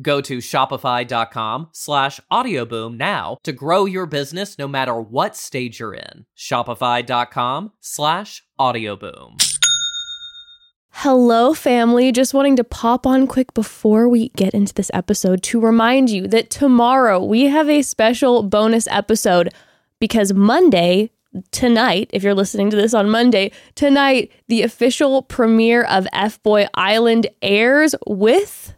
Go to shopify.com slash audioboom now to grow your business no matter what stage you're in. Shopify.com slash audioboom. Hello, family. Just wanting to pop on quick before we get into this episode to remind you that tomorrow we have a special bonus episode because Monday, tonight, if you're listening to this on Monday, tonight, the official premiere of F Boy Island airs with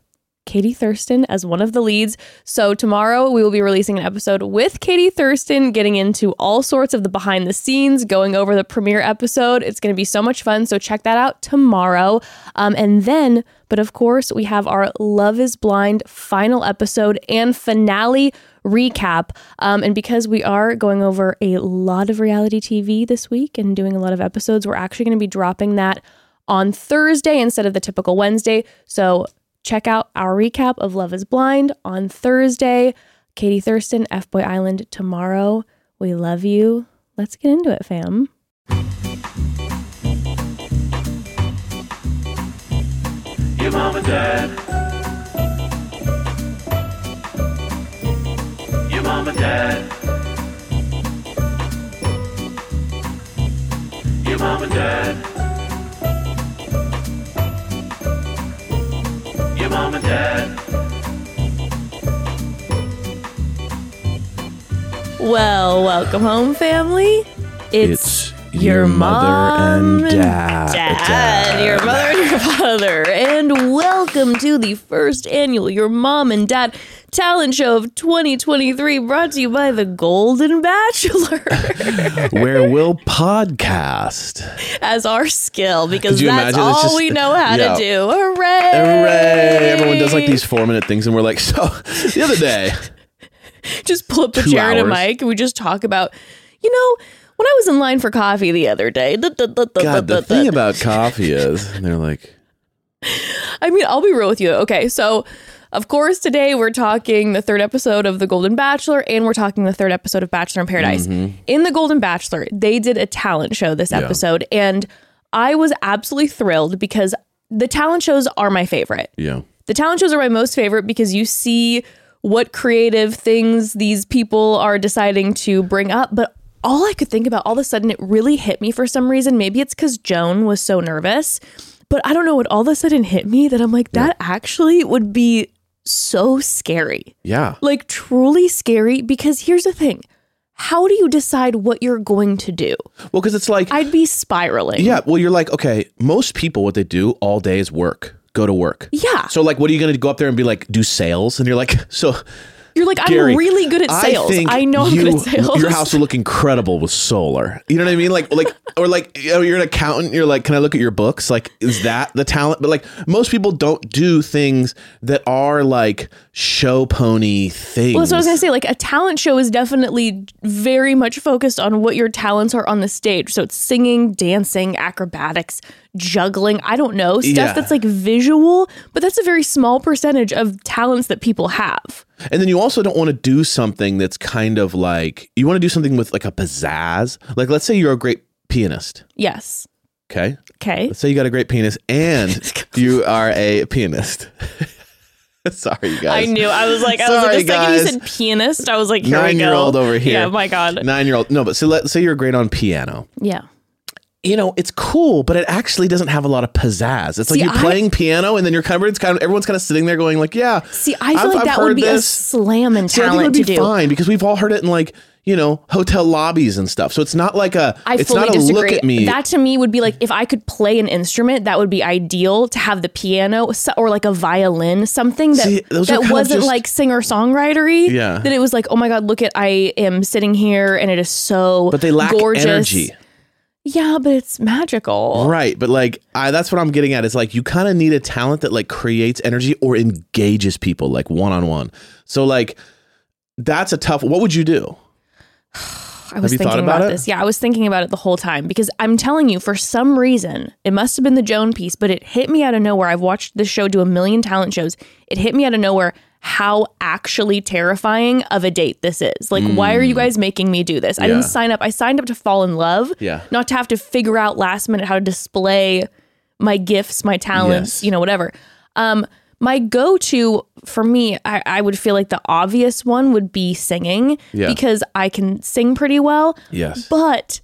Katie Thurston as one of the leads. So, tomorrow we will be releasing an episode with Katie Thurston, getting into all sorts of the behind the scenes, going over the premiere episode. It's going to be so much fun. So, check that out tomorrow. Um, and then, but of course, we have our Love is Blind final episode and finale recap. Um, and because we are going over a lot of reality TV this week and doing a lot of episodes, we're actually going to be dropping that on Thursday instead of the typical Wednesday. So, Check out our recap of Love is Blind on Thursday. Katie Thurston, F Boy Island tomorrow. We love you. Let's get into it, fam. Your mom and dad. Your mom and dad. Your mom and dad. Mom and dad. Well, welcome home, family. It's your mother and dad. Dad, your mother and your father. And welcome to the first annual Your Mom and Dad talent show of 2023 brought to you by The Golden Bachelor where we'll podcast. as our skill because that's? All just- we know how yeah. to do. Hooray! Hooray! Everyone does like these four minute things, and we're like, so the other day, just pull up a chair and a mic and we just talk about, you know, when I was in line for coffee the other day. God, the thing about coffee is, they're like, I mean, I'll be real with you. Okay, so of course today we're talking the third episode of The Golden Bachelor and we're talking the third episode of Bachelor in Paradise. Mm-hmm. In The Golden Bachelor, they did a talent show this episode and I was absolutely thrilled because the talent shows are my favorite. yeah, The talent shows are my most favorite because you see what creative things these people are deciding to bring up. But all I could think about, all of a sudden, it really hit me for some reason. Maybe it's because Joan was so nervous, but I don't know what all of a sudden hit me that I'm like, that actually would be so scary. yeah, Like, truly scary. Because here's the thing how do you decide what you're going to do? well, because it's like, I'd be spiraling. yeah, well, you're like, okay, most people, what they do all day is work, go to work. Yeah. So, like, what are you going to go up there and be like, do sales? And you're like, so You're like, Gary, I'm really good at sales. think I, know I'm good at sales. Your house will look incredible with solar. You know what I mean? Like, like, or like, you know, you're an accountant. You're like, can I look at your books? Like, is that the talent? But like, most people don't do things that are like show pony things. Well, that's what I was gonna say. Like a talent show is definitely very much focused on what your talents are on the stage. So it's singing, dancing, acrobatics, juggling. I don't know stuff Yeah. that's like visual, but that's a very small percentage of talents that people have. And then you also don't want to do something that's kind of like you want to do something with like a pizzazz. Like, let's say you're a great pianist. Yes. Okay. Okay. Let's say you got a great penis and you are a pianist. Sorry, you guys. I knew. I was like, I was Sorry, like, the second you said pianist, I was like, here we go. Nine-year-old over here. Yeah, my God. Nine year old. No, but so let's say you're great on piano. Yeah. You know, it's cool, but it actually doesn't have a lot of pizzazz. It's like you're I- playing piano and then of, it's kind of everyone's kind of sitting there going like, yeah. See, I feel I've- like I've that would be a this. slam in See, I think it talent would to be do. fine because we've all heard it in like, you know, hotel lobbies and stuff. So it's not like a, I it's fully not a disagree. look at me. That to me would be like if I could play an instrument, that would be ideal to have the piano or like a violin, something that See, that wasn't just- like singer songwritery. Yeah. that it was like, oh my god, look at I am sitting here and it is so but they lack gorgeous. energy. Yeah, but it's magical. Right, but like I that's what I'm getting at is like you kind of need a talent that like creates energy or engages people like one on one. So like that's a tough. What would you do? I was thinking about about, this. Yeah, I was thinking about it the whole time because I'm telling you, for some reason, it must have been the Joan piece, but it hit me out of nowhere. I've watched this show do a million talent shows. It hit me out of nowhere how actually terrifying of a date this is. Like, why are you guys making me do this? I Mm. Yeah. didn't sign up. I signed up to fall in love, Yeah. not to have to figure out last minute how to display my gifts, my talents, Yes. you know, whatever. Um, my go-to for me, I, I would feel like the obvious one would be singing Yeah. because I can sing pretty well. Yes. But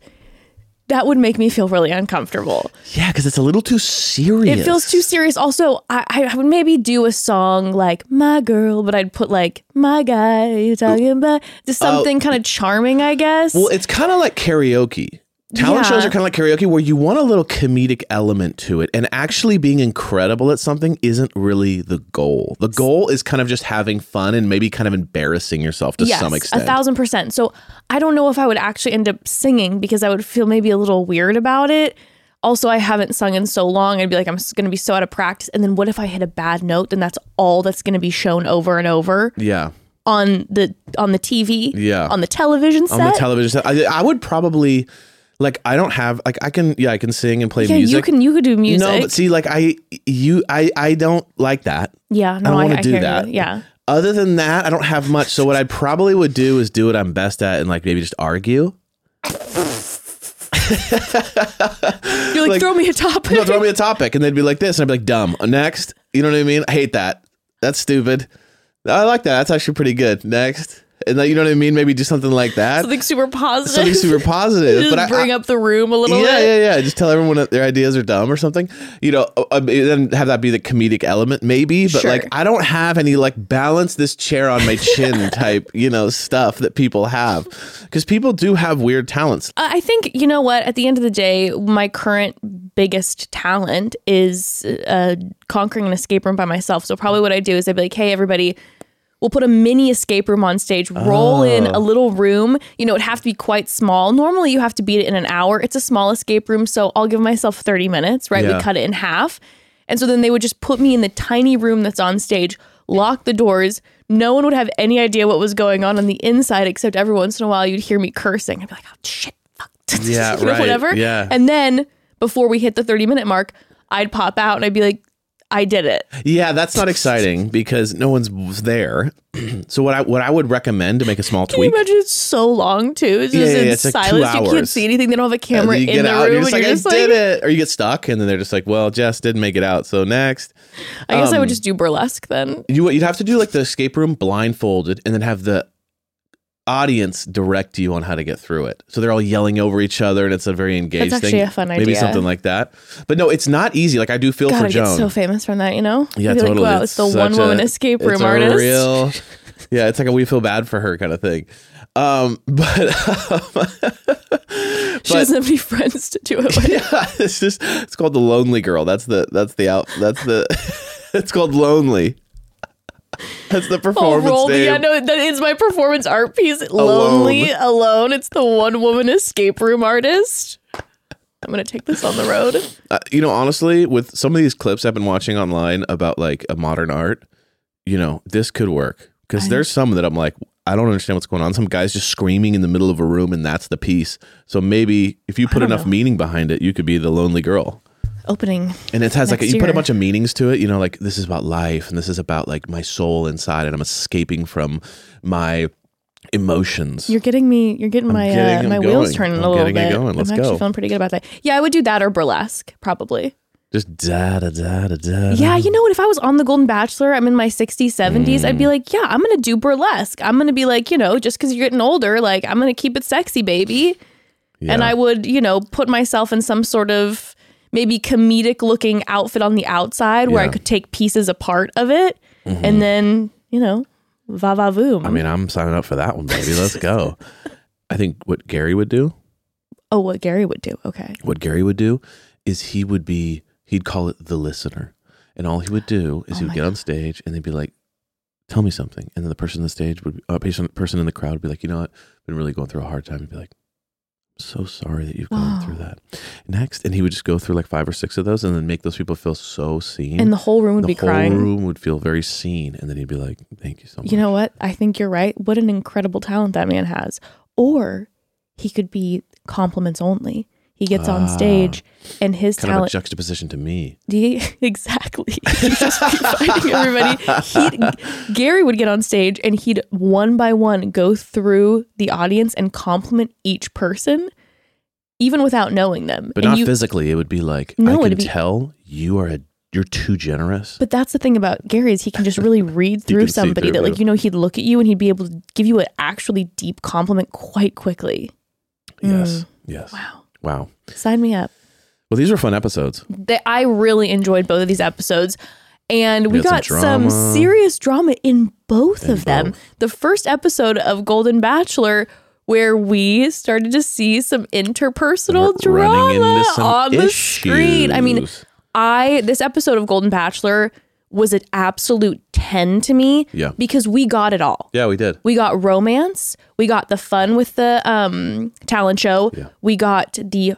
that would make me feel really uncomfortable. Yeah, because it's a little too serious. It feels too serious. Also, I, I would maybe do a song like "My Girl," but I'd put like "My Guy." You talking about just oh. something kind of charming, I guess. Well, it's kind of like karaoke. Talent Yeah. shows are kind of like karaoke where you want a little comedic element to it. And actually being incredible at something isn't really the goal. The goal is kind of just having fun and maybe kind of embarrassing yourself to yes, some extent. a thousand percent. So I don't know if I would actually end up singing because I would feel maybe a little weird about it. Also, I haven't sung in so long. I'd be like, I'm going to be so out of practice. And then what if I hit a bad note? Then that's all that's going to be shown over and over yeah. on the on the TV, Yeah. on the television set. On the television set. I, I would probably, like, I don't have, like, I can, yeah, I can sing and play yeah, music. you can you could do music. No, but see, like, I, you, I, I don't like that. yeah, no, I don't want to do that. You. Yeah, Other than that, I don't have much. So what I probably would do is do what I'm best at and like maybe just argue. you're like, throw me a topic. No, throw me a topic, and they'd be like this, and I'd be like, dumb. Next, you know what I mean? I hate that. That's stupid. I like that. That's actually pretty good. Next, and then, you know what I mean? Maybe do something like that. something super positive. Something super positive. Just but bring I- up the room a little yeah, bit. yeah, yeah. Just tell everyone that their ideas are dumb or something. You know, uh, then have that be the comedic element, maybe. But Sure. like, I don't have any like balance this chair on my chin type, you know, stuff that people have because people do have weird talents. I I think you know what. At the end of the day, my current biggest talent is uh, conquering an escape room by myself. So probably what I do is I'd be like, "Hey, everybody." We'll put a mini escape room on stage, roll in Oh. a little room. You know, it'd have to be quite small. Normally, you have to beat it in an hour. It's a small escape room, so I'll give myself 30 minutes, right? Yeah. We cut it in half. And so then they would just put me in the tiny room that's on stage, lock the doors. No one would have any idea what was going on on the inside, except every once in a while you'd hear me cursing. I'd be like, oh, shit, fuck. Yeah, You know, right. Whatever. Yeah. And then before we hit the 30 minute mark, I'd pop out and I'd be like, I did it. Yeah, that's not exciting because no one's there. so what I what I would recommend to make a small Can you tweak. imagine it's so long too? It's Yeah, just yeah, in it's like two silence. You can't see anything. They don't have a camera in the out, room. you're just and like, you're just I like, did it, or you get stuck, and then they're just like, "Well, Jess didn't make it out, so next." I guess I Um, would just do burlesque then. You you'd have to do like the escape room blindfolded, and then have the audience direct you on how to get through it. So they're all yelling over each other, and it's a very engaged That's thing. actually a fun idea. Maybe something like that. But no, it's not easy. Like I do feel God, for I get Joan. so famous from that, you know? Yeah, totally. Like, wow, it's, the one woman escape it's room a artist. Real, yeah, it's like a we feel bad for her kind of thing. Um, but she doesn't have any friends to do it with. yeah, it's just it's called the lonely girl. That's the that's the out that's the it's called lonely. That's the Oh, performance roll the, name. yeah, no, that is my performance art piece. Lonely, alone. It's the one woman escape room artist. I'm gonna take this on the road. Uh, you know, honestly, with some of these clips I've been watching online about like a modern art, you know, this could work because there's some that I'm like, I don't understand what's going on. Some guys just screaming in the middle of a room, and that's the piece. So maybe if you put enough know. meaning behind it, you could be the lonely girl. Opening. And it has like Next you put a bunch of meanings to it. You know, like this is about life, and this is about like my soul inside, and I'm escaping from my emotions. You're getting me. You're getting my getting- uh, I'm my wheels turning I'm a little bit. going. Let's I'm actually go. feeling pretty good about that. Yeah, I would do that or burlesque probably. Just da da da da da. Yeah, you know what? If I was on The Golden Bachelor, I'm in my 60s, 70s, I'd be Mm. like, yeah, I'm going to do burlesque. I'm going to be like, you know, just because you're getting older, like, I'm going to keep it sexy, baby. And I would, you know, put myself in some sort of maybe comedic looking outfit on the outside where I Yeah. could take pieces apart of it Mm-hmm. and then, you know, va va voom. I mean, I'm signing up for that one, baby. Let's go. I think what Gary would do, oh, what Gary would do. Okay. what Gary would do, is he would be he'd call it the listener, and all he would do is Oh he would my get on stage and they'd be like, "Tell me something," and then the person on the stage would, a person person in the crowd would be like, "You know what? I've been really going through a hard time." He'd be like. So sorry that you've gone Wow. through that. Next, and he would just go through like five or six of those, and then make those people feel so seen. And the whole room would the be crying. The whole room would feel very seen, and then he'd be like, "Thank you so much." You know what? I think you're right. What an incredible talent that man has. Or he could be compliments only. He gets on Ah. stage and his kind of a talent. juxtaposition to me. He- exactly. He'd just be fighting everybody. He'd, Gary would get on stage and he'd one by one go through the audience and compliment each person, even without knowing them. But and not you, physically. It would be like, No, I can it'd be- tell you are a, you're too generous. But that's the thing about Gary is he can just really read through can see somebody through that like it. you know he'd look at you and he'd be able to give you an actually deep compliment quite quickly. yes. Yes. Mm. Wow. Wow. Sign me up. Well, these were fun episodes. That I really enjoyed both of these episodes. And we, We got some some, serious drama in both In of them. The first episode of Golden Bachelor, where we started to see some interpersonal We're drama some on the screen. I mean. I this episode of Golden Bachelor was an absolute 10 to me Yeah. because we got it all. yeah, we did. We got romance, we got the fun with the um talent show, Yeah. we got the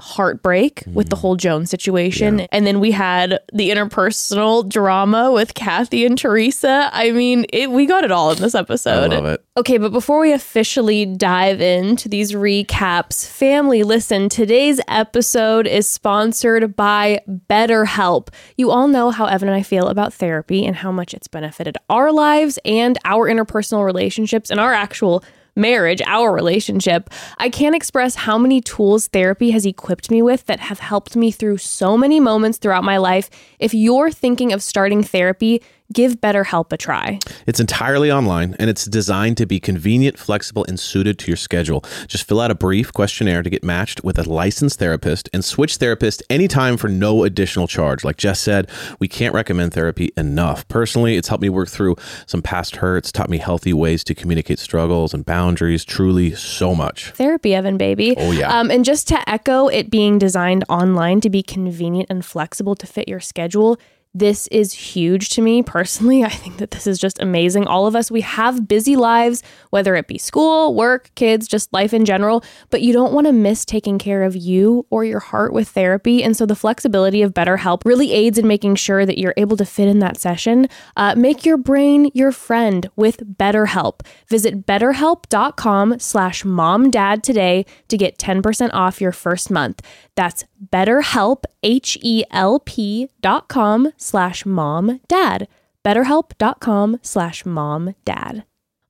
heartbreak with the mm. whole Joan's situation. Yeah. and then we had the interpersonal drama with Kathy and Teresa. I mean, it we got it all in this I episode. love it. Okay, but before we officially dive into these recaps, family, listen, today's episode is sponsored by BetterHelp. You all know how Evan and I feel about therapy and how much it's benefited our lives and our interpersonal relationships and our actual marriage, our relationship. I can't express how many tools therapy has equipped me with that have helped me through so many moments throughout my life. If you're thinking of starting therapy, give BetterHelp a try. It's entirely online and it's designed to be convenient, flexible, and suited to your schedule. Just fill out a brief questionnaire to get matched with a licensed therapist and switch therapist anytime for no additional charge. Like Jess said, we can't recommend therapy enough. Personally, it's helped me work through some past hurts, taught me healthy ways to communicate struggles and boundaries. Truly, so much. therapy, Evan, baby. Oh, yeah. Um, and just to echo it being designed online to be convenient and flexible to fit your schedule, this is huge to me personally. I think that this is just amazing. All of us, we have busy lives, whether it be school, work, kids, just life in general, but you don't want to miss taking care of you or your heart with therapy. And so the flexibility of BetterHelp really aids in making sure that you're able to fit in that session. Uh, make your brain your friend with BetterHelp. Visit betterhelp.com slash momdad today to get 10% off your first month. That's betterhelp, H-E-L-P dot com slash momdad. betterhelp.com slash mom dad.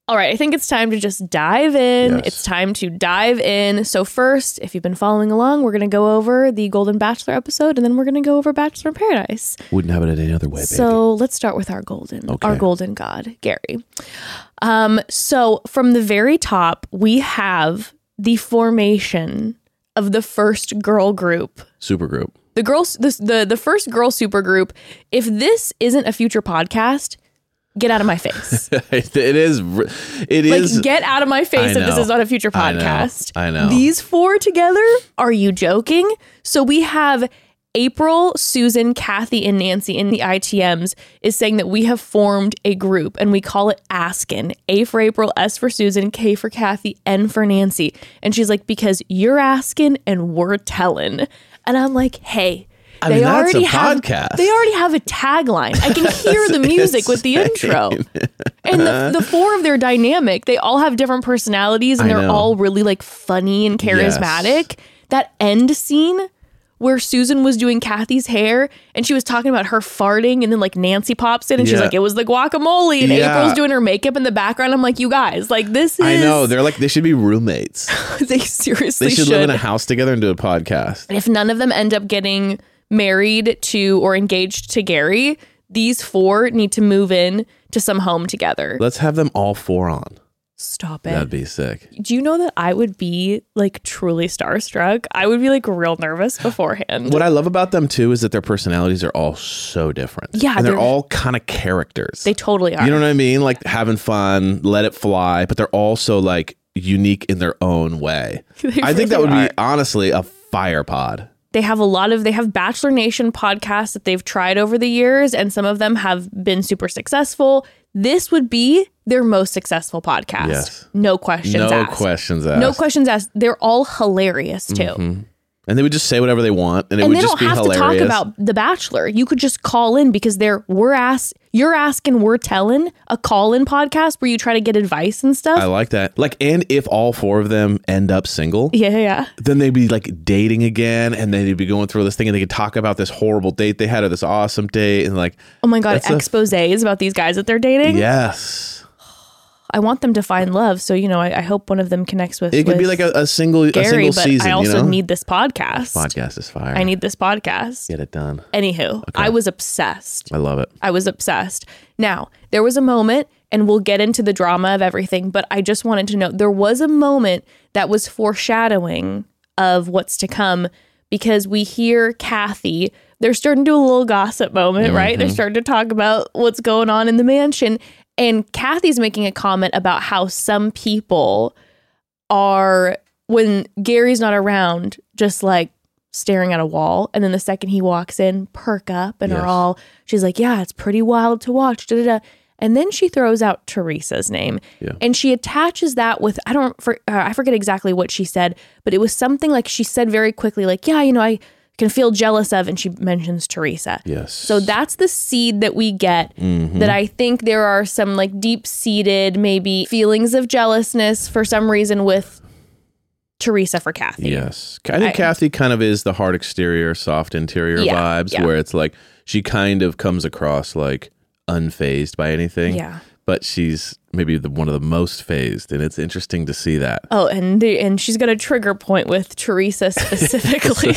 All right, I think it's time to just dive in. Yes. It's time to dive in. So, first, if you've been following along, we're going to go over the Golden Bachelor episode and then we're going to go over Bachelor in Paradise. Wouldn't have it any other way, baby. So let's start with our golden, Okay. our golden god, Gary. Um, so from the very top, we have the formation of the first girl group. Supergroup. The girls, the the, the first girl super group. If this isn't a future podcast, get out of my face. it is. It like, is. get out of my face if this is not a future I know. podcast. I know. These four together? Are you joking? So we have April, Susan, Kathy, and Nancy in the ITMs is saying that we have formed a group and we call it Askin. A for April, S for Susan, K for Kathy, N for Nancy. And she's like, because you're asking and we're telling. And I'm like, hey. I mean, that's a podcast. They already have a tagline. I can hear the music with the intro. And the, the four of their dynamic, they all have different personalities and I they're know. all really like funny and charismatic. That end scene where Susan was doing Kathy's hair and she was talking about her farting and then like Nancy pops in and she's like, it was the guacamole and Yeah. April's doing her makeup in the background. I'm like, you guys, like this is I know they're like they should be roommates. they seriously They should, live in a house together and do a podcast. And if none of them end up getting married to or engaged to Gary, these four need to move in to some home together. Let's have them all four on. Stop it. That'd be sick. Do you know that I would be like truly starstruck? I would be like real nervous beforehand. What I love about them too is that their personalities are all so different. Yeah, and they're, they're- all kind of characters. They totally are. you know what I mean? Like having fun, let it fly, but they're also like unique in their own way. They I think that would are. be honestly a fire pod. they have a lot of they have Bachelor Nation podcasts that they've tried over the years, and some of them have been super successful. This would be their most successful podcast. Yes. No questions no asked. questions asked. No questions asked. They're all hilarious too. Mm-hmm. And they would just say whatever they want, and it and would they don't have to talk about The Bachelor. You could just call in because they're we're ask you're asking, we're telling a call in podcast where you try to get advice and stuff. I like that. Like, and if all four of them end up single, yeah, yeah. then they'd be like dating again, and then they'd be going through this thing, and they could talk about this horrible date they had or this awesome date, and like, Oh my god, a- exposés about these guys that they're dating. yes, I want them to find love, so you know, I, I hope one of them connects with. it could be like a, a single a Gary, single but season. I also you know? need this podcast. podcast is fire. I need this podcast. get it done. Anywho, I was obsessed. I love it. I was obsessed. Now, there was a moment, and we'll get into the drama of everything, but I just wanted to know there was a moment that was foreshadowing of what's to come because we hear Kathy. They're starting to do a little gossip moment, right? They're mm-hmm. starting to talk about what's going on in the mansion. And Kathy's making a comment about how some people are, when Gary's not around, just like staring at a wall. And then the second he walks in, perk up and Yes. are all, she's like, yeah, it's pretty wild to watch. Da, da, da. And then she throws out Teresa's name, Yeah. and she attaches that with I don't for, uh, I forget exactly what she said, but it was something like she said very quickly, like yeah, you know I can feel jealous of, and she mentions Teresa. Yes. So that's the seed that we get. Mm-hmm. That I think there are some like deep seated maybe feelings of jealousness for some reason with Teresa for Kathy. Yes. I think I- Kathy kind of is the hard exterior, soft interior Yeah, vibes, yeah. where it's like she kind of comes across like unfazed by anything. Yeah. But she's maybe the, one of the most phased, and it's interesting to see that. Oh, and the, and she's got a trigger point with Teresa specifically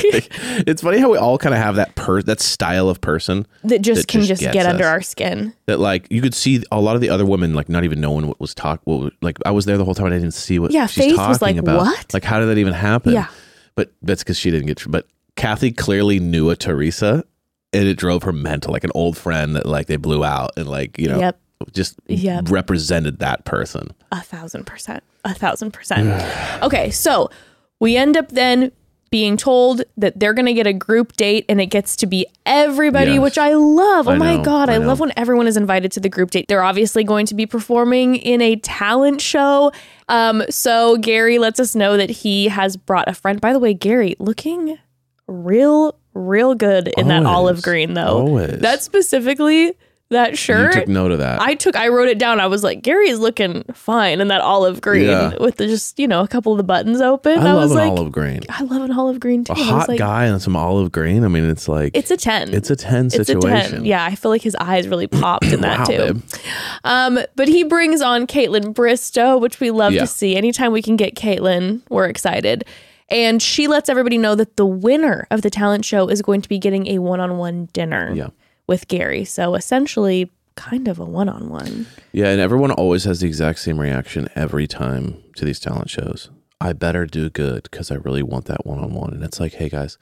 it's funny how we all kind of have that per that style of person that just That can just just get under our skin. that like you could see a lot of the other women like not even knowing what was talk what like I was there the whole time and I didn't see what Yeah, she's Faith talking was like, about. "What?" Like how did that even happen? Yeah. But that's because she didn't get but Kathy clearly knew a Teresa and it drove her mental like an old friend that like they blew out and like you know Yep. Just Yep. represented that person. A thousand percent. A thousand percent. okay, so we end up then being told that they're going to get a group date and it gets to be everybody, Yes. which I love. Oh I my know, God. I, I love when everyone is invited to the group date. They're obviously going to be performing in a talent show. Um, so Gary lets us know that he has brought a friend. By the way, Gary looking real, real good in that olive green, though. Always. That specifically, that shirt. You took note of that. I took I wrote it down. I was like, Gary is looking fine in that olive green Yeah. with the just, you know, a couple of the buttons open. I I, love was an like olive green. I love an olive green too. A hot like, guy and some olive green. I mean, it's like It's a 10. it's a ten It's a situation. 10. Yeah, I feel like his eyes really popped in that Wow, too. babe. Um, but he brings on Kaitlyn Bristowe, which we love Yeah. to see. Anytime we can get Kaitlyn, we're excited. And she lets everybody know that the winner of the talent show is going to be getting a one-on-one dinner Yeah. With Gary. So essentially kind of a one-on-one. Yeah, and everyone always has the exact same reaction every time to these talent shows. I better do good because I really want that one on one. And it's like, hey guys,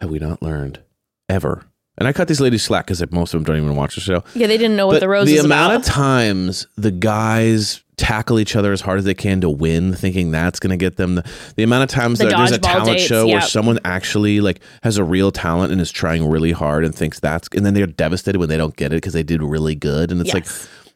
have we not learned ever? And I cut these ladies slack because most of them don't even watch the show. Yeah, they didn't know what But the rose the amount about. of times the guys tackle each other as hard as they can to win, thinking that's going to get them the, the amount of times The that there's a talent dates, show where someone actually like has a real talent and is trying really hard and thinks that's and then they're devastated when they don't get it because they did really good and it's like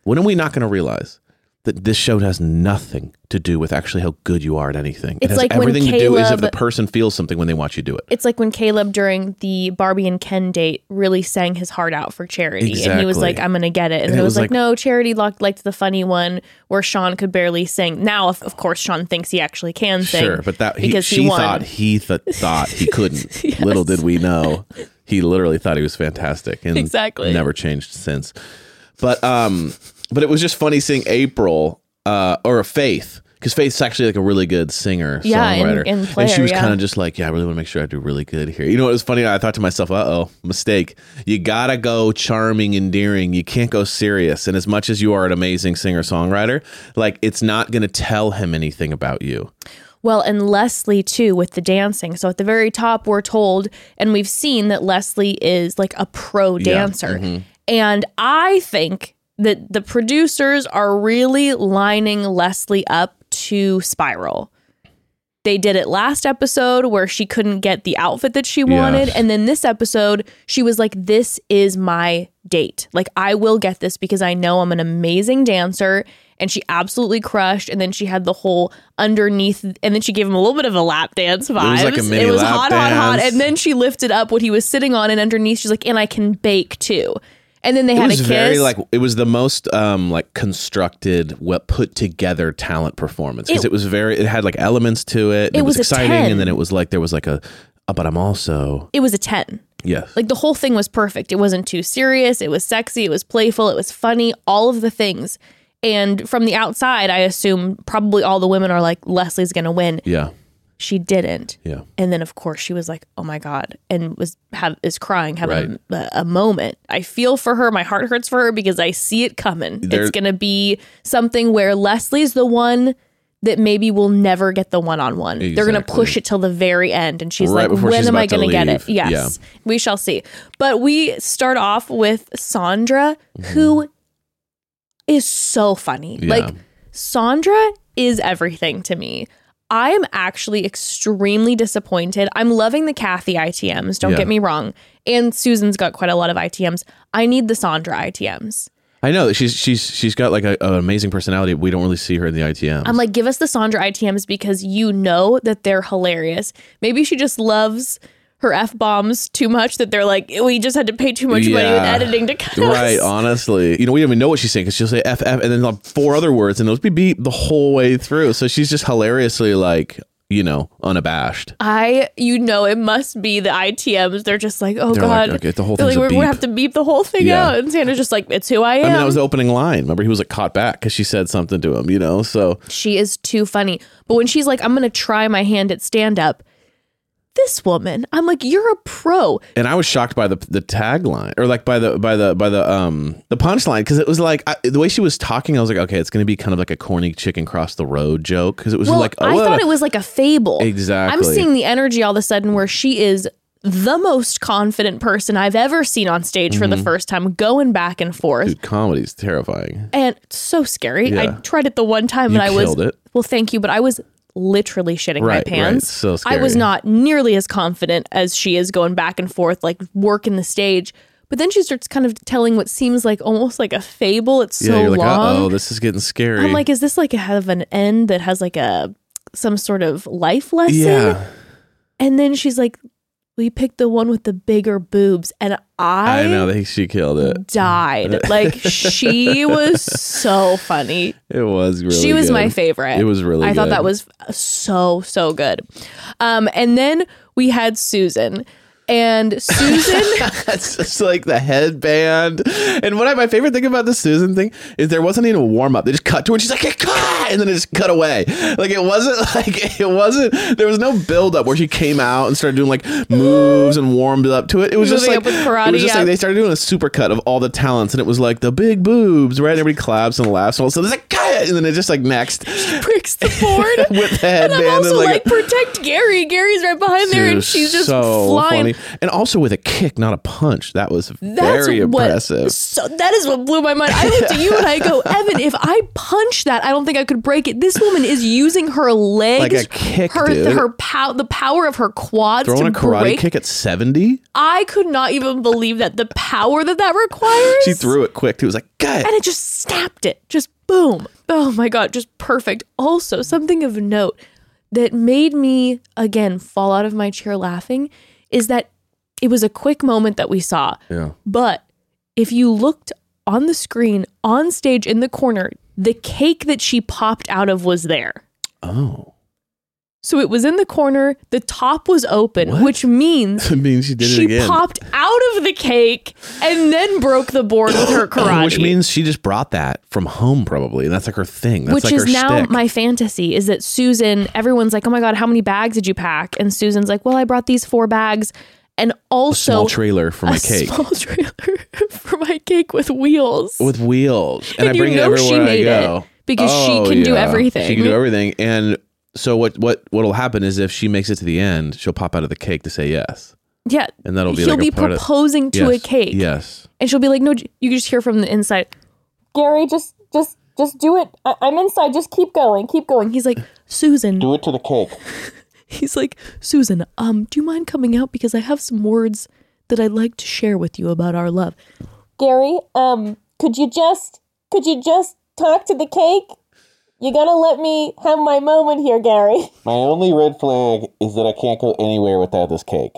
when are we not going to realize that this show has nothing to do with actually how good you are at anything. it It's has like everything to do is if the person feels something when they watch you do it. It's like when Caleb during the Barbie and Ken date really sang his heart out for Charity, and he was like, "I'm gonna get it," and, And it it was like, like- "No, Charity liked, liked the funny one where Sean could barely sing." Now, of, of course, Sean thinks he actually can sing. Sure, but that he, because she he thought he th- thought he couldn't. Little did we know, he literally thought he was fantastic, and Exactly. never changed since. But um, but it was just funny seeing April uh or Faith because Faith's actually like a really good singer Yeah, and- songwriter, and and player, she was yeah. kind of just like, yeah, I really want to make sure I do really good here. You know what was funny? I thought to myself, uh oh, mistake. You gotta go charming, endearing. You can't go serious. And as much as you are an amazing singer songwriter, like it's not gonna tell him anything about you. Well, and Leslie too with the dancing. So at the very top, we're told, and we've seen that Leslie is like a pro dancer. mm-hmm. And I think that the producers are really lining Leslie up to spiral. They did it last episode where she couldn't get the outfit that she wanted. And then this episode, she was like, This is my date. Like, I will get this because I know I'm an amazing dancer. And she absolutely crushed. And then she had the whole underneath, and then she gave him a little bit of a lap dance vibes. like a mini it was lap hot, hot, hot. And then she lifted up what he was sitting on, and underneath, she's like, And I can bake too. And then they it had a kiss. very like it was the most um like constructed well put together talent performance because It- it, was very it had like elements to it It it, was, was exciting 10. and then it was like there was like a oh, but i'm also it was a 10. yes Like the whole thing was perfect. It wasn't too serious. It was sexy. It was playful. It was funny. All of the things. And from the outside, I assume probably all the women are like, Leslie's going to win. yeah She didn't. yeah And then, of course, she was like, "Oh my god," and was have is crying, having Right. a, a moment. I feel for her. My heart hurts for her because I see it coming. There- it's gonna be something where Leslie's the one that maybe will never get the one on one. They're gonna push it till the very end, and she's Right like, "When she's am I about to gonna get it?" Yes, Yeah. we shall see. But we start off with Sandra, Mm-hmm. who is so funny. Yeah. Like Sandra is everything to me. I am actually extremely disappointed. I'm loving the Kathy ITMs, don't Yeah. get me wrong. And Susan's got quite a lot of ITMs. I need the Sandra ITMs. i know she's she's she's got like a, an amazing personality we don't really see her in the ITMs. I'm like, give us the Sandra ITMs because you know that they're hilarious. Maybe she just loves her F bombs too much that they're like, we just had to pay too much money with Yeah. editing to cut us." Right, honestly, you know, we don't even know what she's saying because she'll say "ff" and then like four other words, and those be beep the whole way through. So she's just hilariously like, you know, unabashed. I, you know, it must be the ITMs. They're just like, oh They're like, god, okay, the whole They're thing's like, a we're gonna beep. have to beep the whole thing Yeah. out. And Sandra's just like, it's who I am. I mean, that was the opening line. Remember, he was like caught back because she said something to him, you know. So she is too funny. But when she's like, I'm gonna try my hand at stand up, this woman, I'm like, you're a pro. and I was shocked by the the tagline or like by the by the by the um the punchline because it was like I, the way she was talking. I was like, okay, it's gonna be kind of like a corny chicken cross the road joke because it was Well, like, oh, I thought a- it was like a fable. Exactly. I'm seeing the energy all of a sudden where she is the most confident person I've ever seen on stage for the Mm-hmm. first time, going back and forth. Dude, comedy's terrifying. and so scary. I tried it the one time You and I was it. well, thank you, but I was literally shitting my Right, right. pants. So I was not nearly as confident as she is going back and forth, like working the stage. But then she starts kind of telling what seems like almost like a fable. It's Yeah, so you're like, long. oh, this is getting scary. I'm like, is this like a have an end that has like a some sort of life lesson? yeah, And then she's like, we picked the one with the bigger boobs, and I, I know that she killed it. died. Like she was so funny. It was really. she was good. my favorite. It was really I thought that was so so good. Um, and then we had Susan, and Susan. It's just like the headband. And what I, my favorite thing about the Susan thing is there wasn't even a warm up. They just cut to her and she's like, "Hey, cut! And then it just cut away. Like it wasn't like it wasn't. There was no build up where she came out and started doing like moves and warmed up to it. It was just like up with karate, It was just yeah. like they started doing a super cut of all the talents, and it was like the big boobs, right? Everybody claps and laughs, and a it's like cut, and then it just like next breaks the board with the And I'm also and like, protect Gary. Gary's right behind there, and she's just so flying. funny. And also with a kick, not a punch. That was That's very what, impressive. So that is what blew my mind. I looked at you and I go, Evan, if I punch that, I don't think I could break it. This woman is using her legs, Like a kick, her dude. her pow, the power of her quads Throwing a karate break. kick at seventy. I could not even believe that the power that that requires. She threw it quick too. It was like gut. and it just snapped it. Just boom. Oh my God, just perfect. Also, something of note that made me again fall out of my chair laughing is that it was a quick moment that we saw. Yeah. But if you looked on the screen, on stage in the corner, the cake that she popped out of was there. Oh. So it was in the corner, the top was open, What? which means I mean, she did she it again. popped out of the cake and then broke the board with her karate. Which means she just brought that from home, probably. And that's like her thing. That's which like is now shtick. my fantasy is that Susan, everyone's like, oh my God, how many bags did you pack? And Susan's like, well, I brought these four bags. And also small trailer for my a cake small trailer for my cake with wheels. with wheels, and, And I you bring it know she everywhere I made it go because oh, she can do everything. She can do everything, and so what? What? What'll happen is if she makes it to the end, she'll pop out of the cake to say yes, yeah. and that'll be He'll like be a part of- proposing to a cake. Yes. And she'll be like, no, you can just hear from the inside. Gary, just just just do it. I- I'm inside. Just keep going. Keep going. He's like, Susan. Do it to the cake. He's like, Susan, um, do you mind coming out because I have some words that I'd like to share with you about our love. Gary, um, could you just could you just talk to the cake? You gotta let me have my moment here, Gary. My only red flag is that I can't go anywhere without this cake.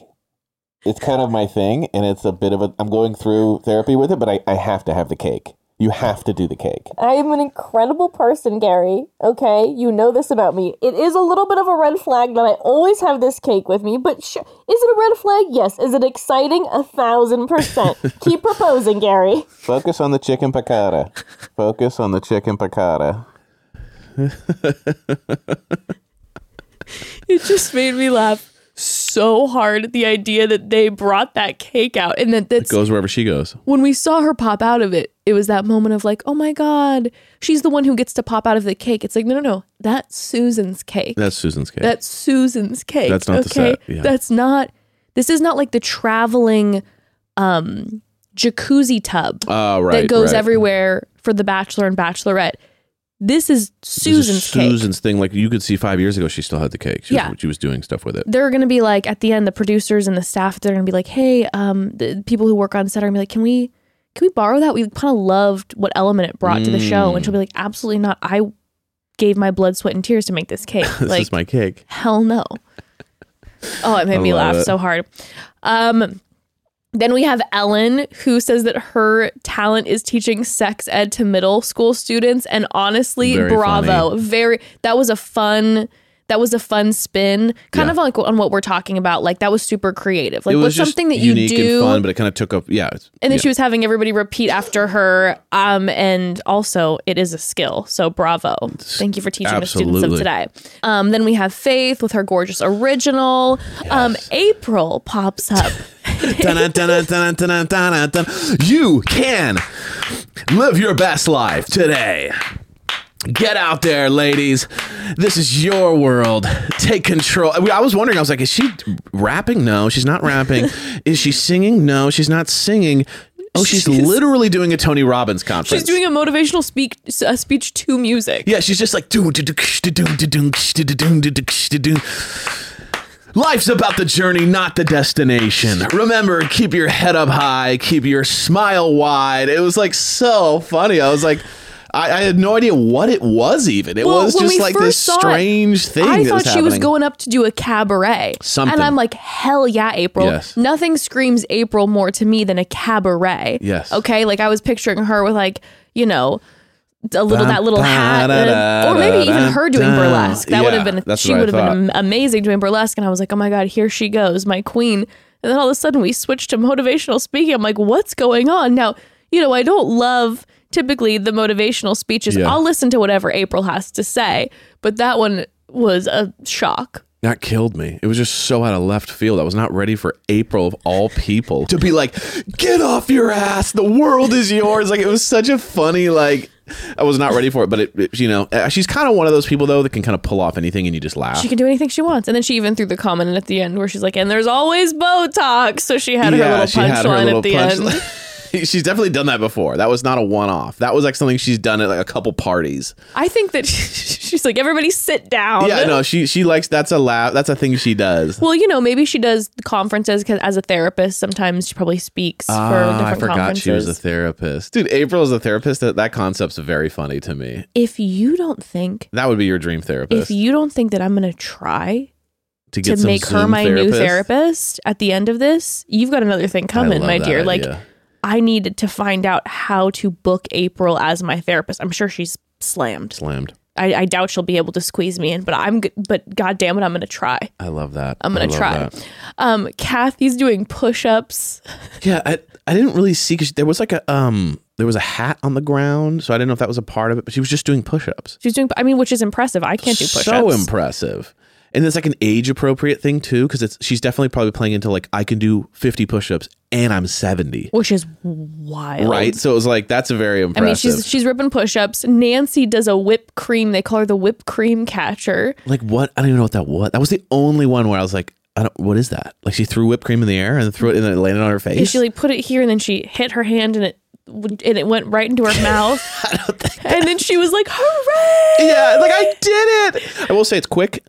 It's kind of my thing, and it's a bit of a. I'm going through therapy with it, but I, I have to have the cake. You have to do the cake. I am an incredible person, Gary. Okay, you know this about me. It is a little bit of a red flag that I always have this cake with me, but sh- is it a red flag? Yes. Is it exciting? A thousand percent. Keep proposing, Gary. Focus on the chicken piccata. Focus on the chicken piccata. It just made me laugh so hard at the idea that they brought that cake out and that that's Goes wherever she goes. when we saw her pop out of it, it was that moment of like, oh my God, she's the one who gets to pop out of the cake. It's like, no, no, no, that's Susan's cake. That's Susan's cake. That's Susan's cake. That's not the okay? set, yeah. That's not, this is not like the traveling um, jacuzzi tub oh, right. that goes right. everywhere for the bachelor and bachelorette. This is This is Susan's cake. Susan's thing. Like you could see five years ago, she still had the cake. She Yeah. was, she was doing stuff with it. they're going to be like at the end the producers and the staff they're going to be like hey um the people who work on set are going to be like can we can we borrow that we kind of loved what element it brought to the show and she'll be like absolutely not i gave my blood sweat and tears to make this cake This like is my cake. hell no oh it made I me laugh it. so hard um then we have Ellen, who says that her talent is teaching sex ed to middle school students. And honestly, Very bravo. funny. Very, that was a fun, that was a fun spin, kind Yeah. of like on what we're talking about. Like that was super creative. Like it was just something that you unique do. and fun, but it kind of took up. Yeah. it's- and then yeah. she was having everybody repeat after her. Um, and also it is a skill. So bravo. Thank you for teaching the students of Absolutely. today. Um, then we have Faith with her gorgeous original. Um, April pops up. You can live your best life today. Get out there, ladies. This is your world. Take control. I was wondering, I was like, is she rapping? No, she's not rapping. is she singing? No, she's not singing. Oh, she's, She's- literally doing a Tony Robbins conference. She's doing a motivational speak a speech to music. Yeah, she's just like doom, doom, doom, doom, doom, doom, doom, doom, doom. Life's about the journey, not the destination. Remember, keep your head up high, keep your smile wide. It was like so funny. I was like, I, I had no idea what it was. Even it Well, was when just like first this saw it, strange thing. I that thought was she was happening. going up to do a cabaret. Something. And I'm like, hell yeah, April. Yes. Nothing screams April more to me than a cabaret. Yes. Okay. Like I was picturing her with like, you know, a little that little hat, or maybe even her doing burlesque. That would have been she would have been amazing doing burlesque. And I was like, oh my god, here she goes, my queen. And then all of a sudden we switched to motivational speaking. I'm like, what's going on now? You know, I don't love typically the motivational speeches. Yeah. I'll listen to whatever April has to say, but that one was a shock. That killed me. It was just so out of left field. I was not ready for April of all people to be like, "Get off your ass! The world is yours!" Like it was such a funny like. I was not ready for it, but it, it- you know, uh, she's kind of one of those people though that can kind of pull off anything and you just laugh. She can do anything she wants. And then she even threw the comment at the end where she's like, and there's always Botox. So she had her little she had her punchline at the punchline. end. she's definitely done that before. That was not a one off. That was like something she's done at like a couple parties. I think that she's like, everybody sit down. Yeah, no, she she likes that's a laugh. That's a thing she does. Well, you know, maybe she does conferences 'cause as a therapist. Sometimes she probably speaks for Ah, different I forgot conferences. she was a therapist. Dude, April is a therapist. That, that concept's very funny to me. if you don't think, That would be your dream therapist, if you don't think that I'm gonna try to to make her Zoom my new therapist. therapist at the end of this, you've got another thing coming, my dear. Like idea. I needed to find out how to book April as my therapist. I'm sure she's slammed. slammed. I, I doubt she'll be able to squeeze me in, but I'm but god damn it, I'm gonna try. I love that. I'm gonna try. that. Um, Kathy's doing push-ups. Yeah, I, I didn't really see because there was like a um there was a hat on the ground, so I didn't know if that was a part of it. But she was just doing push-ups. She's doing, I mean, which is impressive. I can't do push-ups. So impressive. And it's like an age appropriate thing too, because it's she's definitely probably playing into like I can do 50 push-ups and I'm 70. which is wild. Right. So it was like that's a very impressive I mean, she's she's ripping push-ups. Nancy does a whipped cream. They call her the whipped cream catcher. like what? I don't even know what that was. That was the only one where I was like, I don't. What is that? Like she threw whipped cream in the air and threw it and it landed on her And face. she like put it here, and then she hit her hand, and it and it went right into her mouth. and then she was like, "Hooray!" yeah, like I did it. I will say it's quick.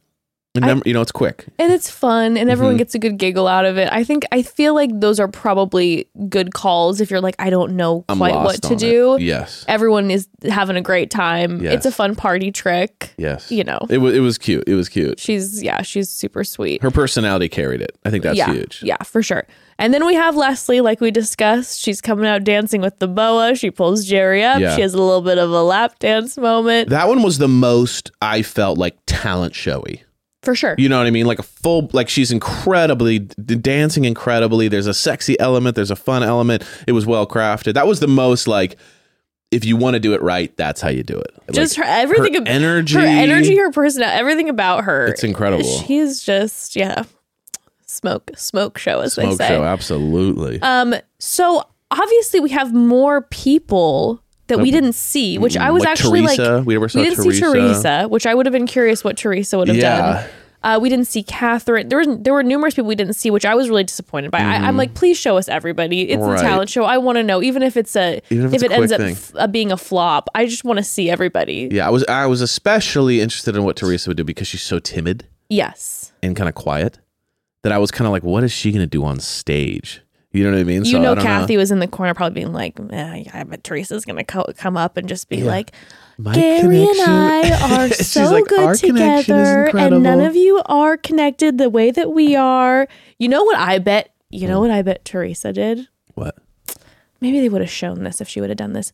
Remember, you know, it's quick. and it's fun, and everyone Mm-hmm. gets a good giggle out of it. I think I feel like those are probably good calls if you're like, I don't know quite what to on it. do. Yes. Everyone is having a great time. Yes. It's a fun party trick. Yes. You know. It was. It was cute. It was cute. She's yeah, she's super sweet. Her personality carried it. I think that's yeah, huge. Yeah, for sure. And then we have Leslie, like we discussed. She's coming out dancing with the boa. She pulls Gerry up. Yeah. She has a little bit of a lap dance moment. That one was the most I felt like talent showy. For sure. You know what I mean? Like a full, like she's incredibly d- dancing incredibly. There's a sexy element. There's a fun element. It was well crafted. That was the most like, if you want to do it right, that's how you do it. Just Like, her everything her ab- energy, her energy, her personality, everything about her. It's incredible. She's just yeah. Smoke smoke show as smoke they say. show, absolutely. Um so obviously we have more people that we didn't see, which I was Like actually Theresa. like We we didn't see Theresa. Theresa, which I would have been curious what Theresa would have Yeah. done. Uh, we didn't see Catherine. There was there were numerous people we didn't see, which I was really disappointed by. I, I'm like, please show us everybody. It's Mm-hmm. Right. a talent show. I want to know, even if it's a Even if it's it ends up f- uh, being a flop. I just want to see everybody. yeah, I was I was especially interested in what Theresa would do because she's so timid Yes, and kind of quiet that I was kind of like, what is she going to do on stage? You know what I mean? you So I know, Kathy was in the corner, probably being like, eh, "I bet Theresa's gonna co- come up and just be like." My Gary and I are so like, good "Our connection is together, and none of you are connected the way that we are. You know what I bet? You know what I bet Theresa did? What? Maybe they would have shown this if she would have done this,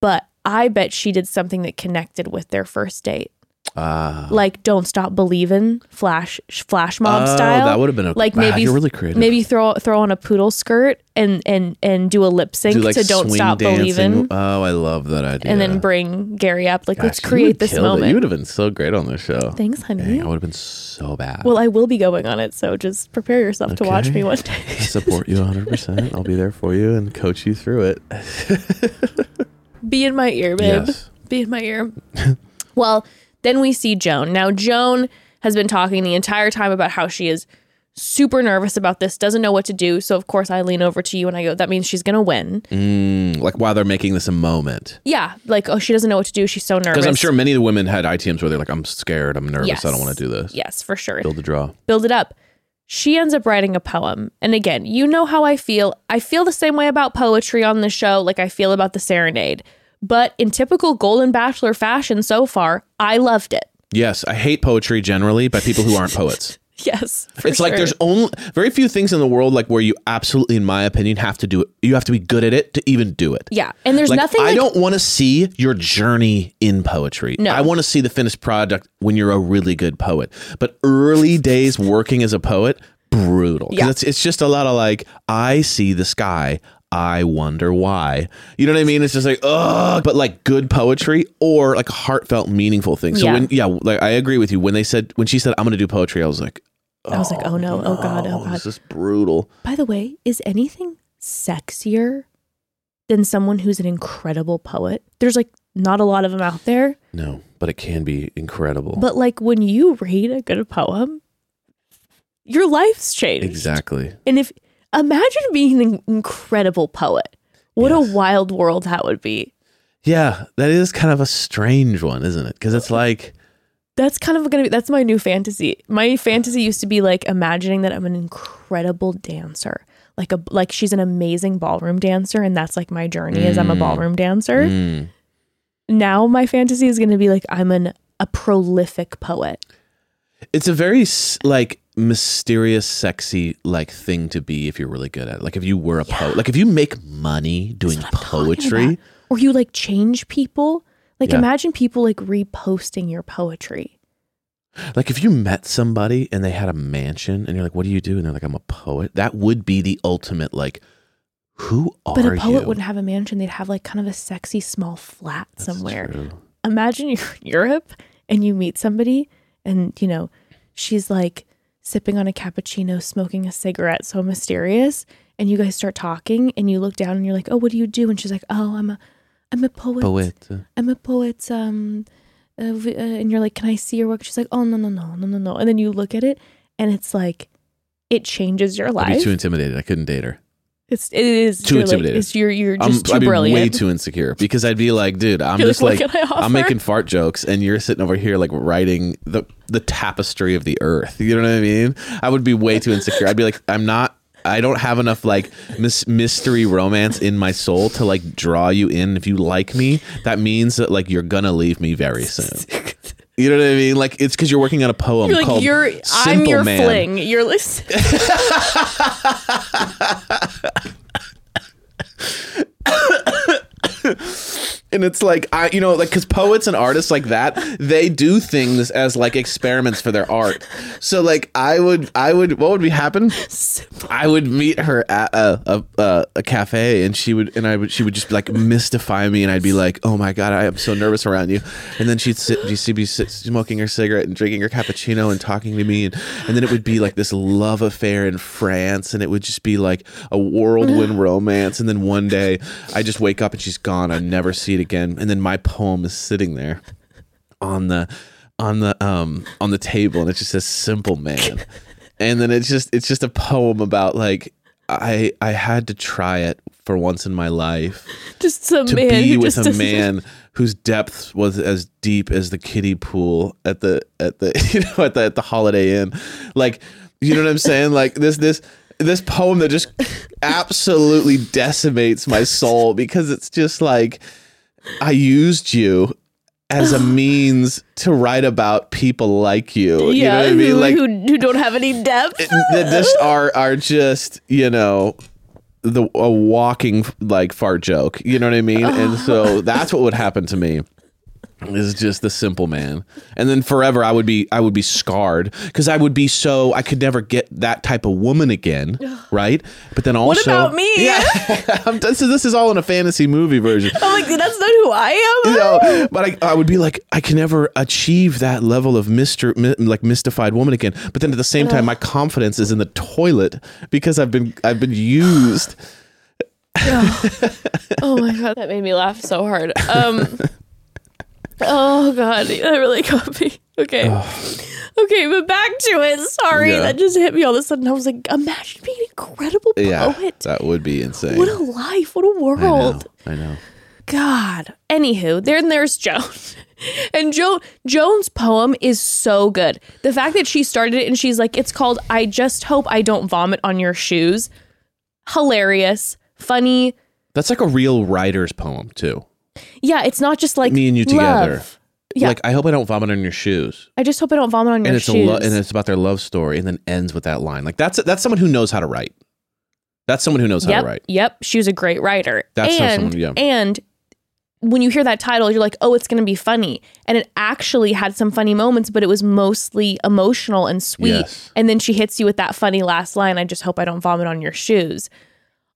but I bet she did something that connected with their first date, Ah. like "Don't Stop believing flash flash mob Oh, style. that would have been a like maybe you're really creative. maybe throw throw on a poodle skirt and and and do a lip sync Do like to "Don't Stop dancing. Believin'." Oh, I love that idea. And then bring Gary up, like, let's create this killed it. moment. You would have been so great on this show. Thanks, honey. Dang, I would have been so bad. Well, I will be going on it, so just prepare yourself to watch me one day. I support you 100%. I'll be there for you and coach you through it. be in my ear, babe. Yes. Be in my ear. well, then we see Joan. Now, Joan has been talking the entire time about how she is super nervous about this, doesn't know what to do. So, of course, I lean over to you and I go, that means she's going to win. Mm, like while they're making this a moment. Yeah. Like, oh, she doesn't know what to do. She's so nervous. Because I'm sure many of the women had ITMs where they're like, I'm scared, I'm nervous, Yes. I don't want to do this. Yes, for sure. Build a draw. build it up. She ends up writing a poem. And again, you know how I feel. I feel the same way about poetry on the show, like I feel about the serenade. But in typical Golden Bachelor fashion so far, I loved it. Yes, I hate poetry generally by people who aren't poets. Yes. it's like there's only very few things in the world like where you absolutely, in my opinion, have to do it. You have to be good at it to even do it. Yeah. And there's Like, nothing I like, don't want to see your journey in poetry. No. I want to see the finished product when you're a really good poet. But early days working as a poet, brutal. Yeah. It's, it's just a lot of like, I see the sky. I wonder why. You know what I mean? It's just like, ugh. But like good poetry or like heartfelt, meaningful things. So Yeah. when, yeah, like I agree with you. When they said, when she said, I'm going to do poetry, I was like, I was like, oh no, oh God, oh, oh God. this is brutal. By the way, is anything sexier than someone who's an incredible poet? There's like not a lot of them out there. No, but it can be incredible. But like when you read a good poem, your life's changed. exactly. And if imagine being an incredible poet, What Yes. a wild world that would be. Yeah, that is kind of a strange one, isn't it? Because it's like, That's kind of gonna be that's my new fantasy. My fantasy used to be like imagining that I'm an incredible dancer. Like a like she's an amazing ballroom dancer and that's like my journey is I'm a Mm. ballroom dancer. mm, Now my fantasy is gonna be like I'm an a prolific poet. it's a very like mysterious, sexy like thing to be if you're really good at it. Like if you were a poet, like if you make money doing what I'm talking poetry. Or you like change people. Like Yeah. imagine people like reposting your poetry. Like if you met somebody and they had a mansion and you're like, "What do you do?" and they're like, "I'm a poet." That would be the ultimate like, who are But a poet you? wouldn't have a mansion. They'd have like kind of a sexy small flat That's somewhere. true. imagine you're in Europe and you meet somebody and you know she's like sipping on a cappuccino smoking a cigarette so mysterious and you guys start talking and you look down and you're like oh what do you do and she's like oh i'm a i'm a poet, Poet. i'm a poet um uh, uh, and you're like can i see your work she's like oh no no no no no no and then you look at it and it's like it changes your I'd be too intimidated. I couldn't date her. It's it is Too you're like, it's you're you're I'm, too I'd be brilliant way too insecure because I'd be like, dude, I'm You're just like, like, "What can I I'm offer?" making fart jokes, and you're sitting over here like writing the the tapestry of the earth. You know what I mean? I would be way too insecure. I'd be like, I'm not. I don't have enough like mis- mystery romance in my soul to like draw you in. If you like me, that means that like you're gonna leave me very soon. You know what I mean? Like it's because you're working on a poem you're like called you're i'm your Man. fling you're listen and it's like I, you know, like because poets and artists like that, they do things as like experiments for their art. So like I would, I would, what would be happen? I would meet her at a a, a cafe, and she would, and I would, she would just like mystify me, and I'd be like, oh my god, I am so nervous around you. And then she'd sit, she'd be sit, smoking her cigarette and drinking her cappuccino and talking to me, and and then it would be like this love affair in France, and it would just be like a whirlwind romance, and then one day I just wake up and she's gone. I never see it again, and then my poem is sitting there on the on the um on the table and it just says simple man. And then it's just it's just a poem about like i i had to try it for once in my life just some to man be with a doesn't- man whose depth was as deep as the kiddie pool at the at the you know at the at the holiday inn. Like you know what i'm saying? Like this this this poem that just absolutely decimates my soul because it's just like i used you as a means to write about people like you. You know yeah, what i mean? who, like who, who don't have any depth. that just are are just you know the a walking like fart joke. You know what i mean? And so that's what would happen to me is just the simple man and then forever i would be i would be scarred because i would be so i could never get that type of woman again right but then also what about me? yeah I'm- this, is, this is all in a fantasy movie version I'm like, that's not who I am. you know, but I, I would be like, I can never achieve that level of myster, mi- like mystified woman again. But then at the same time, my confidence is in the toilet because I've been I've been used. Oh my god, that made me laugh so hard. Um, oh god, that really got me. Okay, okay, but back to it. Sorry, Yeah. that just hit me all of a sudden. I was like, imagine being an incredible Yeah, poet. that would be insane. What a life! What a I know. world! I know. God. Anywho, then there's Joan. And Jo Joan's poem is so good. The fact that she started it and she's like, it's called I Just Hope I Don't Vomit on Your Shoes. Hilarious, funny. That's like a real writer's poem too. Yeah, it's not just like Me and you together. love. Yeah. Like I hope I don't vomit on your shoes. I just hope I don't vomit on your and it's shoes. a lo- and it's about their love story, and then ends with that line. Like that's that's someone who knows how to write. That's someone who knows how to write. yep. She was a great writer. That's and someone- yeah. and when you hear that title, you're like, oh, it's going to be funny. And it actually had some funny moments, but it was mostly emotional and sweet. Yes. And then she hits you with that funny last line I just hope I don't vomit on your shoes.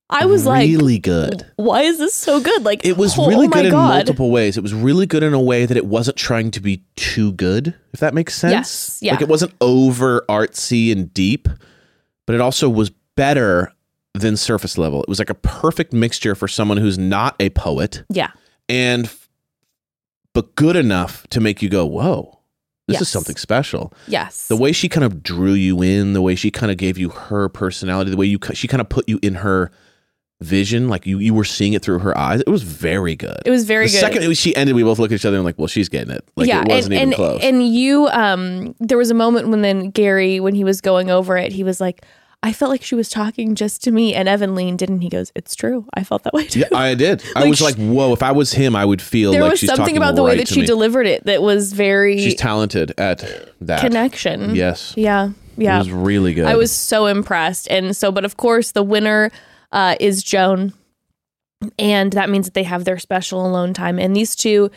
I was like, really good. why is this so good? Like, It was oh, really oh good in God. multiple ways. It was really good in a way that it wasn't trying to be too good, if that makes sense. Yes, yeah. Like it wasn't over artsy and deep, but it also was better than surface level. It was like a perfect mixture for someone who's not a poet Yeah. and but good enough to make you go, "Whoa. This is something special." Yes. The way she kind of drew you in, the way she kind of gave you her personality, the way you she kind of put you in her vision, like you you were seeing it through her eyes. It was very good. It was very the good. second she ended, we both looked at each other and like, well, she's getting it. Like it wasn't and, even and, close. And you, um, there was a moment when then Gary, when he was going over it, he was like, I felt like she was talking just to me. And Evan leaned in and he goes, It's true. I felt that way too. yeah, I did. I was like, whoa, if I was him, I would feel there like was she's something talking about the way right that she me. delivered it that was very She's talented at that. connection. Yes. Yeah. Yeah. It was really good. I was so impressed. And so, but of course, the winner uh, is Joan. And that means that they have their special alone time. And these two,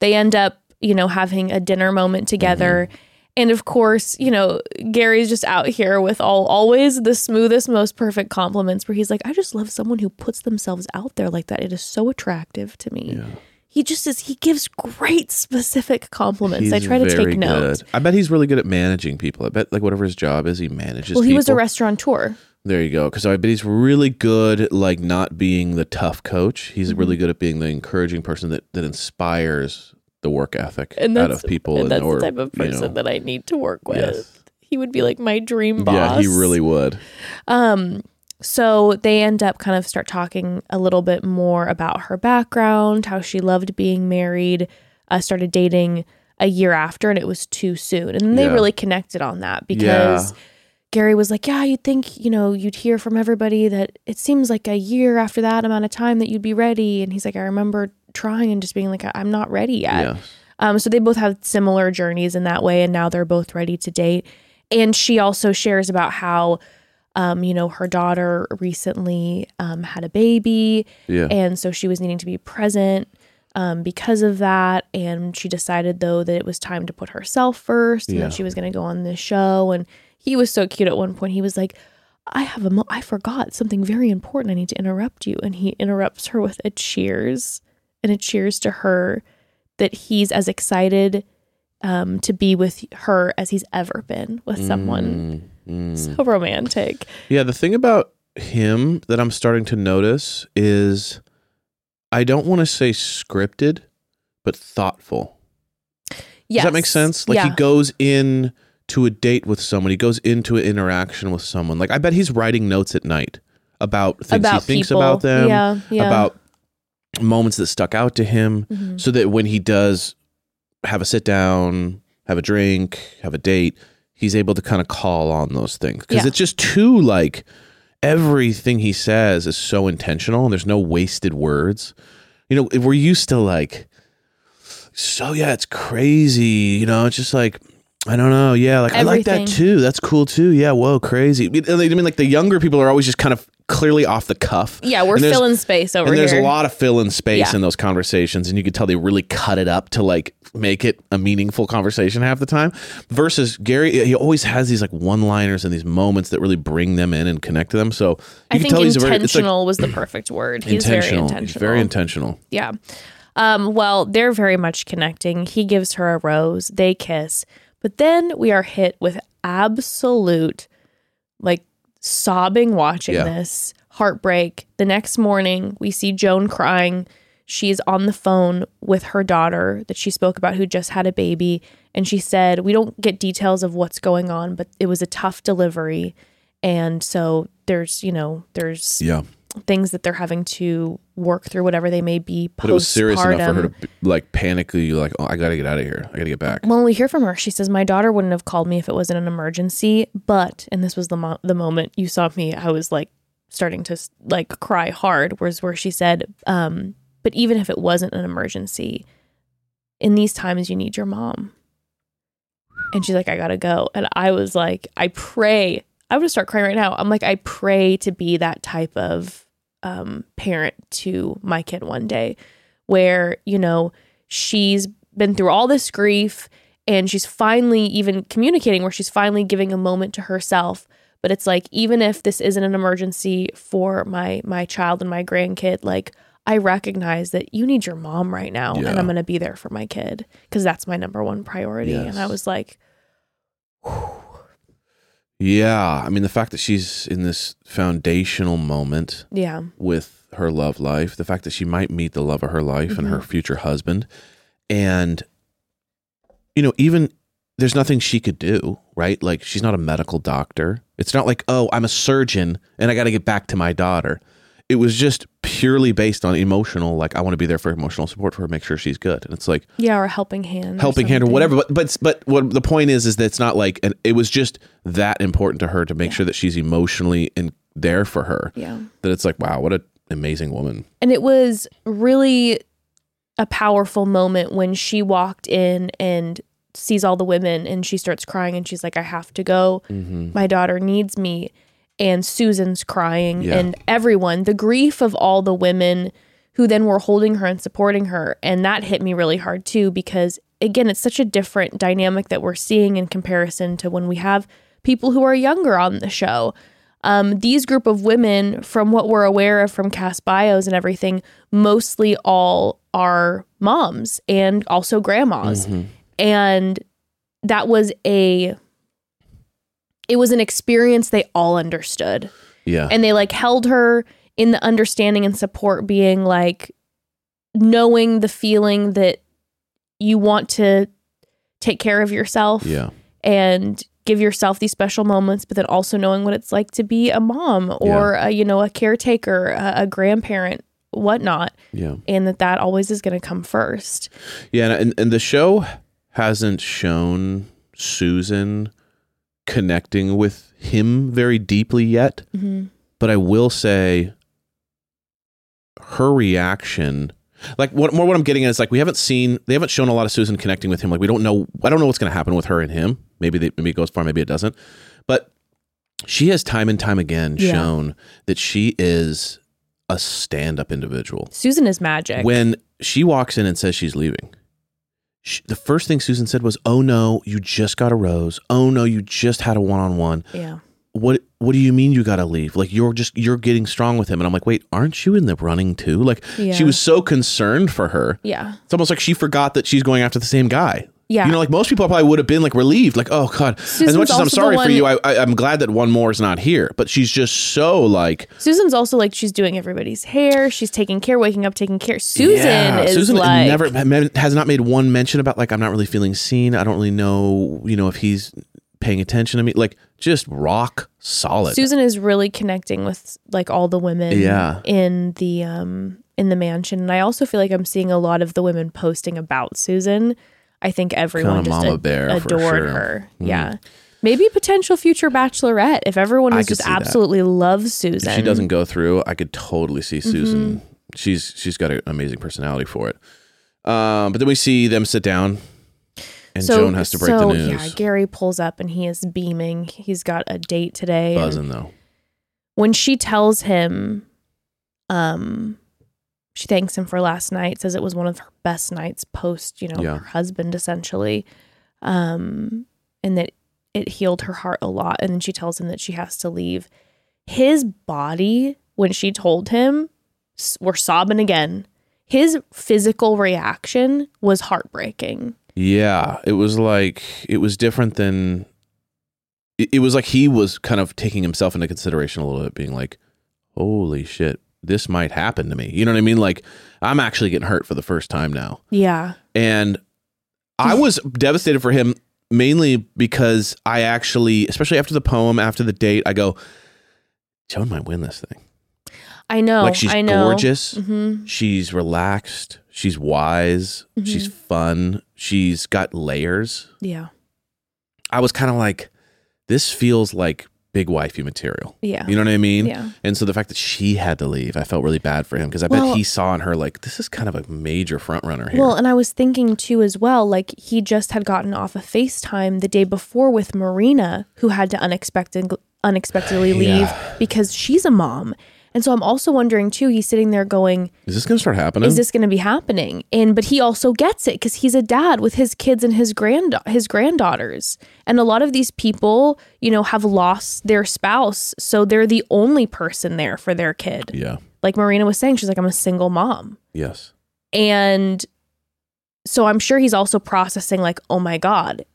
they end up, you know, having a dinner moment together. Mm-hmm. And of course, you know, Gary's just out here with all always the smoothest, most perfect compliments where he's like, I just love someone who puts themselves out there like that. It is so attractive to me. He just is, he gives great specific compliments. I try to take notes. good. I bet he's really good at managing people. I bet like whatever his job is, he manages. Well, he was a restaurateur. There you go. Because I bet he's really good at like not being the tough coach. He's Mm-hmm. really good at being the encouraging person that that inspires the work ethic and out of people. And that's or, the type of you person know, that I need to work with. Yes. He would be like my dream boss. Yeah, he really would. Um, so they end up kind of start talking a little bit more about her background, how she loved being married, uh, started dating a year after, and it was too soon. And they Yeah. really connected on that because Yeah. Gary was like, "Yeah, you'd think you know you'd hear from everybody that it seems like a year after that amount of time that you'd be ready." And he's like, "I remember trying and just being like, I'm not ready yet." Yeah. Um, so they both have similar journeys in that way, and now they're both ready to date. And she also shares about how, um, you know, her daughter recently um, had a baby, Yeah. and so she was needing to be present um, because of that. And she decided though that it was time to put herself first, and Yeah. that she was going to go on this show. And he was so cute at one point. He was like. I have a mo- I forgot something very important. I need to interrupt you. And he interrupts her with a cheers and a cheers to her that he's as excited um, to be with her as he's ever been with someone. Mm, mm. So romantic. Yeah, the thing about him that I'm starting to notice is I don't want to say scripted, but thoughtful. Yes. Does that make sense? Like yeah. he goes in to a date with someone, he goes into an interaction with someone. Like I bet he's writing notes at night about things about he thinks people. about them, Yeah. Yeah. about moments that stuck out to him, Mhm. so that when he does have a sit down, have a drink, have a date, he's able to kind of call on those things because Yeah. it's just too like everything he says is so intentional and there's no wasted words. You know, we're used to like, so yeah, it's crazy. You know, it's just like, I don't know. Yeah, like I like that too. That's cool too. Yeah, whoa, crazy. I mean, like the younger people are always just kind of clearly off the cuff. yeah, we're filling space over and there's here. a lot of fill in space Yeah. in those conversations, and you could tell they really cut it up to like make it a meaningful conversation half the time. Versus Gary, he always has these like one liners and these moments that really bring them in and connect to them. So you I can think tell he's very like intentional was the perfect word. He's very intentional. intentional. He's very intentional. Yeah. Um, well, they're very much connecting. He gives her a rose, they kiss, but then we are hit with absolute like sobbing watching Yeah. this, heartbreak. The next morning, we see Joan crying. She's on the phone with her daughter that she spoke about who just had a baby. And she said, We don't get details of what's going on, but it was a tough delivery. And so there's, you know, there's Yeah, things that they're having to work through, whatever they may be. but it was serious enough for her to like panically like, oh, I got to get out of here. I got to get back. Well, we hear from her. She says, "My daughter wouldn't have called me if it wasn't an emergency." But, and this was the mo- the moment you saw me, I was like starting to like cry hard. Was where she said, um, "But even if it wasn't an emergency, in these times you need your mom." And she's like, "I gotta go," and I was like, "I pray." I would start crying right now. I'm like, I pray to be that type of um, parent to my kid one day, where you know she's been through all this grief and she's finally even communicating where she's finally giving a moment to herself. But it's like even if this isn't an emergency for my my child and my grandkid like i recognize that you need your mom right now Yeah. and i'm going to be there for my kid because that's my number one priority. And i was like Yeah, I mean the fact that she's in this foundational moment yeah with her love life, the fact that she might meet the love of her life and her mm-hmm. future husband. And, you know, even there's nothing she could do, right? Like, she's not a medical doctor. It's not like, oh, I'm a surgeon and I got to get back to my daughter. It was just purely based on emotional like i want to be there for emotional support for her make sure she's good and it's like Yeah, or helping hand. or helping hand or whatever but but but what the point is is that it's not like and it was just that important to her to make sure that she's emotionally in there for her Yeah. that it's like wow what an amazing woman And it was really a powerful moment when she walked in and sees all the women and she starts crying and she's like, I have to go. Mm-hmm. My daughter needs me. And Susan's crying Yeah. and everyone, the grief of all the women who then were holding her and supporting her. And that hit me really hard too, because again, it's such a different dynamic that we're seeing in comparison to when we have people who are younger on the show. Um, these group of women, from what we're aware of from cast bios and everything, mostly all are moms and also grandmas. And that was a it was an experience they all understood. yeah. And they like held her in the understanding and support being like knowing the feeling that you want to take care of yourself yeah. and give yourself these special moments, but then also knowing what it's like to be a mom or a, you know a caretaker, a, a grandparent, whatnot, yeah. And that that always is going to come first. Yeah, and, and the show hasn't shown Susan connecting with him very deeply yet. Mm-hmm. But I will say her reaction like what more what I'm getting at is like we haven't seen they haven't shown a lot of Susan connecting with him. Like we don't know I don't know what's gonna happen with her and him. Maybe they, maybe it goes far, maybe it doesn't. But she has time and time again Yeah. shown that she is a stand up individual Susan is magic. when she walks in and says she's leaving she, the first thing susan said was oh no you just got a rose. Oh no you just had a one-on-one. Yeah, what what do you mean you gotta leave? Like you're just you're getting strong with him. And i'm like wait aren't you in the running too? Like Yeah. she was so concerned for her. Yeah, it's almost like she forgot that she's going after the same guy yeah. you know like most people probably would have been like relieved like oh god as much as i'm sorry for you I, I i'm glad that one more is not here but she's just so like Susan's also like she's doing everybody's hair. She's taking care, waking up, taking care. Susan Yeah, is Susan like never has not made one mention about like I'm not really feeling seen. I don't really know, you know, if he's paying attention to me. Like just rock solid. Susan is really connecting with like all the women Yeah. in the um in the mansion. And I also feel like I'm seeing a lot of the women posting about Susan. I think everyone Kinda just mama ad- adored sure. Mm. her. Yeah. Maybe potential future bachelorette if everyone was just see that. absolutely loves Susan. if she doesn't go through, I could totally see Mm-hmm. Susan. She's she's got an amazing personality for it. Um, but then we see them sit down, and Joan has to break so, the news. Yeah, Gary pulls up and he is beaming. He's got a date today. Buzzing though. when she tells him, um, she thanks him for last night, says it was one of her best nights post, you know, Yeah. her husband essentially, um, and that it healed her heart a lot. And then she tells him that she has to leave. His body, when she told him, we're sobbing again. His physical reaction was heartbreaking. Yeah, it was like it was different than. It, it was like he was kind of taking himself into consideration a little bit, being like, "Holy shit, this might happen to me." You know what I mean? Like I'm actually getting hurt for the first time now, Yeah. and I was devastated for him mainly because I actually, especially after the poem, after the date, I go, "Joan might win this thing." I know. like she's know. gorgeous, hmm she's relaxed, she's wise, she's fun, she's got layers. Yeah. I was kind of like, this feels like big wifey material. Yeah. You know what I mean? Yeah. And so the fact that she had to leave, I felt really bad for him because I Well- bet he saw in her like this is kind of a major front runner here. Well, and I was thinking too as well, like he just had gotten off a FaceTime the day before with Marina, who had to unexpected unexpectedly leave Yeah. because she's a mom. And so I'm also wondering too, he's sitting there going, is this going to start happening? is this going to be happening? And but he also gets it because he's a dad with his kids and his grand his granddaughters. And a lot of these people, you know, have lost their spouse, so they're the only person there for their kid. yeah. Like Marina was saying, she's like I'm a single mom. Yes. And so I'm sure he's also processing, like, oh my God,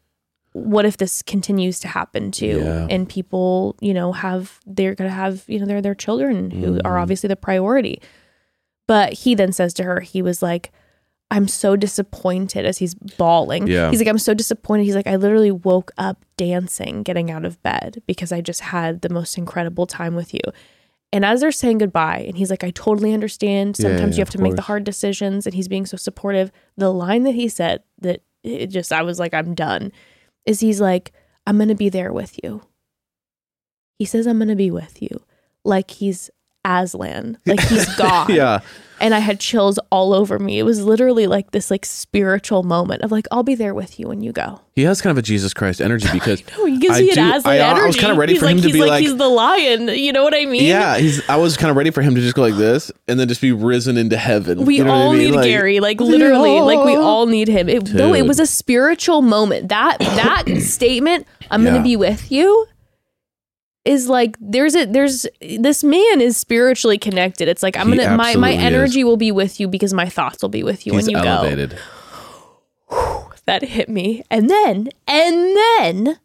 what if this continues to happen too? Yeah. And people, you know, have, they're going to have, you know, they're their children who are Mhm. obviously the priority. But he then says to her, he was like, I'm so disappointed as he's bawling. Yeah. He's like, I'm so disappointed. He's like, I literally woke up dancing, getting out of bed because I just had the most incredible time with you. And as they're saying goodbye, and he's like, I totally understand. Sometimes yeah, you have to of make the hard decisions. And he's being so supportive. The line that he said that it just, I was like, I'm done, is he's like, I'm going to be there with you. He says, I'm going to be with you. Like he's Aslan, like he's God. yeah. And I had chills all over me. It was literally like this like spiritual moment of like, I'll be there with you when you go. He has kind of a Jesus Christ energy because No, he gives I an do- Aslan I- uh, I was kinda ready he's for like, him to he's be like, like- he's the lion. You know what I mean? yeah, he's. I was kind of ready for him to just go like this and then just be risen into heaven. We You know what I all mean? need Like, Gary, like literally, like we all need him. It, no, it was a spiritual moment. That that statement, "I'm Yeah. gonna be with you," is like there's a there's this man is spiritually connected. It's like I'm He gonna my my energy will be with you because my thoughts will be with you He's when you elevated. go. That hit me, and then and then.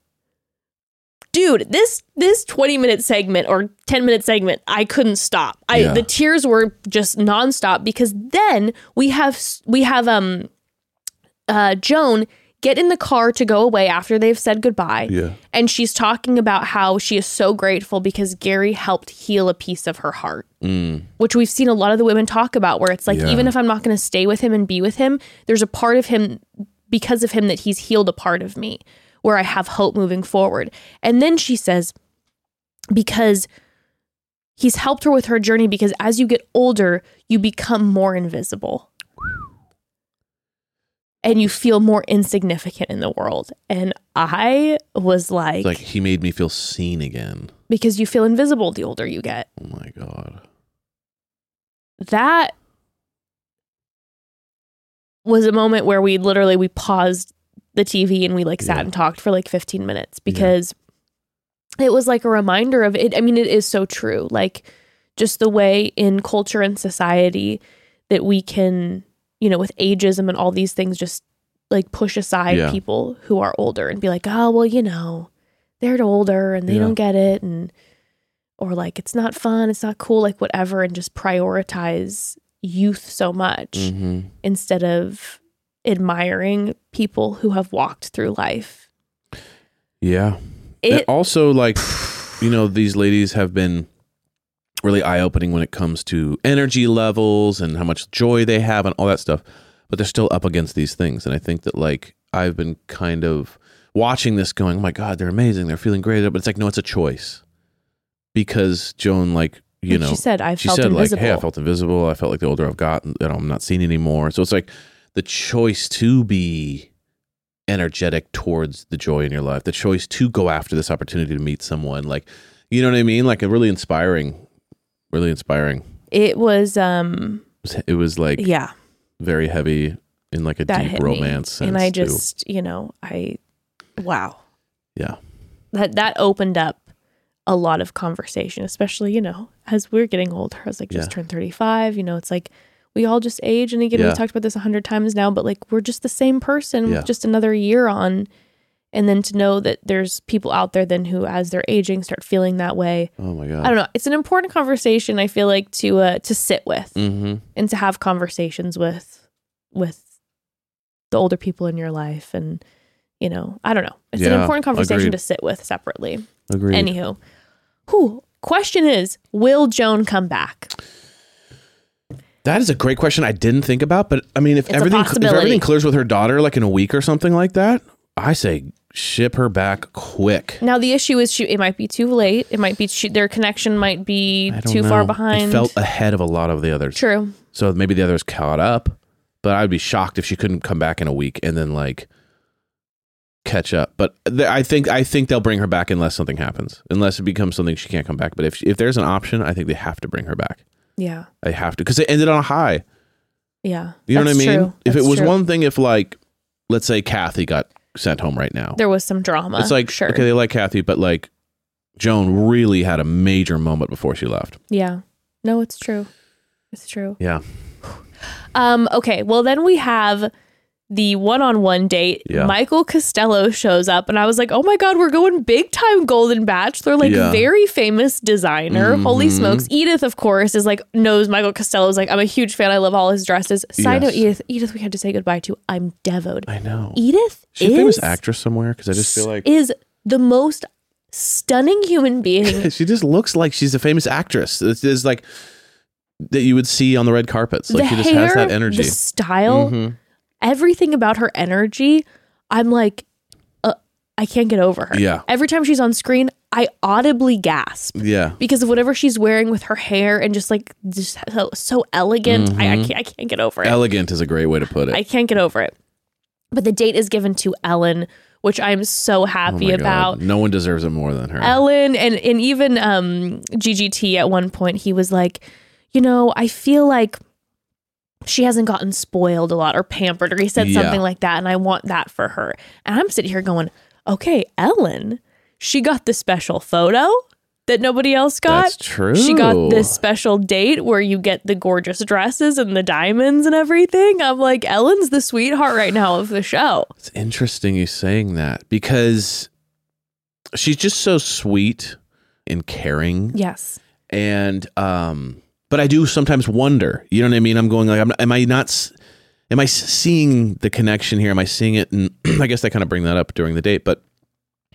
Dude, this this 20 minute segment or 10 minute segment, I couldn't stop. I Yeah. the tears were just nonstop because then we have we have um uh Joan get in the car to go away after they've said goodbye. Yeah. And she's talking about how she is so grateful because Gary helped heal a piece of her heart, Mm. which we've seen a lot of the women talk about, where it's like, Yeah. even if I'm not going to stay with him and be with him, there's a part of him because of him that he's healed a part of me where I have hope moving forward. And then she says, because he's helped her with her journey, because as you get older, you become more invisible and you feel more insignificant in the world. And I was like, It's like he made me feel seen again. because you feel invisible the older you get. Oh my god. That was a moment where we literally we paused the TV and we like sat Yeah. and talked for like 15 minutes because it was like a reminder of it. I mean, it is so true. Like just the way in culture and society that we can, you know, with ageism and all these things, just like push aside Yeah. people who are older and be like, oh, well, you know, they're older and they Yeah. don't get it. And, or like, it's not fun, it's not cool, like whatever, and just prioritize youth so much hmm instead of admiring people who have walked through life. Yeah. It, And also, like, you know, these ladies have been really eye opening when it comes to energy levels and how much joy they have and all that stuff. But they're still up against these things. And I think that, like, I've been kind of watching this going, oh my God, they're amazing. They're feeling great. But it's like, no, it's a choice. Because Joan, like, you know, she said, I she felt said invisible. like hey i felt invisible i felt like the older i've gotten you know i'm not seen anymore so it's like the choice to be energetic towards the joy in your life the choice to go after this opportunity to meet someone like you know what i mean like a really inspiring really inspiring it was, um, it was, like yeah, very heavy in like a deep romance and I too. just, you know, I, wow, yeah that that opened up a lot of conversation, especially you know as we're getting older. I was like just Yeah. turned thirty five. You know, it's like we all just age, and again, Yeah. we've talked about this a hundred times now, but like we're just the same person Yeah. with just another year on. And then to know that there's people out there then who, as they're aging, start feeling that way. oh my god I don't know. It's an important conversation. I feel like to uh, to sit with mm-hmm. and to have conversations with with the older people in your life, and you know, I don't know. It's an important conversation agreed. to sit with separately. agreed Anywho, who question is, will Joan come back? That is a great question I didn't think about, but I mean, if It's everything if everything clears with her daughter like in a week or something like that, I say ship her back quick. Now the issue is, she, it might be too late. It might be she, their connection might be I don't too know. far It behind. felt ahead of a lot of the others. True. So maybe the others caught up, but I'd be shocked if she couldn't come back in a week and then like catch up. But th- I think I think they'll bring her back unless something happens, unless it becomes something she can't come back. But if if there's an option, I think they have to bring her back. Yeah. They have to because it ended on a high. Yeah. You know what I mean? true. If it was true. one thing, if like let's say Kathy got sent home right now, there was some drama. it's like sure. okay, they like Kathy, but like Joan really had a major moment before she left. Yeah. No, it's true. It's true. Yeah, Um, okay, well then we have the one-on-one date. Yeah. Michael Costello shows up and I was like, "Oh my god, we're going big time Golden Bachelor, like Yeah. very famous designer. Holy Mhm. smokes. Edith of course is like knows Michael Costello is like I'm a huge fan. I love all his dresses. Side note Edith, Edith we had to say goodbye to. I'm devoed. I know. Edith She's a famous actress somewhere because I just feel like is the most stunning human being. she just looks like she's a famous actress. It's, it's like that you would see on the red carpets. Like the she just hair, has that energy. the style, Mhm. Everything about her energy. I'm like, uh, I can't get over her. Yeah. Every time she's on screen, I audibly gasp Yeah. because of whatever she's wearing with her hair and just like just so, so elegant. I, I, Mhm. can't, I can't get over it. Elegant is a great way to put it. I can't get over it. But the date is given to Ellen, which I'm so Oh happy my about. God. No one deserves it more than her. Ellen and and even um GGT at one point he was like, you know, I feel like she hasn't gotten spoiled a lot or pampered or he said Yeah. something like that and I want that for her. And I'm sitting here going, "Okay, Ellen, she got the special photo that nobody else got. That's true. She got this special date where you get the gorgeous dresses and the diamonds and everything. I'm like, Ellen's the sweetheart right now of the show. It's interesting you saying that because she's just so sweet and caring. Yes. and um but i do sometimes wonder you know what i mean i'm going like I'm, am i not am I seeing the connection here am i seeing it and i guess i kind of bring that up during the date but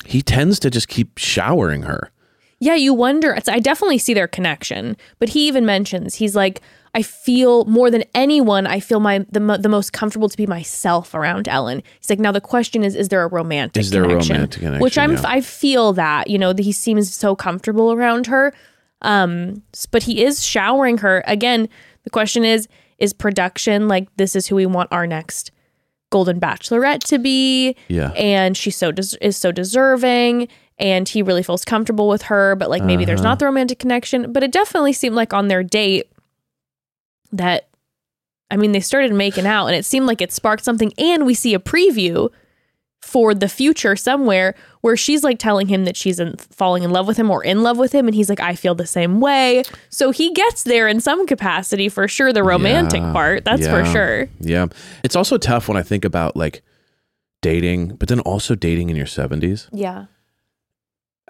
he tends to just keep showering her Yeah, you wonder. It's, I definitely see their connection, but he even mentions he's like, I feel more than anyone, I feel my the, the most comfortable to be myself around Ellen. He's like, now the question is, is there a romantic? Is there a connection? romantic connection, Which I'm, yeah. I feel that you know that he seems so comfortable around her, um, but he is showering her again. The question is, is production like this is who we want our next Golden Bachelorette to be? yeah and she's so des- is so deserving and he really feels comfortable with her but like maybe there's Uh-huh. not the romantic connection but it definitely seemed like on their date that i mean they started making out and it seemed like it sparked something and we see a preview for the future somewhere where she's like telling him that she's in, falling in love with him or in love with him and he's like i feel the same way. So he gets there in some capacity for sure the romantic Yeah. part that's for sure. Yeah. It's also tough when i think about like dating but then also dating in your 70s yeah.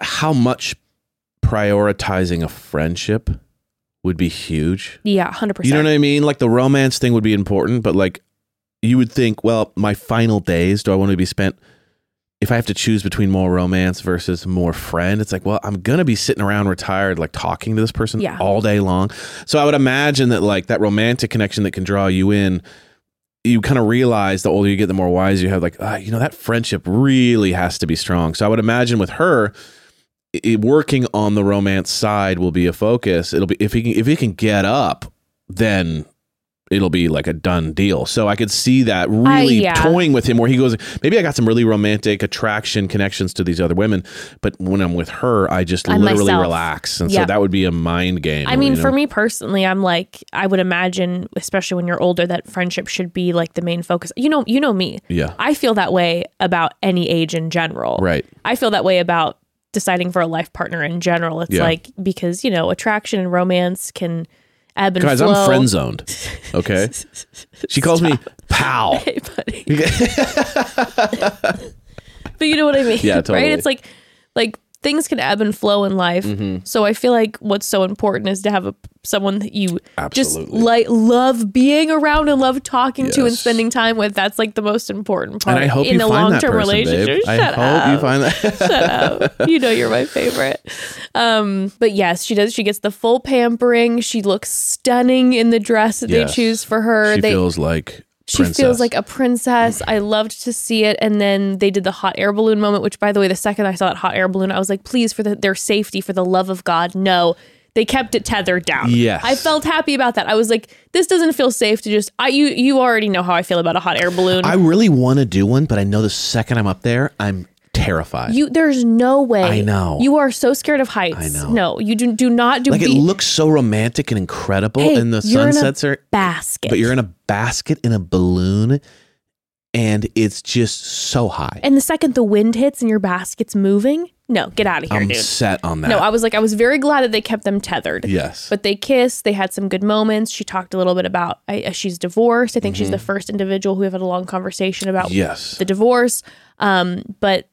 How much prioritizing a friendship would be huge. Yeah 100% You know what I mean? Like the romance thing would be important, but like you would think, well, my final days, do I want to be spent if I have to choose between more romance versus more friend? It's like, well, I'm going to be sitting around retired like talking to this person Yeah. all day long. So I would imagine that like that romantic connection that can draw you in you kind of realize the older you get, the more wise you have. Like, ah, you know, that friendship really has to be strong. So I would imagine with her, i working on the romance side will be a focus. It'll be if he can, if he can get up, then it'll be like a done deal. So I could see that really yeah. toying with him, where he goes, maybe I got some really romantic attraction connections to these other women, but when I'm with her, I just I'm literally myself. relax, and Yeah. so that would be a mind game. I mean, you know? for me personally, I'm like, I would imagine, especially when you're older, that friendship should be like the main focus. You know, you know me. yeah, I feel that way about any age in general. right. I feel that way about deciding for a life partner in general. It's Yeah. like because you know attraction and romance can ebb and Guys, flow. I'm friend zoned. Okay, she calls me pal. Hey, buddy. but you know what I mean, Yeah, totally. Right? It's like like things can ebb and flow in life. Mm-hmm. So I feel like what's so important is to have a someone that you Absolutely. just like love being around and love talking to and spending time with. That's like the most important part and I hope in you a long term relationship. babe. I Shut hope up. you find that. Shut up. You know you're my favorite. Um, but yes, she does. She gets the full pampering. She looks stunning in the dress that Yes. they choose for her. She they feels like she princess. feels like a princess. I loved to see it. And then they did the hot air balloon moment, which by the way, the second I saw that hot air balloon, I was like, please, for the, their safety, for the love of God, no. They kept it tethered down. Yes. I felt happy about that. I was like, this doesn't feel safe to just I you you already know how I feel about a hot air balloon. I really want to do one, but I know the second I'm up there, I'm terrified. you there's no way. I know. You are so scared of heights. I know. No, you do do not do like it looks so romantic and incredible, Hey, and the you're in a sunsets are. basket. But you're in a basket in a balloon, and it's just so high. and the second the wind hits and your basket's moving, no, get out of here, I'm dude. set on that. No, I was like, I was very glad that they kept them tethered. yes, But they kissed. They had some good moments. She talked a little bit about I, uh, she's divorced. I think she's the first individual who have had a long conversation about Mm-hmm. yes, the divorce. Um, but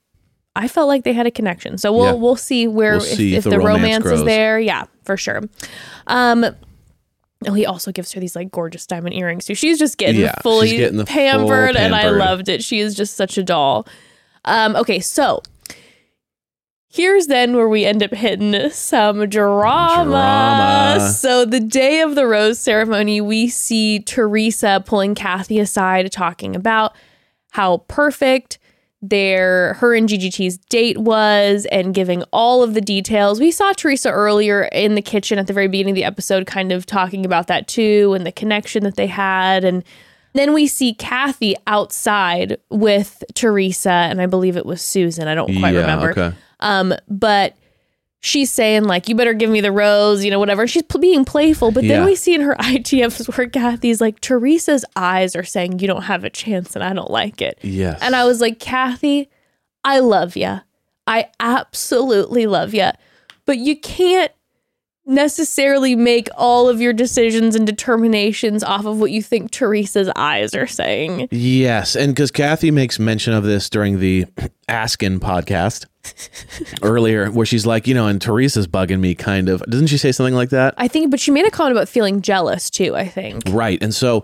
I felt like they had a connection. So we'll Yeah. we'll see where We'll if, see if, if the the romance romance, is there. Yeah, for sure. Um. Oh, he also gives her these like gorgeous diamond earrings too. She's just getting Yeah, fully getting the full pampered, and I pampered. loved it. She is just such a doll. Um. Okay, so Here's then where we end up hitting some drama. Drama. So, the day of the rose ceremony, we see Theresa pulling Kathy aside, talking about how perfect their her and GGT's date was and giving all of the details. We saw Theresa earlier in the kitchen at the very beginning of the episode kind of talking about that too and the connection that they had and then we see Kathy outside with Theresa and I believe it was Susan. I don't quite Yeah, remember. okay. Um, but she's saying like, "You better give me the rose," you know, whatever. She's pl- being playful, but Yeah. then we see in her ITFs where Kathy's like, "Theresa's eyes are saying you don't have a chance, and I don't like it." Yes. And I was like, "Kathy, I love you. I absolutely love you, but you can't." necessarily make all of your decisions and determinations off of what you think Theresa's eyes are saying. Yes, and because Kathy makes mention of this during the Askin podcast earlier, where she's like, you know, and Theresa's bugging me, kind of. Doesn't she say something like that? I think, but she made a comment about feeling jealous too, I think. Right. And so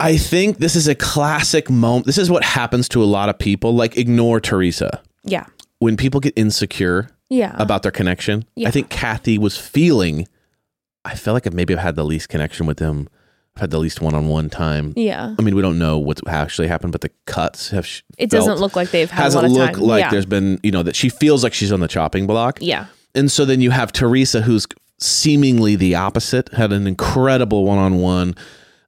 I think this is a classic moment. This is what happens to a lot of people. Like, ignore Theresa. Yeah. When people get insecure Yeah. about their connection, Yeah. I think Kathy was feeling, I feel like I maybe have had the least connection with him. Had the least one on one time. yeah. I mean, we don't know what's actually happened, but the cuts have. sh- It doesn't look like they've had hasn't a lot of looked time. like yeah. there's been, you know, that she feels like she's on the chopping block. yeah. And so then you have Theresa, who's seemingly the opposite, had an incredible one on one,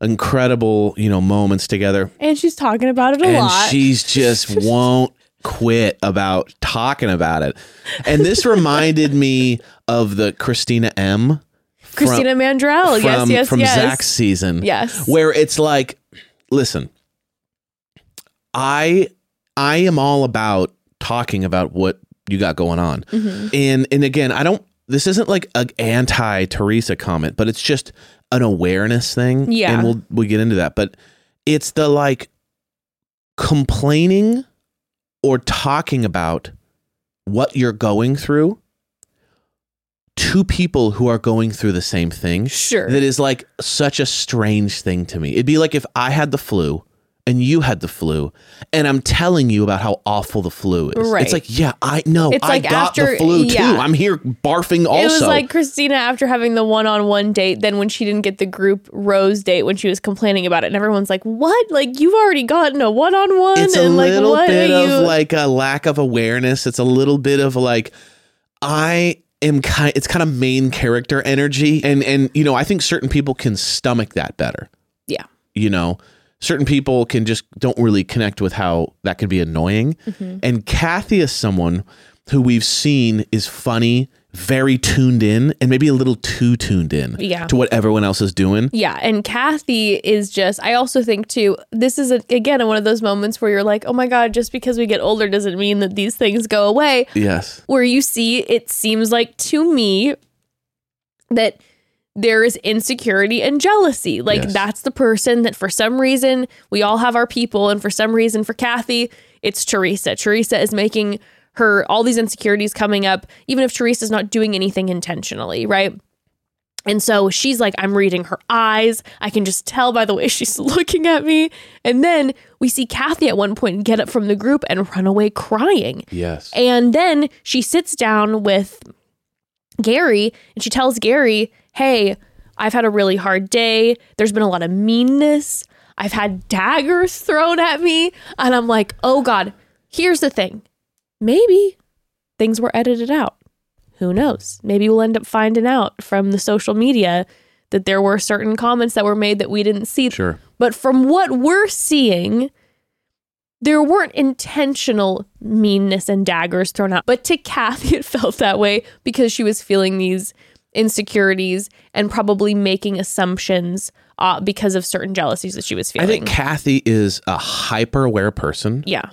incredible, you know, moments together. And she's talking about it a and lot. she's just won't quit about talking about it. And this reminded me of the Christina M. from- Christina Mandrell. yes, yes, from yes. Zach's season. Yes. Where it's like, listen, I I am all about talking about what you got going on. Mm-hmm. And and again, I don't this isn't like an anti Theresa comment, but it's just an awareness thing. Yeah. And we'll we'll get into that. But it's the like complaining or talking about what you're going through to people who are going through the same thing Sure. that is like such a strange thing to me. It'd be like if I had the flu and you had the flu and I'm telling you about how awful the flu is. Right. It's like, yeah, I know. It's I like got after- the flu too. I'm here barfing also. It was like Christina after having the one-on-one date. Then when she didn't get the group rose date, when she was complaining about it, and everyone's like, "What? Like you've already gotten a one-on-one?" it's a and like, little what bit of you? like a lack of awareness. It's a little bit of like I am kind it's kind of main character energy and and you know, I think certain people can stomach that better. yeah, you know certain people can just don't really connect with how that can be annoying Mm-hmm. and kathy is someone who we've seen is funny very tuned in and maybe a little too tuned in Yeah. to what everyone else is doing yeah. And Kathy is just. I also think too. This is a, again one of those moments where you're like, "Oh my god!" Just because we get older doesn't mean that these things go away. yes where you see it seems like to me that there is insecurity and jealousy. Like Yes. that's the person that for some reason we all have our people, and for some reason for Kathy, it's Theresa. Theresa is making her all these insecurities coming up, even if Theresa's not doing anything intentionally, right? And so she's like, I'm reading her eyes. I can just tell by the way she's looking at me. And then we see Kathy at one point get up from the group and run away crying. yes And then she sits down with Gerry and she tells Gerry, Hey, I've had a really hard day. There's been a lot of meanness. I've had daggers thrown at me. And I'm like, Oh God, here's the thing. Maybe things were edited out. Who knows? Maybe we'll end up finding out from the social media that there were certain comments that were made that we didn't see. sure But from what we're seeing, there weren't intentional meanness and daggers thrown out. But to Kathy, it felt that way because she was feeling these insecurities and probably making assumptions uh, because of certain jealousies that she was feeling. i think kathy is a hyper aware person yeah.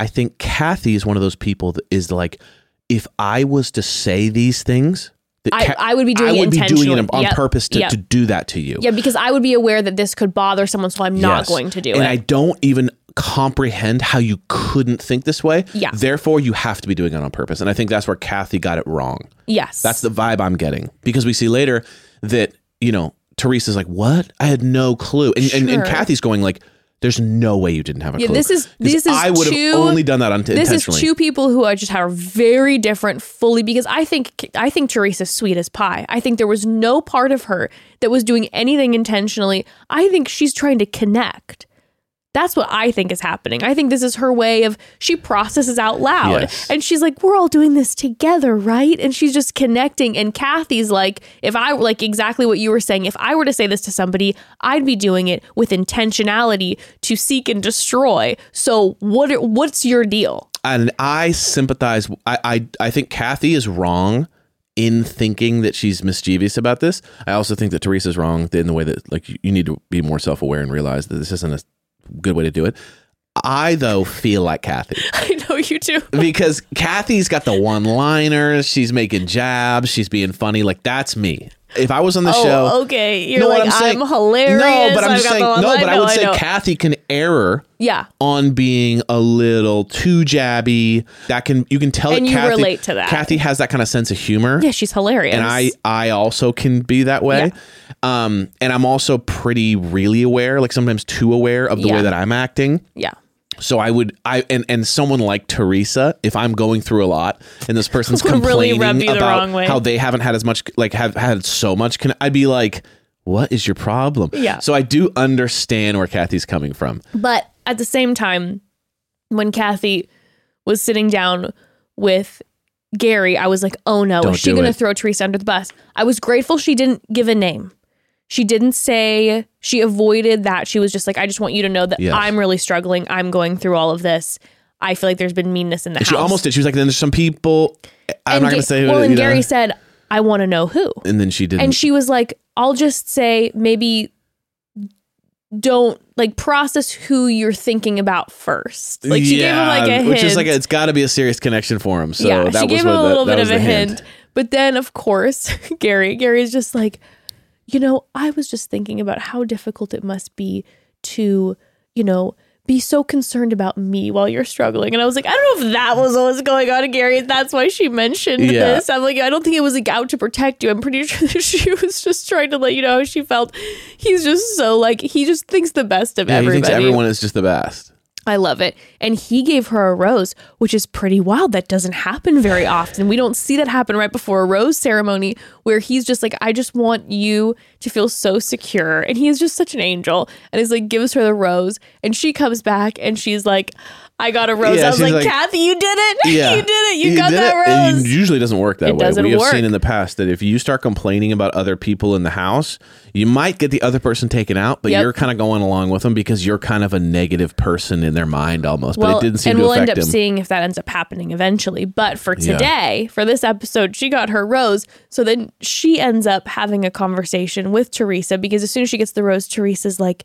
I think kathy is one of those people that is like if i was to say these things that I- I would be doing I it be doing it on Yep. purpose to, Yep. to do that to you Yeah, because I would be aware that this could bother someone, so I'm not going to do and it. And I don't even comprehend how you couldn't think this way. Yeah. Therefore, you have to be doing it on purpose. And I think that's where Kathy got it wrong. yes. That's the vibe I'm getting because we see later that, you know, Theresa's like, what? I had no clue. And, and, and Kathy's going like, There's no way you didn't have a Yeah, clue. this is- this is I would have only done that un- this is two people who are just are very different fully because I think I think Theresa's sweet as pie. I think there was no part of her that was doing anything intentionally. I think she's trying to connect. That's what I think is happening. I think this is her way of she processes out loud. Yes. And she's like, We're all doing this together, right? And she's just connecting. And Kathy's like, if I like exactly what you were saying, if I were to say this to somebody, I'd be doing it with intentionality to seek and destroy. So what what's your deal? and I sympathize. I, I I think Kathy is wrong in thinking that she's mischievous about this. I also think that Theresa's wrong in the way that like you, you need to be more self aware and realize that this isn't a good way to do it. I though feel like Kathy I know you do. because Kathy's got the one liners. She's making jabs. She's being funny. Like that's me. If I was on the Oh, show, okay. You're No, like, I'm, saying- hilarious. No, but I'm I've just saying. No, but I would say know. Kathy can error yeah. on being a little too jabby. That can you can tell And you Kathy, relate to that. Kathy has that kind of sense of humor. Yeah, she's hilarious. And I I also can be that way. Um and I'm also pretty really aware, like sometimes too aware of the Yeah. way that I'm acting. yeah. So I would I and and someone like Theresa, if I'm going through a lot and this person's Would really complaining the about how they haven't had as much like have had so much can I'd be like what is your problem? Yeah. So I do understand where Kathy's coming from. But at the same time, when Kathy was sitting down with Gerry, I was like, oh no, Don't is she going to it. throw Theresa under the bus? I was grateful she didn't give a name. She didn't say, she avoided that. She was just like, I just want you to know that Yes. I'm really struggling. I'm going through all of this. I feel like there's been meanness in the house. she almost did. She was like, then there's some people I'm And not Ga- gonna say who Well, you and know. Gerry said, I want to know who. and then she didn't And she was like, I'll just say maybe don't like process who you're thinking about first. Like she gave him like a hint. which is like it's got to be a serious connection for him. So yeah, that she was gave him what a the- little that bit was of a hint. But then of course, Gerry, Gerry's just like, you know, I was just thinking about how difficult it must be to, you know, be so concerned about me while you're struggling. And I was like, I don't know if that was what was going on, Gerry. That's why she mentioned Yeah. this. I'm like, I don't think it was like out to protect you. I'm pretty sure that she was just trying to let you know how she felt. He's just so like he just thinks the best of Yeah, he thinks everyone is just the best. I love it. And he gave her a rose, which is pretty wild. That doesn't happen very often. We don't see that happen right before a rose ceremony where he's just like, I just want you to feel so secure. And he is just such an angel. And he's like, gives her the rose. And she comes back and she's like, I got a rose. Yeah, I was like, like- Kathy, you did it. Yeah, you did it. You, got that it. Rose. It usually doesn't work that It way. we have work. seen in the past that if you start complaining about other people in the house, you might get the other person taken out, but Yep. you're kind of going along with them because you're kind of a negative person in their mind almost. but it didn't seem to affect him. and to we'll affect end up him. seeing if that ends up happening eventually. But for Yeah. today, for this episode, she got her rose. So then she ends up having a conversation with Theresa because as soon as she gets the rose, Theresa's like,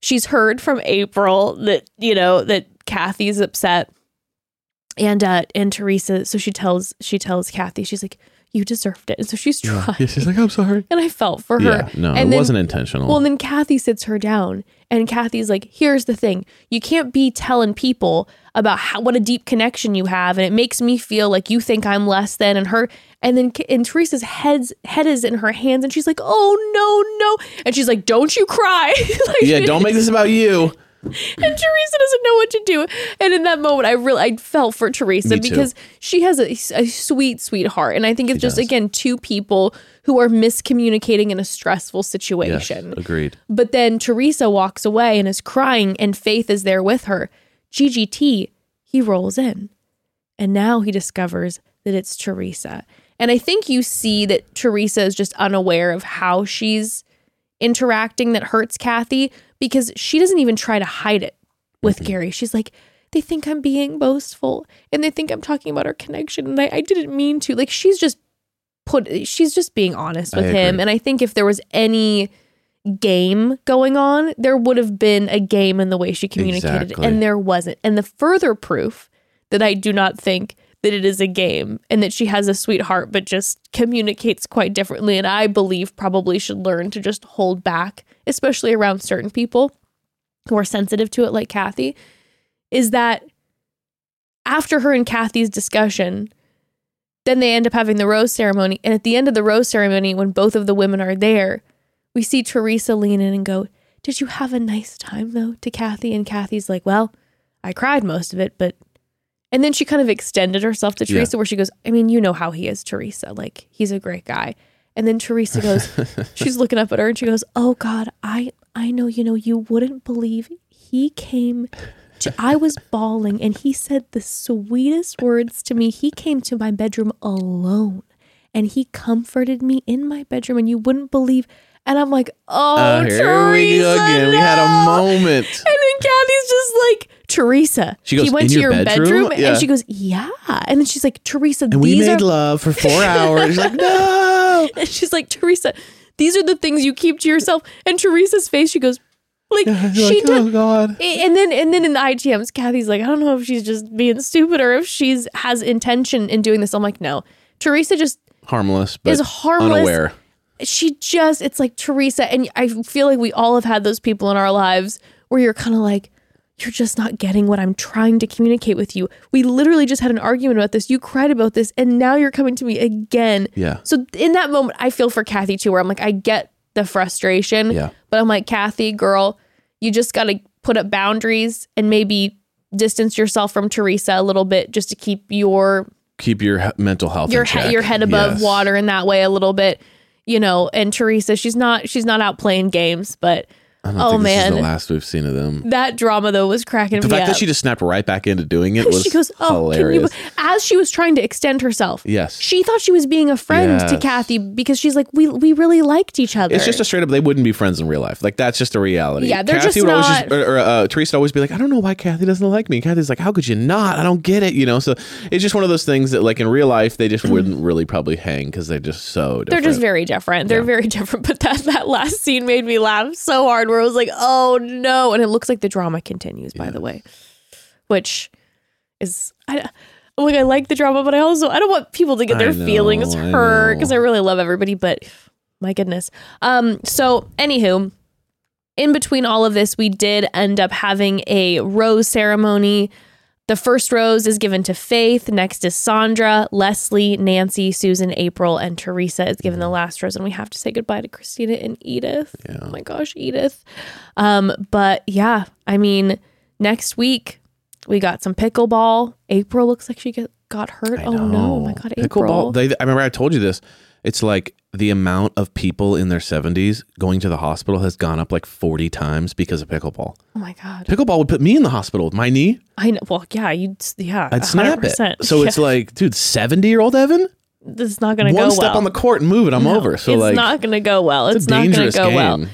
she's heard from April that you know that Kathy's upset, and uh and Theresa. So she tells she tells Kathy, she's like, you deserved it, and so she's trying. Yeah, she's like, I'm sorry. And I felt for her. Yeah, no, and it then- wasn't intentional. well, and then Kathy sits her down, and Kathy's like, "Here's the thing: you can't be telling people about how what a deep connection you have, and it makes me feel like you think I'm less than." And her, and then and Theresa's head's head is in her hands, and she's like, "Oh no, no!" And she's like, "Don't you cry!" like, yeah, don't make this about you. And Theresa doesn't know what to do. And in that moment, I really I felt for Theresa because she has a, a sweet, sweet heart, and I think it's just does. again two people who are miscommunicating in a stressful Yes, situation. agreed. But then Theresa walks away and is crying, and Faith is there with her. GGT, he rolls in. And now he discovers that it's Theresa. And I think you see that Theresa is just unaware of how she's interacting that hurts Kathy because she doesn't even try to hide it with mm-hmm. Gerry. She's like, they think I'm being boastful and they think I'm talking about our connection. And I, I didn't mean to. Like, she's just put, she's just being honest I with him. agree. And I think if there was any game going on, there would have been a game in the way she communicated, Exactly. and there wasn't. And the further proof that I do not think that it is a game and that she has a sweetheart but just communicates quite differently and I believe probably should learn to just hold back, especially around certain people who are sensitive to it like Kathy, is that after her and Kathy's discussion, then they end up having the rose ceremony. And at the end of the rose ceremony, when both of the women are there, we see Theresa lean in and go, Did you have a nice time though to Kathy? And Kathy's like, Well, I cried most of it, but and then she kind of extended herself to Yeah. Theresa where she goes, I mean, you know how he is, Theresa. Like, he's a great guy. And then Theresa goes, she's looking up at her and she goes, Oh God, I I know, you know, you wouldn't believe he came to I was bawling and he said the sweetest words to me. He came to my bedroom alone and he comforted me in my bedroom and you wouldn't believe and I'm like, oh, Uh, here Theresa, we go again. We had a moment. And then Kathy's just like, Theresa. She goes, he went "In to your your bedroom?" bedroom, Yeah. and she goes, yeah. And then she's like, Theresa, And we made are love for four hours. She's like, no. and she's like, Theresa, these are the things you keep to yourself. And Theresa's face, she goes, like You're she like, did. oh God. And then and then in the ITMs, Kathy's like, I don't know if she's just being stupid or if she's has intention in doing this. I'm like, no. Theresa just Harmless, but is harmless. unaware. She just it's like Theresa, and I feel like we all have had those people in our lives where you're kind of like, you're just not getting what I'm trying to communicate with you. We literally just had an argument about this. You cried about this, and now you're coming to me again. Yeah. So in that moment, I feel for Kathy too, where I'm like, I get the frustration, Yeah. but I'm like, Kathy, girl, you just got to put up boundaries and maybe distance yourself from Theresa a little bit just to keep your Keep your he- mental health your he- your head above Yes. water in that way a little bit, you know. And Theresa, she's not she's not out playing games, but I don't oh think this is man, the last we've seen of them. that drama though was cracking The me fact up. that she just snapped right back into doing it was she goes, "Oh, hilarious. can you?" As she was trying to extend herself, Yes. she thought she was being a friend to Kathy because she's like, "We we really liked each other." It's just a straight up. They wouldn't be friends in real life. Like that's just a reality. Yeah, they're Kathy just would always not- just, or, or, uh, Theresa would always be like, I don't know why Kathy doesn't like me. Kathy's like, how could you not? I don't get it. You know. So it's just one of those things that, like in real life, they just wouldn't really probably hang because they're just so. Different. They're just very different. They're Yeah. very different. But that that last scene made me laugh so hard. Where I was like, "Oh no!" And it looks like the drama continues. By the way, which is I. Like I like the drama, but I also I don't want people to get their know, feelings hurt because I know. really love everybody. But my goodness. Um. So anywho, in between all of this, we did end up having a rose ceremony. The first rose is given to Faith. Next is Sandra, Leslie, Nancy, Susan, April, and Theresa is given the last rose. And we have to say goodbye to Christina and Edith. Yeah. Oh my gosh, Edith. Um, but yeah, I mean, next week we got some pickleball. April looks like she get, got hurt. I Oh no, oh my god, April. Pickleball. They, I remember I told you this. It's like the amount of people in their 70s going to the hospital has gone up like 40 times because of pickleball. oh my god. Pickleball would put me in the hospital with my knee. I know. Well, yeah, you. Yeah, I'd snap 100%. it. So it's like, dude, 70 year old Evan, this is not going to go well. one step on the court and move it. I'm No, over. So it's like, not going to go well. it's It's, not going to go game. well.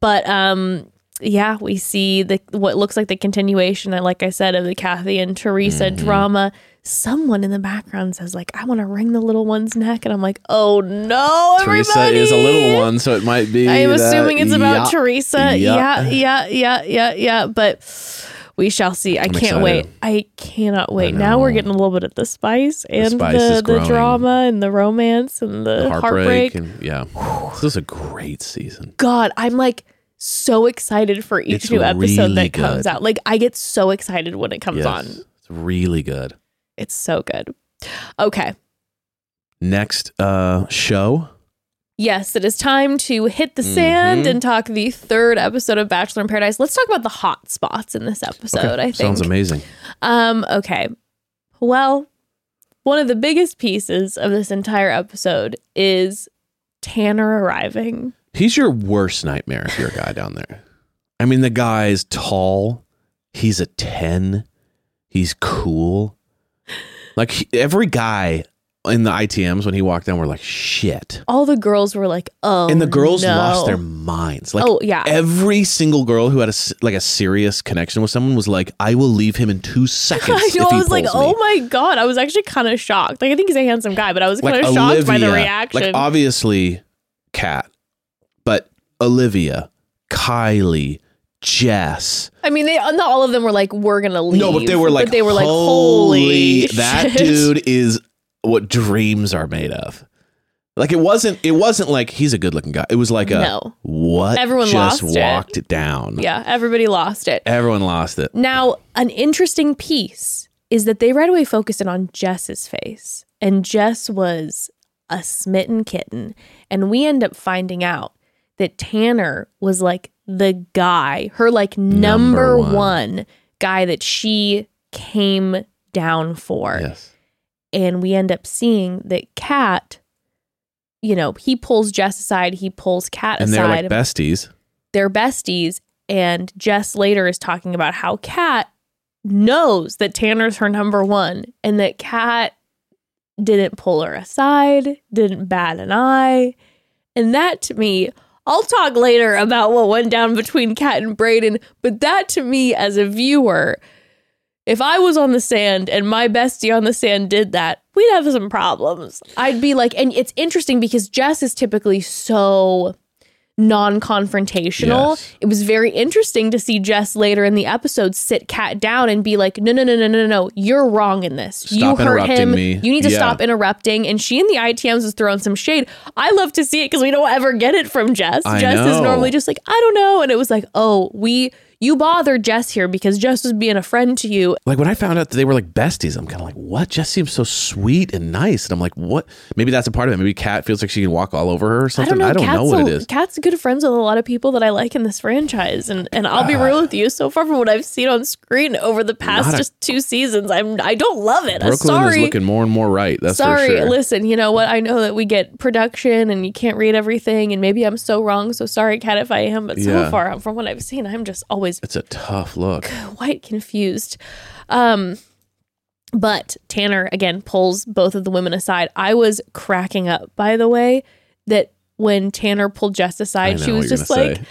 But um, yeah, we see the what looks like the continuation, like I said, of the Kathy and Theresa Mm-hmm. drama. Someone in the background says like, "I want to wring the little one's neck," and I'm like, "Oh no, Theresa everybody!" is a little one, so it might be. I am that- assuming it's about yeah. Theresa. Yeah. Yeah, yeah, yeah, yeah, yeah. But we shall see. I can't excited. wait. I cannot wait. now we're getting a little bit of the spice and spice the, the drama and the romance and the heartbreak, heartbreak. and yeah, this is a great season. God, I'm like so excited for each It's new episode really that comes good. out. Like I get so excited when it comes Yes, on. it's really good. It's so good. Okay. Next uh show. Yes, it is time to hit the sand Mhm. and talk the third episode of Bachelor in Paradise. Let's talk about the hot spots in this episode, I think. Sounds amazing. Um, okay. Well, one of the biggest pieces of this entire episode is Tanner arriving. He's your worst nightmare if you're a guy down there. I mean, the guy's tall. He's a 10. He's cool. Like he- every guy in the ITMs when he walked down were like, shit. All the girls were like, "Oh." and the girls no. lost their minds. Like Oh, yeah. every single girl who had a like a serious connection with someone was like, "I will leave him in two seconds." I know. I was like, pulls "Oh my god!" I was actually kind of shocked. Like, I think he's a handsome guy, but I was kind Like of shocked by the reaction. Like obviously, Kat, but Olivia, Kylie, Jess. I mean, they uh, not all of them were like, "We're gonna leave." No, but they were like, but they were like, "Holy, that shit." dude is what dreams are made of." Like it wasn't. It wasn't like he's a good-looking guy. It was like a No. what Everyone just lost it. down. Yeah, everybody lost it. Everyone lost it. Now, an interesting piece is that they right away focused in on Jess's face, and Jess was a smitten kitten, and we end up finding out that Tanner was like the guy, her like number, Number one. one. guy that she came down for. Yes. And we end up seeing that Kat, you know, he pulls Jess aside, he pulls Kat aside. And they're like besties. they're besties. And Jess later is talking about how Kat knows that Tanner's her number one and that Kat didn't pull her aside, didn't bat an eye. And that to me, I'll talk later about what went down between Kat and Brayden, but that to me as a viewer, if I was on the sand and my bestie on the sand did that, we'd have some problems. I'd be like, and it's interesting because Jess is typically so non-confrontational. Yes. It was very interesting to see Jess later in the episode sit Kat down and be like, "No, no, no, no, no, no, no. You're wrong in this. you Stop hurt him. me." You need to Yeah. stop interrupting." And she and the ITMs was throwing some shade. I love to see it because we don't ever get it from Jess. I Jess is normally just like, "I don't know," and it was like, "Oh, we." You bothered Jess here because Jess was being a friend to you. Like when I found out that they were like besties, I'm kind of like, what? Jess seems so sweet and nice, and I'm like, what? Maybe that's a part of it. Maybe Kat feels like she can walk all over her or something. I don't know. Kat's what a- it is. Kat's good friends with a lot of people that I like in this franchise, and and I'll be real ah. with you. So far from what I've seen on screen over the past Not a- just two seasons, I'm I don't love it. I'm Brooklyn sorry. is looking more and more right. That's Sorry, for sure. Sorry. Listen, you know what? I know that we get production and you can't read everything, and maybe I'm so wrong. So sorry, Kat, if I am. But so Yeah. far, um, from what I've seen, I'm just always It's a tough look. quite confused. Um, but Tanner again pulls both of the women aside. I was cracking up, by the way, that when Tanner pulled Jess aside, she was just like, say.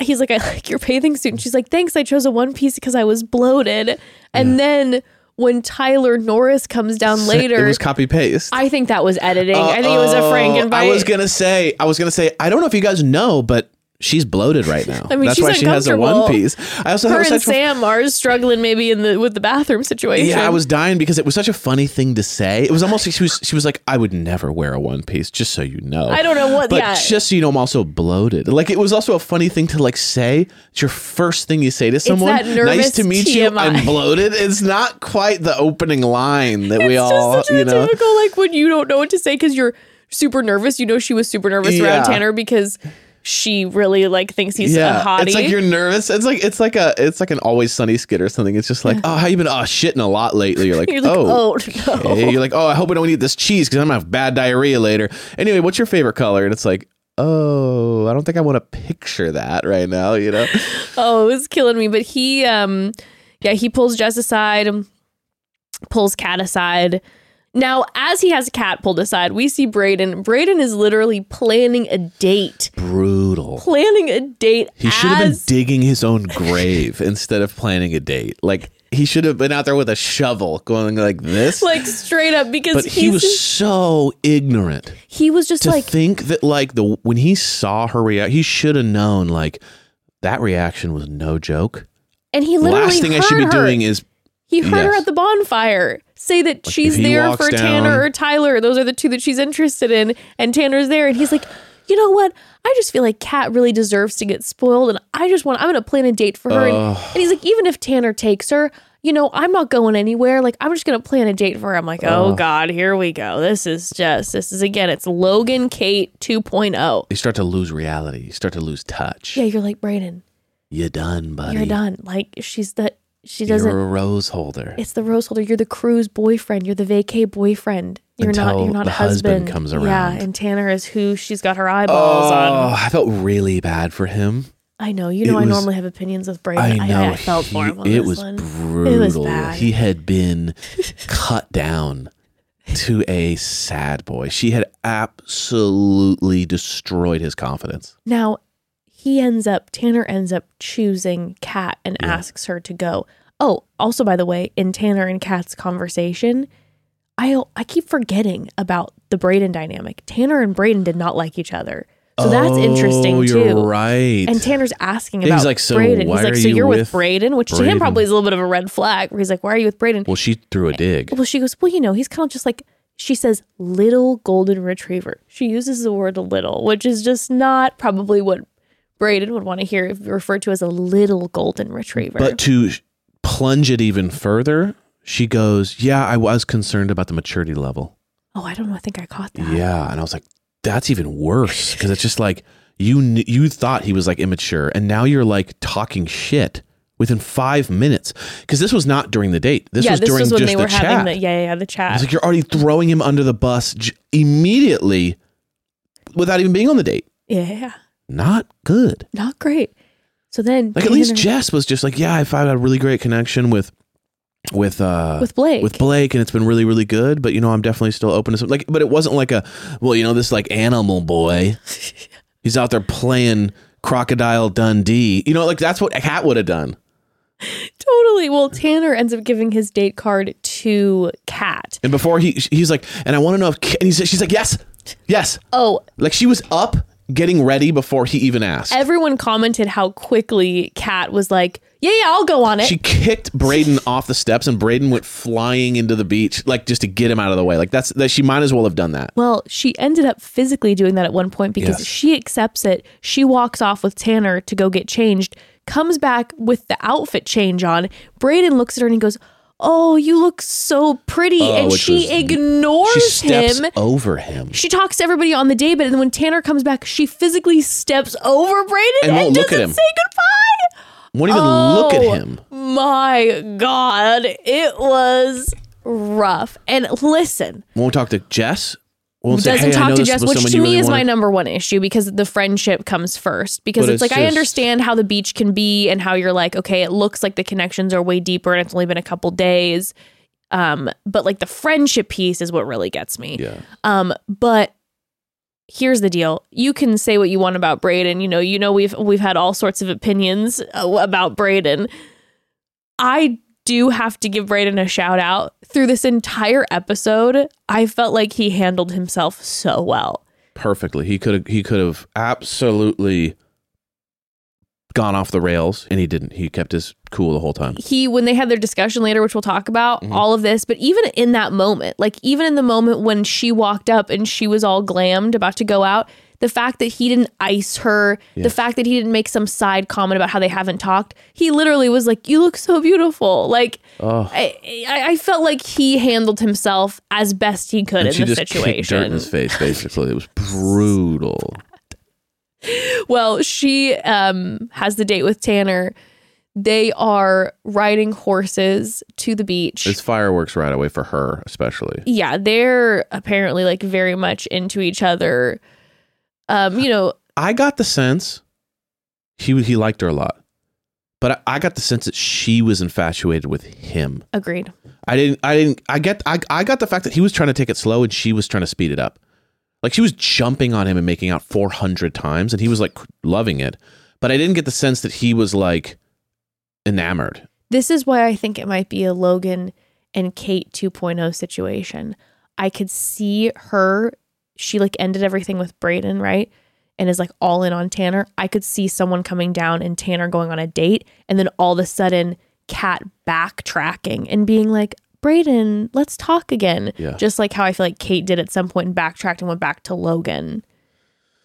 he's like, I like your bathing suit. And she's like, thanks. I chose a one piece because I was bloated. And then when Tyler Norris comes down later, it was copy paste. I think that was editing. I think it was a. Frankenbite. I was gonna say, I was gonna say, I don't know if you guys know, but she's bloated right now. I mean, that's why she has a one piece. I also her and such Sam are struggling maybe in the with the bathroom situation. Yeah, I was dying because it was such a funny thing to say. It was almost like she was she was like, I would never wear a one piece, just so you know. I don't know what- But yeah. just so you know, I'm also bloated. Like it was also a funny thing to like say. It's your first thing you say to someone. nice to meet you. I'm bloated. It's not quite the opening line that we it's all just such a you know. typical like when you don't know what to say because you're super nervous. You know she was super nervous Yeah. around Tanner because she really like thinks he's a hottie. it's like you're nervous. It's like it's like a it's like an always sunny skit or something. It's just like, oh, how you been? Oh, shitting a lot lately. You're like, You're like, oh, oh, no. You're like, oh, I hope I don't eat this cheese because I'm gonna have bad diarrhea later. Anyway, what's your favorite color? And it's like, oh, I don't think I want to picture that right now. You know, oh, it was killing me. But he, um, yeah, he pulls Jess aside, pulls Kat aside. Now, as he has a cat pulled aside, we see Brayden. Brayden is literally planning a date. brutal. Planning a date. He should have been digging his own grave instead of planning a date. Like he should have been out there with a shovel, going like this. like straight up because but he was so ignorant. he was just to like think that like the when he saw her react, he should have known like that reaction was no joke. and he literally Last thing I should be her. doing is He heard her at the bonfire say that she's there for down- Tanner or Tyler. Those are the two that she's interested in, and Tanner's there, and he's like, you know what? I just feel like Kat really deserves to get spoiled, and I just want I'm gonna plan a date for her. And, and he's like, even if Tanner takes her. You know, I'm not going anywhere. Like, I'm just going to plan a date for her. I'm like, oh, God, here we go. This is just, this is again, it's Logan Kate 2.0. you start to lose reality. You start to lose touch. Yeah, you're like, Brayden, You're done, buddy. you're done. Like, she's the, she doesn't, You're a rose holder. It's the rose holder. You're the cruise boyfriend. You're the vacay boyfriend. You're not. You're not the husband. husband comes Yeah, and Tanner is who she's got her eyeballs Oh, on. Oh, I felt really bad for him. I know. You know, it I was- normally have opinions with Brayden. I know. I, I felt for him. It was one. brutal. It was bad. He had been cut down to a sad boy. She had absolutely destroyed his confidence. Now, he ends up. Tanner ends up choosing Kat and Yeah. asks her to go. Oh, also by the way, in Tanner and Kat's conversation, I I keep forgetting about the Brayden dynamic. Tanner and Brayden did not like each other, so that's oh, interesting oh, too. You're right. And Tanner's asking about he's like, "So Brayden. why he's like, are so you you're with, with Brayden, which to him probably is a little bit of a red flag. Where he's like, why are you with Brayden? well, she threw a dig. Well, she goes, well, you know, he's kind of just like she says, little golden retriever. She uses the word little, which is just not probably what Brayden would want to hear referred to as a little golden retriever. But to plunge it even further, she goes, "Yeah, I was concerned about the maturity level." oh, I don't know. I think I caught that. Yeah, and I was like, "That's even worse because it's just like you kn- you thought he was like immature, and now you're like talking shit within five minutes because this was not during the date. This yeah, was this during was when just they the were chat. the yeah, yeah, yeah the chat. It's like you're already throwing him under the bus j- immediately without even being on the date. yeah, Not good. not great. So then Like at least Jess was just like, yeah, I found a really great connection with with uh with Blake. with Blake and it's been really really good, but you know, I'm definitely still open to some like but it wasn't like a well, you know, this like animal boy. He's out there playing Crocodile Dundee. You know, like that's what a cat would have done. totally. Well, Tanner ends up giving his date card to Kat. And before he he's like, and I want to know if Ka-" and he's she's like, yes, yes. Oh, Like she was up getting ready before he even asked. everyone commented how quickly Kat was like, "Yeah, yeah, I'll go on it." She kicked Brayden off the steps, and Brayden went flying into the beach, like just to get him out of the way. Like that's that. She might as well have done that. Well, she ended up physically doing that at one point because Yes. she accepts it. She walks off with Tanner to go get changed, comes back with the outfit change on. Brayden looks at her and he goes, Oh, you look so pretty. Oh, and she ignores She steps him. over him She talks to everybody on the day, but then when Tanner comes back, she physically steps over Brayden And and, won't look doesn't at him. say goodbye. won't even look at Oh. him. My God, it was rough. And listen, Won't talk to Jess. Won't say, doesn't hey, talk to Jess, which to me really is my wanted." number one issue because the friendship comes first. Because it's, it's like I understand how the beach can be and how you're like, okay, it looks like the connections are way deeper and it's only been a couple days. Um, but like the friendship piece is what really gets me. Yeah. Um, but here's the deal: you can say what you want about Brayden. You know, you know we've we've had all sorts of opinions uh, about Brayden. I do have to give Brayden a shout out. Through this entire episode, I felt like he handled himself so well. Perfectly. He could have. He could have absolutely gone off the rails, and he didn't. He kept his cool the whole time. He, when they had their discussion later, which we'll talk about, Mm-hmm. all of this, but even in that moment, like even in the moment when she walked up and she was all glammed about to go out, the fact that he didn't ice her, the fact that he didn't make some side comment about how they haven't talked, he literally was like, "You look so beautiful." Like, Oh. I, I, I felt like he handled himself as best he could And in she the just kicked dirt in situation. his face. Basically, it was brutal. Well, she um, has the date with Tanner. They are riding horses to the beach. It's fireworks right away for her, especially. yeah, they're apparently like very much into each other. Um, you know, I got the sense he he liked her a lot, but I, I got the sense that she was infatuated with him. agreed. I didn't. I didn't. I get. I I got the fact that he was trying to take it slow and she was trying to speed it up. Like she was jumping on him and making out four hundred times, and he was like loving it. But I didn't get the sense that he was like enamored. This is why I think it might be a Logan and Kate 2.0 situation. I could see her, she like ended everything with Brayden, right? And is like all in on Tanner. I could see someone coming down and Tanner going on a date, and then all of a sudden, Kat backtracking and being like, Brayden, let's talk again. Yeah. Just like how I feel like Kate did at some point and backtracked and went back to Logan.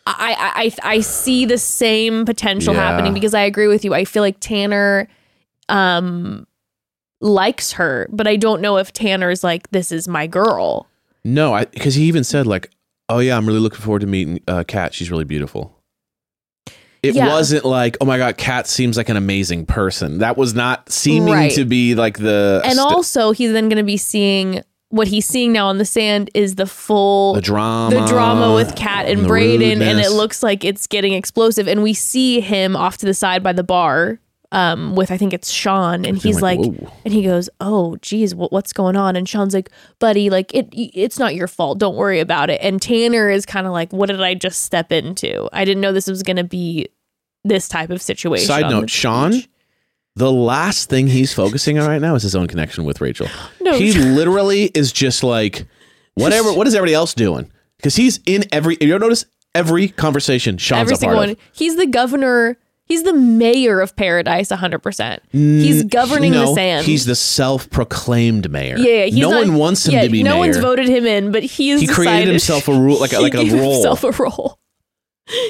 I, I, I, I see the same potential Yeah. happening because I agree with you. I feel like Tanner um likes her, but I don't know if Tanner's like this is my girl. No, I because he even said like, "Oh yeah, I'm really looking forward to meeting uh, Kat. She's really beautiful." It Yeah. wasn't like, "Oh my god, Kat seems like an amazing person." That was not seeming Right. to be like the And st- also he's then going to be seeing what he's seeing now on the sand is the full the drama, the drama with Kat and, the Brayden, and it looks like it's getting explosive. And we see him off to the side by the bar um, with I think it's Sean, and he's like, like, and he goes, "Oh, geez, what, what's going on?" And Sean's like, "Buddy, like it, it's not your fault. Don't worry about it." And Tanner is kind of like, "What did I just step into? I didn't know this was going to be this type of situation." Side note, Sean, beach." the last thing he's focusing on right now is his own connection with Rachel. No, he Sean- literally is just like, whatever. what is everybody else doing? Because he's in every. You notice every conversation? Sean's every a part one. of. He's the governor. He's the mayor of paradise, hundred percent. He's governing no, the sand. He's the self-proclaimed mayor. Yeah, yeah, he's no not- one wants him yeah, to be mayor. no mayor. one's voted him in, but he has He created himself a rule, like a, he like a role. himself a role.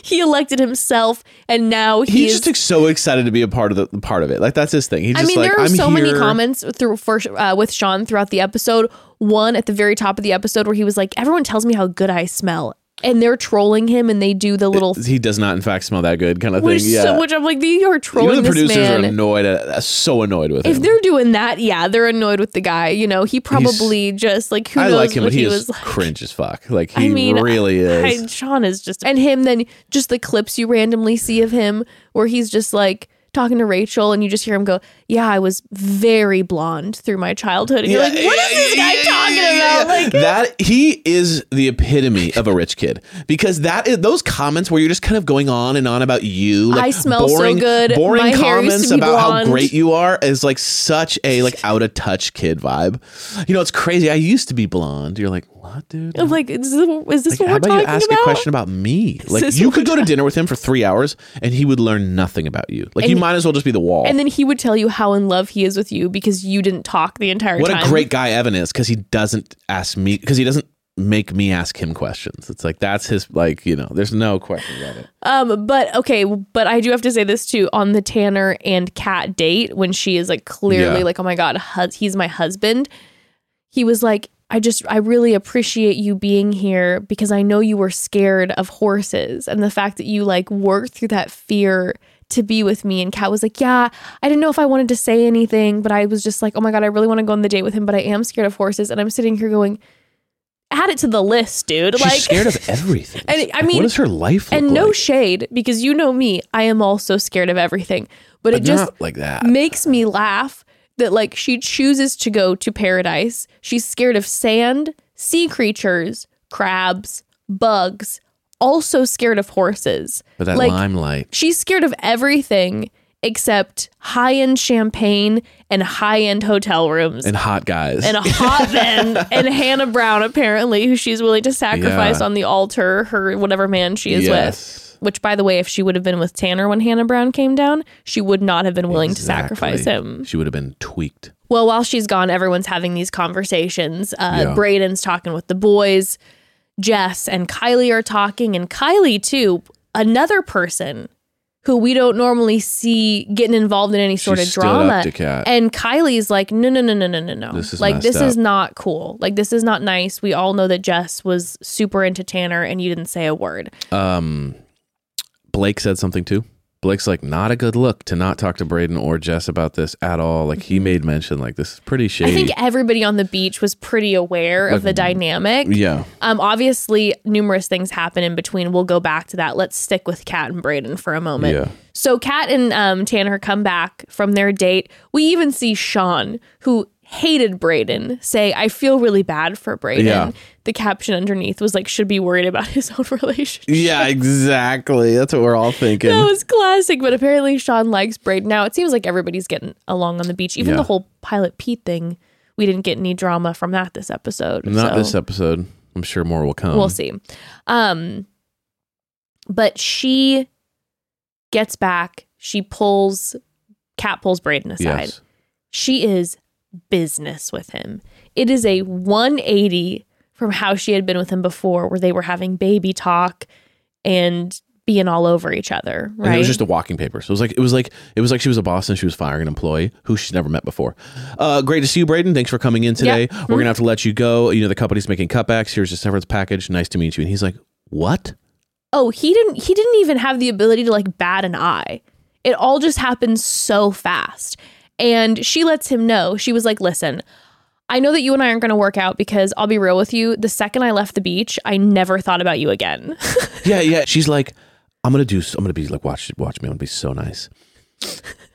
He elected himself, and now He's he's. just so excited to be a part of the part of it. Like that's his thing. He's I mean, like, there are I'm so many comments through for, uh, with Sean throughout the episode. One at the very top of the episode where he was like, "Everyone tells me how good I smell." And they're trolling him and they do the little he does not in fact smell that good kind of thing. which, Yeah. so, which I'm like, you are you trolling know the this producers man. are annoyed at uh, so annoyed with him. if him. they're doing that, yeah, they're annoyed with the guy. You know, he probably just like who I knows like him, what but he, he is was like. cringe as fuck. Like he I mean, really is. I, Sean is just and him. Then just the clips you randomly see of him where he's just like talking to Rachel, and you just hear him go, "Yeah, I was very blonde through my childhood," and you're like, "What is this guy yeah, talking yeah, yeah, about?" yeah. Like, that he is the epitome of a rich kid because that is those comments where you're just kind of going on and on about you. Like I smell so boring, good. Boring My comments about how great you are is like such a like out of touch kid vibe. You know, it's crazy. I used to be blonde. You're like, what, dude? I'm like, is this, is this Like, what how we're about talking you ask about? a question about me? Like you could go to dinner with him for three hours and he would learn nothing about you. Like And- you might as well just be the wall. And then he would tell you how in love he is with you because you didn't talk the entire what time. What a great guy Evan is because he doesn't ask me because he doesn't make me ask him questions. It's like that's his like you know. There's no question about it. Um, but okay, but I do have to say this too on the Tanner and Kat date when she is like clearly Yeah. like, oh my god, hus- he's my husband. He was like, I just I really appreciate you being here because I know you were scared of horses and the fact that you like worked through that fear to be with me. And Kat was like, yeah, I didn't know if I wanted to say anything, but I was just like, oh my god, I really want to go on the date with him, but I am scared of horses. And I'm sitting here going, add it to the list, dude. She's like scared of everything. And, I mean- what does her life and no like? shade because you know me i am also scared of everything but it just like that. makes me laugh that like she chooses to go to paradise she's scared of sand sea creatures crabs bugs also scared of horses But that like limelight. she's scared of everything except high-end champagne and high-end hotel rooms And hot guys. and a hot man and Hannah Brown apparently who she's willing to sacrifice Yeah. on the altar her whatever man she is Yes. with which by the way if she would have been with Tanner when Hannah Brown came down she would not have been willing to sacrifice him She would have been tweaked. well while she's gone everyone's having these conversations uh Yeah. Brayden's talking with the boys Jess and Kylie are talking and Kylie too another person who we don't normally see getting involved in any sort She of drama up and Kylie's like, no, no, no, no, no, no, no. This is like this is not cool. Like this is not nice. We all know that Jess was super into Tanner, and you didn't say a word. Um, Blake said something too. Blake's like, not a good look to not talk to Brayden or Jess about this at all. Like he made mention, like this is pretty shady. I think everybody on the beach was pretty aware of the dynamic. yeah, Um, obviously, numerous things happen in between. We'll go back to that. Let's stick with Kat and Brayden for a moment. Yeah. So Kat and um, Tanner come back from their date. We even see Sean, who hated Brayden, say, "I feel really bad for Brayden." Yeah. The caption underneath was like, "Should be worried about his own relationship." yeah, exactly. That's what we're all thinking. That was classic, but apparently Sean likes Brayden. Now it seems like everybody's getting along on the beach. Even Yeah. the whole pilot Pete thing, we didn't get any drama from that this episode. Not so this episode. I'm sure more will come. We'll see. Um, but she gets back. She pulls, Kat pulls Brayden aside. Yes. She is business with him. It is a 180 from how she had been with him before, where they were having baby talk and being all over each other. Right? And it was just a walking paper. So it was like it was like it was like she was a boss and she was firing an employee who she's never met before. Uh, great to see you, Brayden. Thanks for coming in today. We're gonna have to let you go. You know the company's making cutbacks. Here's a severance package. Nice to meet you. And he's like, "What? oh he didn't he didn't even have the ability to like bat an eye it all just happened so fast and she lets him know she was like listen i know that you and i aren't going to work out because i'll be real with you the second i left the beach i never thought about you again Yeah, yeah." She's like, "I'm gonna do. I'm gonna be like, watch, watch me. I'm gonna be so nice.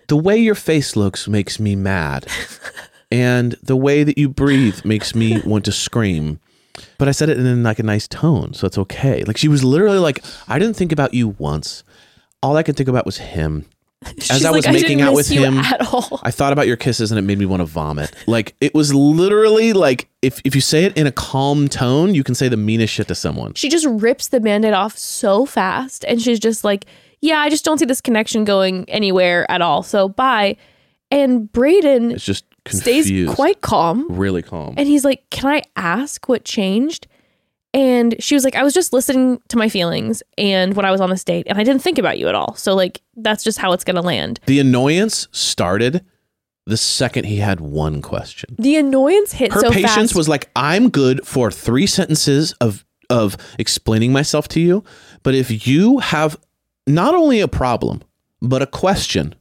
The way your face looks makes me mad, and the way that you breathe makes me want to scream." But I said it in like a nice tone, so it's okay. Like she was literally like, "I didn't think about you once. All I could think about was him." She's I was like, making didn't out with him- I thought about your kisses and it made me want to vomit. Like it was literally like if if you say it in a calm tone, you can say the meanest shit to someone. she just rips the band-aid off so fast and she's just like yeah i just don't see this connection going anywhere at all so bye and brayden It's just stays quite calm really calm. And he's like, Can I ask what changed? And she was like, I was just listening to my feelings and when I was on this date, and I didn't think about you at all. So, like, that's just how it's going to land. the annoyance started the second he had one question. The annoyance hit Her so patience fast. was like, I'm good for three sentences of of explaining myself to you. But if you have not only a problem, but a question,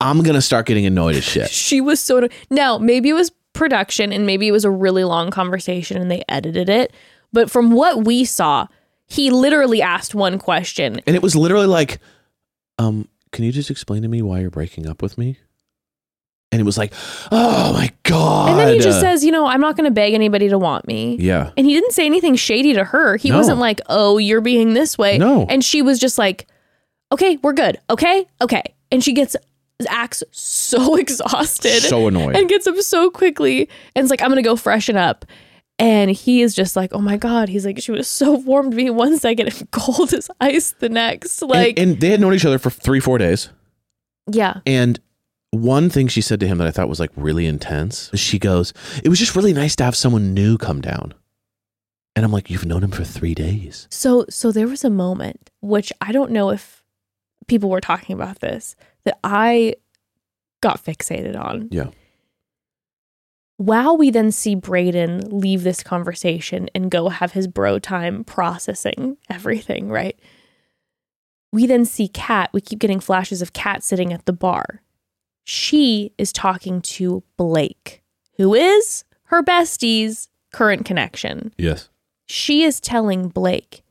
I'm going to start getting annoyed as shit. She was so now maybe it was production and maybe it was a really long conversation and they edited it. But from what we saw, he literally asked one question. And it was literally like, um, can you just explain to me why you're breaking up with me? And it was like, oh my God. And then he just says, you know, I'm not going to beg anybody to want me. yeah. And he didn't say anything shady to her. He No. wasn't like, oh, you're being this way. No. And she was just like, okay, we're good. Okay. Okay. And she gets, acts so exhausted. So annoyed. And gets up so quickly. And it's like, I'm going to go freshen up. And he is just like, oh my God. He's like, she was so warm to me one second and cold as ice the next. Like, and, and they had known each other for three, four days. yeah. And one thing she said to him that I thought was like really intense, she goes, It was just really nice to have someone new come down. And I'm like, You've known him for three days. So so there was a moment which I don't know if people were talking about this that I got fixated on. Yeah. While we then see Brayden leave this conversation and go have his bro time processing everything, right? We then see Kat. We keep getting flashes of Kat sitting at the bar. She is talking to Blake, who is her bestie's current connection Yes. she is telling Blake,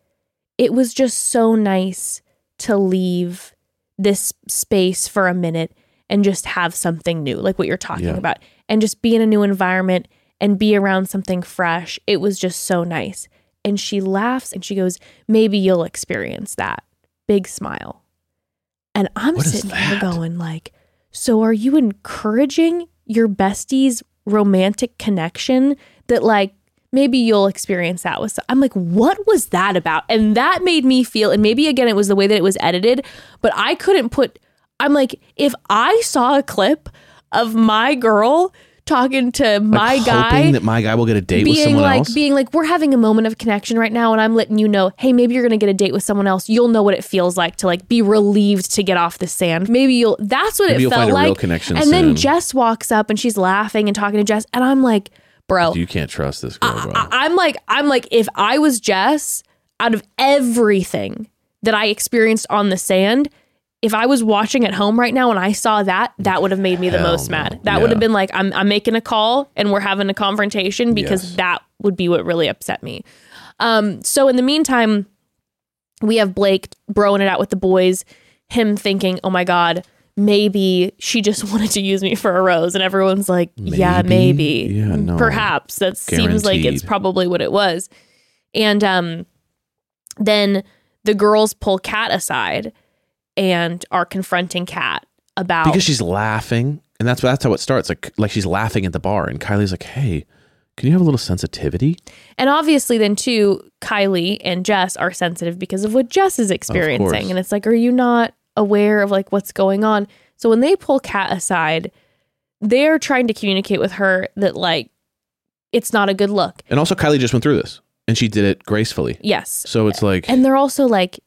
it was just so nice to leave this space for a minute and just have something new, like what you're talking Yeah. about, and just be in a new environment and be around something fresh. It was just so nice. And she laughs and she goes, Maybe you'll experience that. Big smile. And I'm What sitting here going, like, so are you encouraging your bestie's romantic connection that like maybe you'll experience that with I'm like what was that about and that made me feel and maybe again it was the way that it was edited but I couldn't put I'm like if I saw a clip of my girl talking to my Like, guy that my guy will get a date with someone like else. being like we're having a moment of connection right now and i'm letting you know hey maybe you're gonna get a date with someone else. You'll know what it feels like to like be relieved to get off the sand. Maybe you'll that's what Maybe it you'll felt find a like. real connection and then jess walks up and she's laughing and talking to jess and i'm like bro. You can't trust this girl, bro. I, i'm like i'm like if i was jess out of everything that i experienced on the sand if I was watching at home right now and I saw that, that would have made me the Hell most no. mad. That would have been like, I'm, I'm making a call and we're having a confrontation because Yes. that would be what really upset me. Um, so in the meantime, we have Blake broing it out with the boys, him thinking, oh my God, maybe she just wanted to use me for a rose. And everyone's like, yeah, Maybe? maybe. Yeah, no. Perhaps. That seems like it's Guaranteed. probably what it was. And um, then the girls pull Kat aside and are confronting Kat about because she's laughing, and that's that's how it starts. Like like she's laughing at the bar, and Kylie's like, "Hey, can you have a little sensitivity?" And obviously, then too, Kylie and Jess are sensitive because of what Jess is experiencing. And it's like, are you not aware of like what's going on? So when they pull Kat aside, they're trying to communicate with her that like it's not a good look. And also, Kylie just went through this, and she did it gracefully. Yes. So it's like, And they're also like,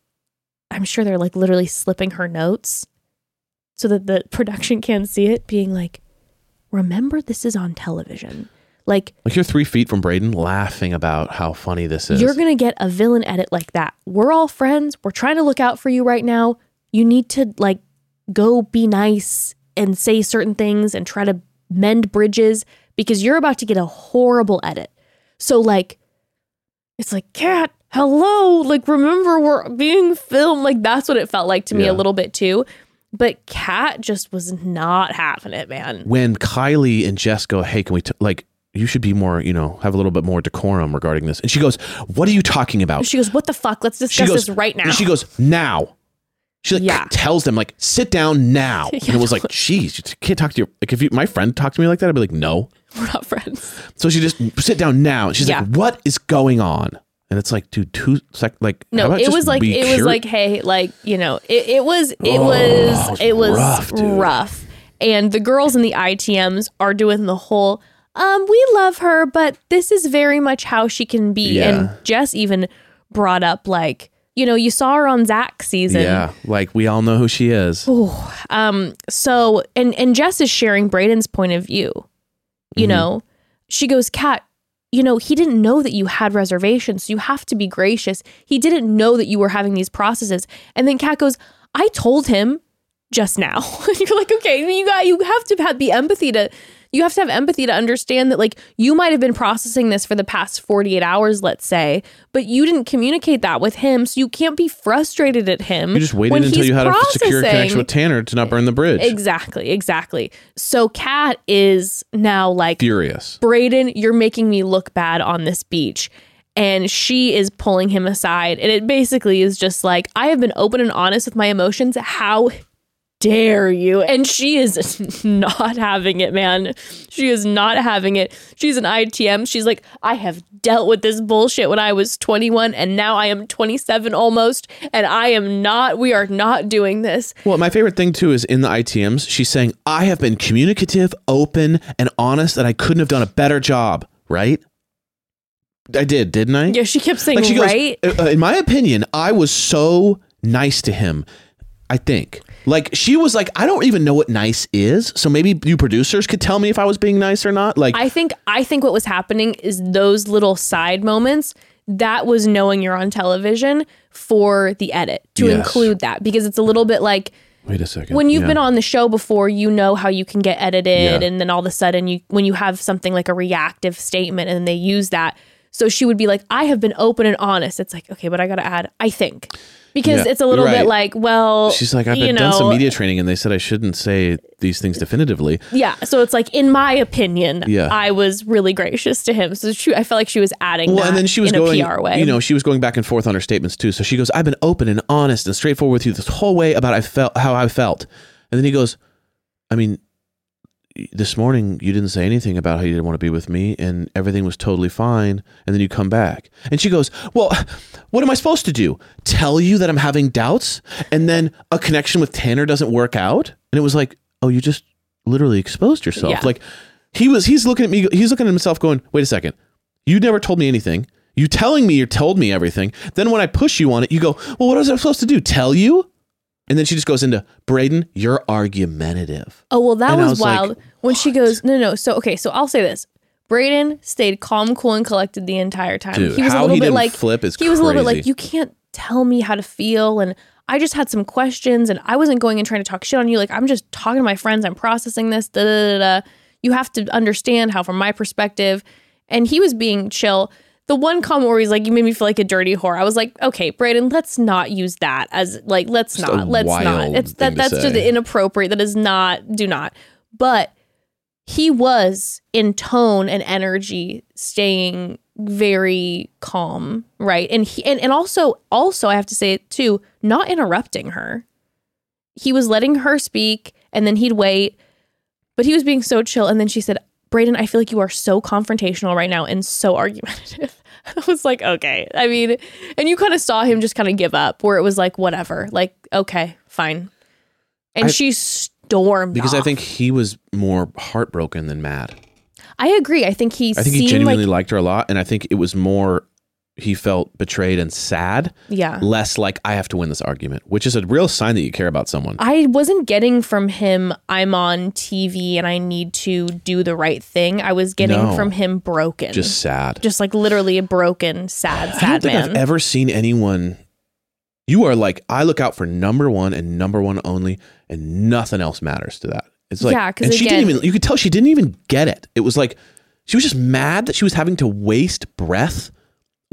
I'm sure they're like literally slipping her notes so that the production can see it, being like, remember this is on television. Like, like you're three feet from Brayden, laughing about how funny this is. You're going to get a villain edit like that. We're all friends. We're trying to look out for you right now. You need to like go be nice and say certain things and try to mend bridges because you're about to get a horrible edit. So like it's like, "Kat, hello, like remember we're being filmed." Like that's what it felt like to me Yeah. a little bit too. But Kat just was not having it, man. when Kylie and Jess go, "Hey, can we t- like?" You should be more, you know, have a little bit more decorum regarding this. And she goes, "What are you talking about?" She goes, "What the fuck? Let's discuss goes this right now." and She goes, "Now." She like Yeah. tells them like, "Sit down now." and it was like, "Geez, you can't talk to your like if you, my friend talked to me like that, I'd be like, no." We're not friends. So she just sit down now. And she's Yeah. like, "What is going on?" And it's like, dude, two sec, like No, it was like it was like hey, like you know, it, it was it Oh, was it was rough, rough, and the girls in the ITMs are doing the whole um we love her, but this is very much how she can be. Yeah. And Jess even brought up like you know you saw her on Zach season. yeah, like we all know who she is. Um. So and and Jess is sharing Brayden's point of view. You Mhm. know, she goes, "Kat, you know, he didn't know that you had reservations. So you have to be gracious. He didn't know that you were having these processes. And then Kat goes, I told him just now. You're like, okay, you got you have to have the empathy to you have to have empathy to understand that like you might have been processing this for the past 48 hours, let's say, but you didn't communicate that with him, so you can't be frustrated at him. You just waited until you had a secure processing. connection with Tanner to not burn the bridge. Exactly, exactly. So Kat is now like Furious. Brayden, you're making me look bad on this beach. And she is pulling him aside. And it basically is just like, I have been open and honest with my emotions. How dare you? And she is not having it, man. She is not having it. She's an ITM. She's like, I have dealt with this bullshit when I was 21 and now I am 27 almost. And I am not, we are not doing this. Well, my favorite thing too is in the ITMs, she's saying, I have been communicative, open, and honest, and I couldn't have done a better job, right? I did, didn't I? Yeah, she kept saying, Like she goes, right? "Uh, in my opinion, I was so nice to him. I think. Like she was like, I don't even know what nice is. So maybe you producers could tell me if I was being nice or not. Like I think I think what was happening is those little side moments that was knowing you're on television for the edit to Yes. include that because it's a little bit like wait a second. when you've Yeah. been on the show before you know how you can get edited Yeah. and then all of a sudden you when you have something like a reactive statement and they use that so she would be like I have been open and honest it's like okay but I got to add I think because Yeah, it's a little right. bit like well She's like, I've you know, done some media training and they said I shouldn't say these things definitively. yeah so it's like in my opinion Yeah. I was really gracious to him so she, I felt like she was adding Well, that and then she was in going, a PR way you know, she was going back and forth on her statements too. So she goes, "I've been open and honest and straightforward with you this whole way about I felt how I felt." And then he goes, "I mean, this morning you didn't say anything about how you didn't want to be with me, and everything was totally fine. And then you come back, and she goes, "Well, what am I supposed to do? Tell you that I'm having doubts, and then a connection with Tanner doesn't work out?" And it was like, "Oh, you just literally exposed yourself." Yeah. Like he was, he's looking at me, he's looking at himself, going, "Wait a second You never told me anything. You telling me you told me everything. Then when I push you on it, you go, Well, what was I supposed to do? Tell you? And then she just goes into Brayden, you're argumentative. Oh well, that was, was like, wild. when she goes, no, no. So okay, so I'll say this: Brayden stayed calm, cool, and collected the entire time. Dude, he was a little bit like flip is he was a little bit like you can't tell me how to feel, and I just had some questions, and I wasn't going and trying to talk shit on you. Like I'm just talking to my friends. I'm processing this. Da da da. da. You have to understand how, from my perspective, and he was being chill. The one comment where he's like, "You made me feel like a dirty whore." I was like, "Okay, Brayden, let's not use that as like, let's Just not, let's not. It's that that's just inappropriate. That is not. Do not." But he was in tone and energy staying very calm right and he and, and also also i have to say it too not interrupting her he was letting her speak and then he'd wait but he was being so chill and then she said brayden i feel like you are so confrontational right now and so argumentative i was like okay i mean and you kind of saw him just kind of give up where it was like whatever like okay fine and I- she stormed Because I think he was more heartbroken than mad. I agree. I think he I think he genuinely like liked her a lot. And I think it was more he felt betrayed and sad, yeah. less like I have to win this argument, which is a real sign that you care about someone. I wasn't getting from him I'm on TV and I need to do the right thing. I was getting No. from him broken. Just sad. just like literally a broken, sad, sad I don't sad think man. I've ever seen anyone. You are like I look out for number one and number one only, and nothing else matters to that. It's like, Yeah, and she didn't even. You could tell she didn't even get it. It was like she was just mad that she was having to waste breath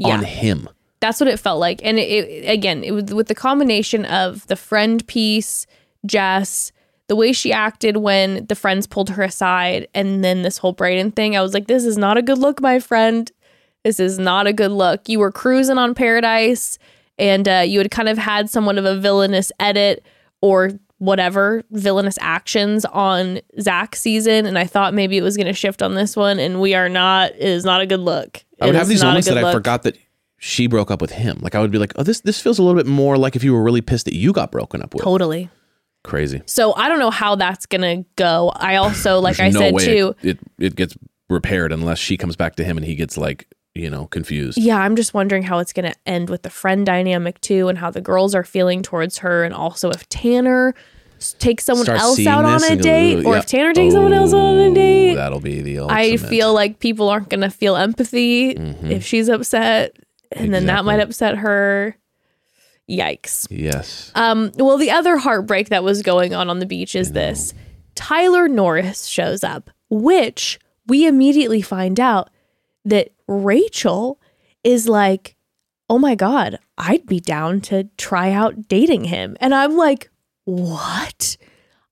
Yeah. on him. That's what it felt like. And it, it again, it was with the combination of the friend piece, Jess, the way she acted when the friends pulled her aside, and then this whole Brayden thing. I was like, this is not a good look, my friend. This is not a good look. You were cruising on Paradise, and uh, you had kind of had somewhat of a villainous edit or whatever villainous actions on Zach's season, and I thought maybe it was going to shift on this one, and we are not. It is not a good look. I would have these moments that I forgot that she broke up with him. Like I would be like, oh, this this feels a little bit more like if you were really pissed that you got broken up with. Totally. Crazy. So I don't know how that's gonna go. I also, like I no said too, It, it it gets repaired unless she comes back to him and he gets like you know confused. yeah, I'm just wondering how it's gonna end with the friend dynamic too, and how the girls are feeling towards her, and also if Tanner take someone start else out on a go, date, "Ooh, or yeah." if Tanner takes someone else out on a Oh, date. that'll be the ultimate. I feel like people aren't going to feel empathy Mhm. if she's upset, and then that might upset her. Yikes. yes. Um, well, the other heartbreak that was going on on the beach is this Tyler Norris shows up, which we immediately find out that Rachel is like, oh my God, I'd be down to try out dating him. And I'm like, what?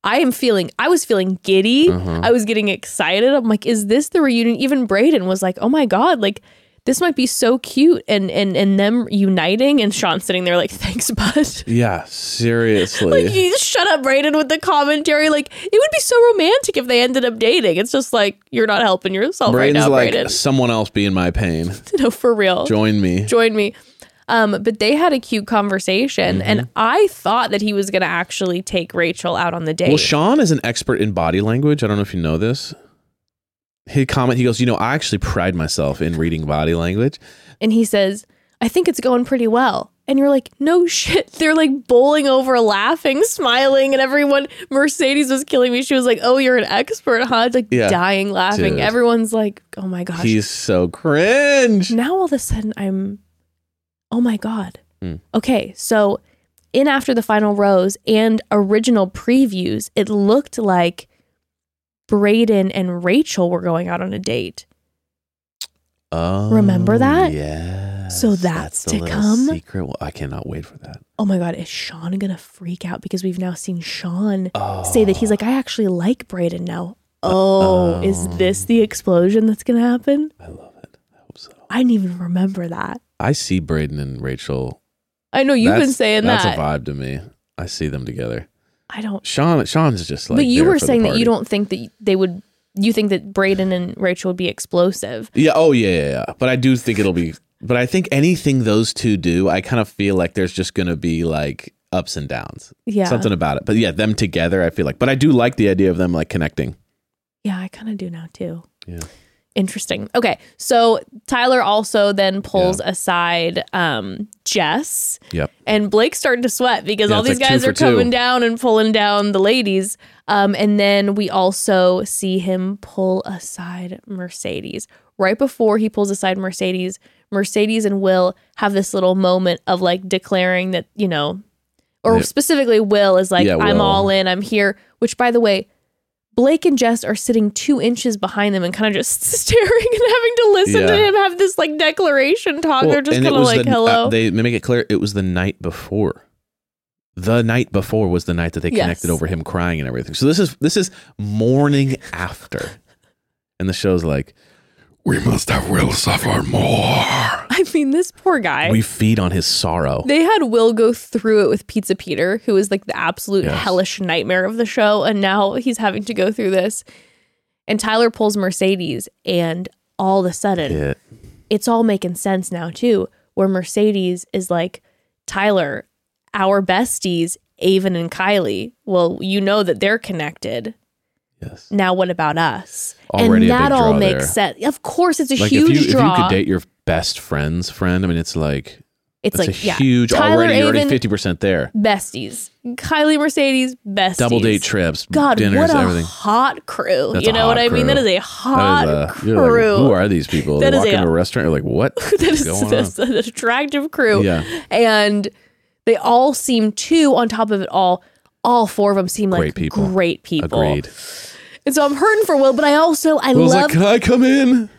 I am feeling, I was feeling giddy. Uh-huh. I was getting excited. I'm like, is this the reunion? Even Brayden was like, oh my God, like, this might be so cute and and and them uniting and Sean sitting there like thanks bud Yeah, seriously. like you just shut up Brayden with the commentary like it would be so romantic if they ended up dating it's just like you're not helping yourself Brayden's right now like Brayden someone else be in my pain. no for real Join me. join me um but they had a cute conversation Mm-hmm. and I thought that he was gonna actually take Rachel out on the date Well, Sean is an expert in body language. I don't know if you know this. He comment. He goes, you know, I actually pride myself in reading body language. and he says I think it's going pretty well and you're like no shit they're like bowling over laughing smiling and everyone Mercedes was killing me she was like oh you're an expert huh It's like Yeah. dying laughing Dude. everyone's like oh my gosh He's so cringe. now all of a sudden I'm oh my god. Hmm. Okay, so in after the final rose and original previews, it looked like Brayden and Rachel were going out on a date. Oh, Remember that? Yeah. So that's the to come? Secret. Well, I cannot wait for that. Oh my god, is Sean gonna freak out because we've now seen Sean Oh. say that he's like, I actually like Brayden now. Oh, is this the explosion that's gonna happen? I love it. I hope so. I didn't even remember that. I see Brayden and Rachel. I know you've been saying that's that. That's a vibe to me. I see them together. I don't Sean. Sean's just like. but you were saying that you don't think that they would you think that Brayden and Rachel would be explosive. Yeah. Oh, yeah, yeah, yeah. But I do think it'll be. But I think anything those two do, I kind of feel like there's just going to be like ups and downs. Yeah. Something about it. But yeah, them together, I feel like. But I do like the idea of them like connecting. Yeah, I kind of do now too. Yeah. Interesting. Okay. So Tyler also then pulls aside um Jess Yep. and Blake's starting to sweat because Yeah, all these like guys are coming two. down and pulling down the ladies. Um, and then we also see him pull aside Mercedes. Right before he pulls aside Mercedes, Mercedes and Will have this little moment of like declaring that, you know, or Yeah. specifically Will is like, Yeah, I'm all in, I'm here. Which by the way, Blake and Jess are sitting two inches behind them and kind of just staring and having to listen to him have this like declaration talk. Well, They're just kind of like, the- hello. uh, they make it clear it was the night before. The night before was the night that they Yes. connected over him crying and everything. So this is this is morning after, and the show's like, we must have Will suffer more. I mean, this poor guy. We feed on his sorrow. They had Will go through it with Pizza Peter, who is like the absolute Yes. hellish nightmare of the show. And now he's having to go through this. And Tyler pulls Mercedes, and all of a sudden, Yeah. it's all making sense now, too, where Mercedes is like, Tyler, our besties, Aven and Kylie. Well, you know that they're connected. Yes. Now, what about us? Already a and that all makes there. sense. Of course, it's a Like huge if you draw. if you could date your best friend's friend, I mean, it's like it's like, a yeah, huge Tyler, already. You're already fifty percent there. besties. Kylie Mercedes, besties. Double date trips, God, dinners, what a everything. hot crew. That's you know what I mean? That is a hot is, uh, crew. like, who are these people? That they is walk a- into a restaurant, you're like, what? that is going on? an attractive crew. Yeah. And they all seem too, on top of it all, all four of them seem like Great people. great people. Agreed. And so I'm hurting for Will, but I also I Will's love like, can I come in?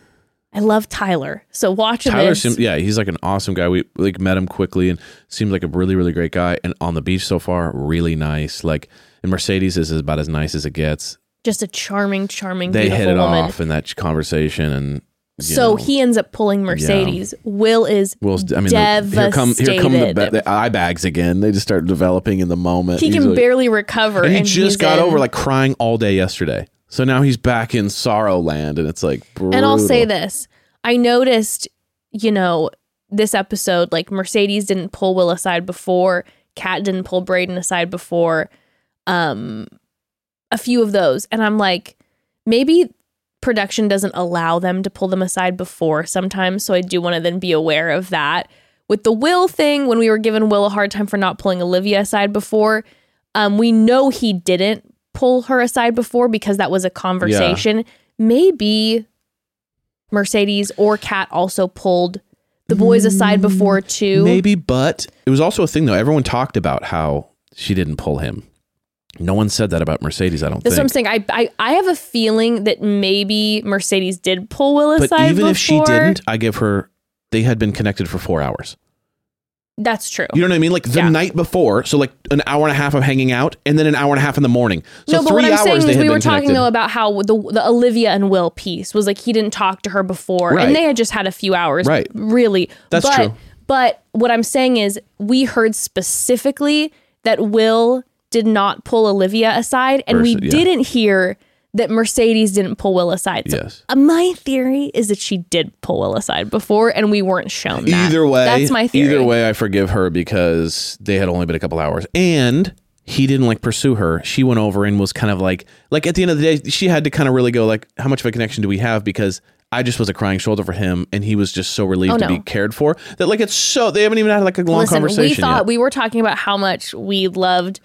I love Tyler. So watching Tyler, this, seems, yeah, he's like an awesome guy. We like met him quickly and seems like a really, really great guy. And on the beach so far, really nice. Like, and Mercedes is about as nice as it gets. just a charming, charming, They hit it woman. off in that conversation, and So know, he ends up pulling Mercedes. Will is Will's. I mean, the- here come here come the, devastated. ba- the eye bags again. They just start developing in the moment. he He's can like- barely recover, and and, he he's just got in- over like crying all day yesterday. So now he's back in sorrow land, and it's like. Brutal. And I'll say this: I noticed, you know, this episode, like Mercedes didn't pull Will aside before, Kat didn't pull Brayden aside before, um, a few of those, and I'm like, maybe production doesn't allow them to pull them aside before sometimes, so I do want to then be aware of that. With the Will thing, when we were giving Will a hard time for not pulling Olivia aside before, Um, we know he didn't pull her aside before because that was a conversation. Maybe Mercedes or Kat also pulled the boys aside before too. Maybe, but it was also a thing though. Everyone talked about how she didn't pull him. No one said that about Mercedes. I don't That's what I'm saying. I, I I have a feeling that maybe Mercedes did pull Will But aside even if she didn't, I give her. They had been connected for four hours. That's true. You know what I mean? Like the Yeah. night before, so like an hour and a half of hanging out, and then an hour and a half in the morning. So no, but three what I'm hours saying they is had we been were talking connected. though about how the the Olivia and Will piece was like he didn't talk to her before, Right. and they had just had a few hours, Right. Really, That's but, true. But what I'm saying is we heard specifically that Will did not pull Olivia aside, and we yeah. didn't hear that Mercedes didn't pull Will aside. So Yes. uh, my theory is that she did pull Will aside before, and we weren't shown that. Either way, that's my theory. Either way, I forgive her because they had only been a couple hours, and he didn't like pursue her. She went over and was kind of like, like at the end of the day, she had to kind of really go like, how much of a connection do we have? Because I just was a crying shoulder for him, and he was just so relieved Oh, to be cared for that like it's so they haven't even had like a long Listen, conversation. we thought yet. we were talking about how much we loved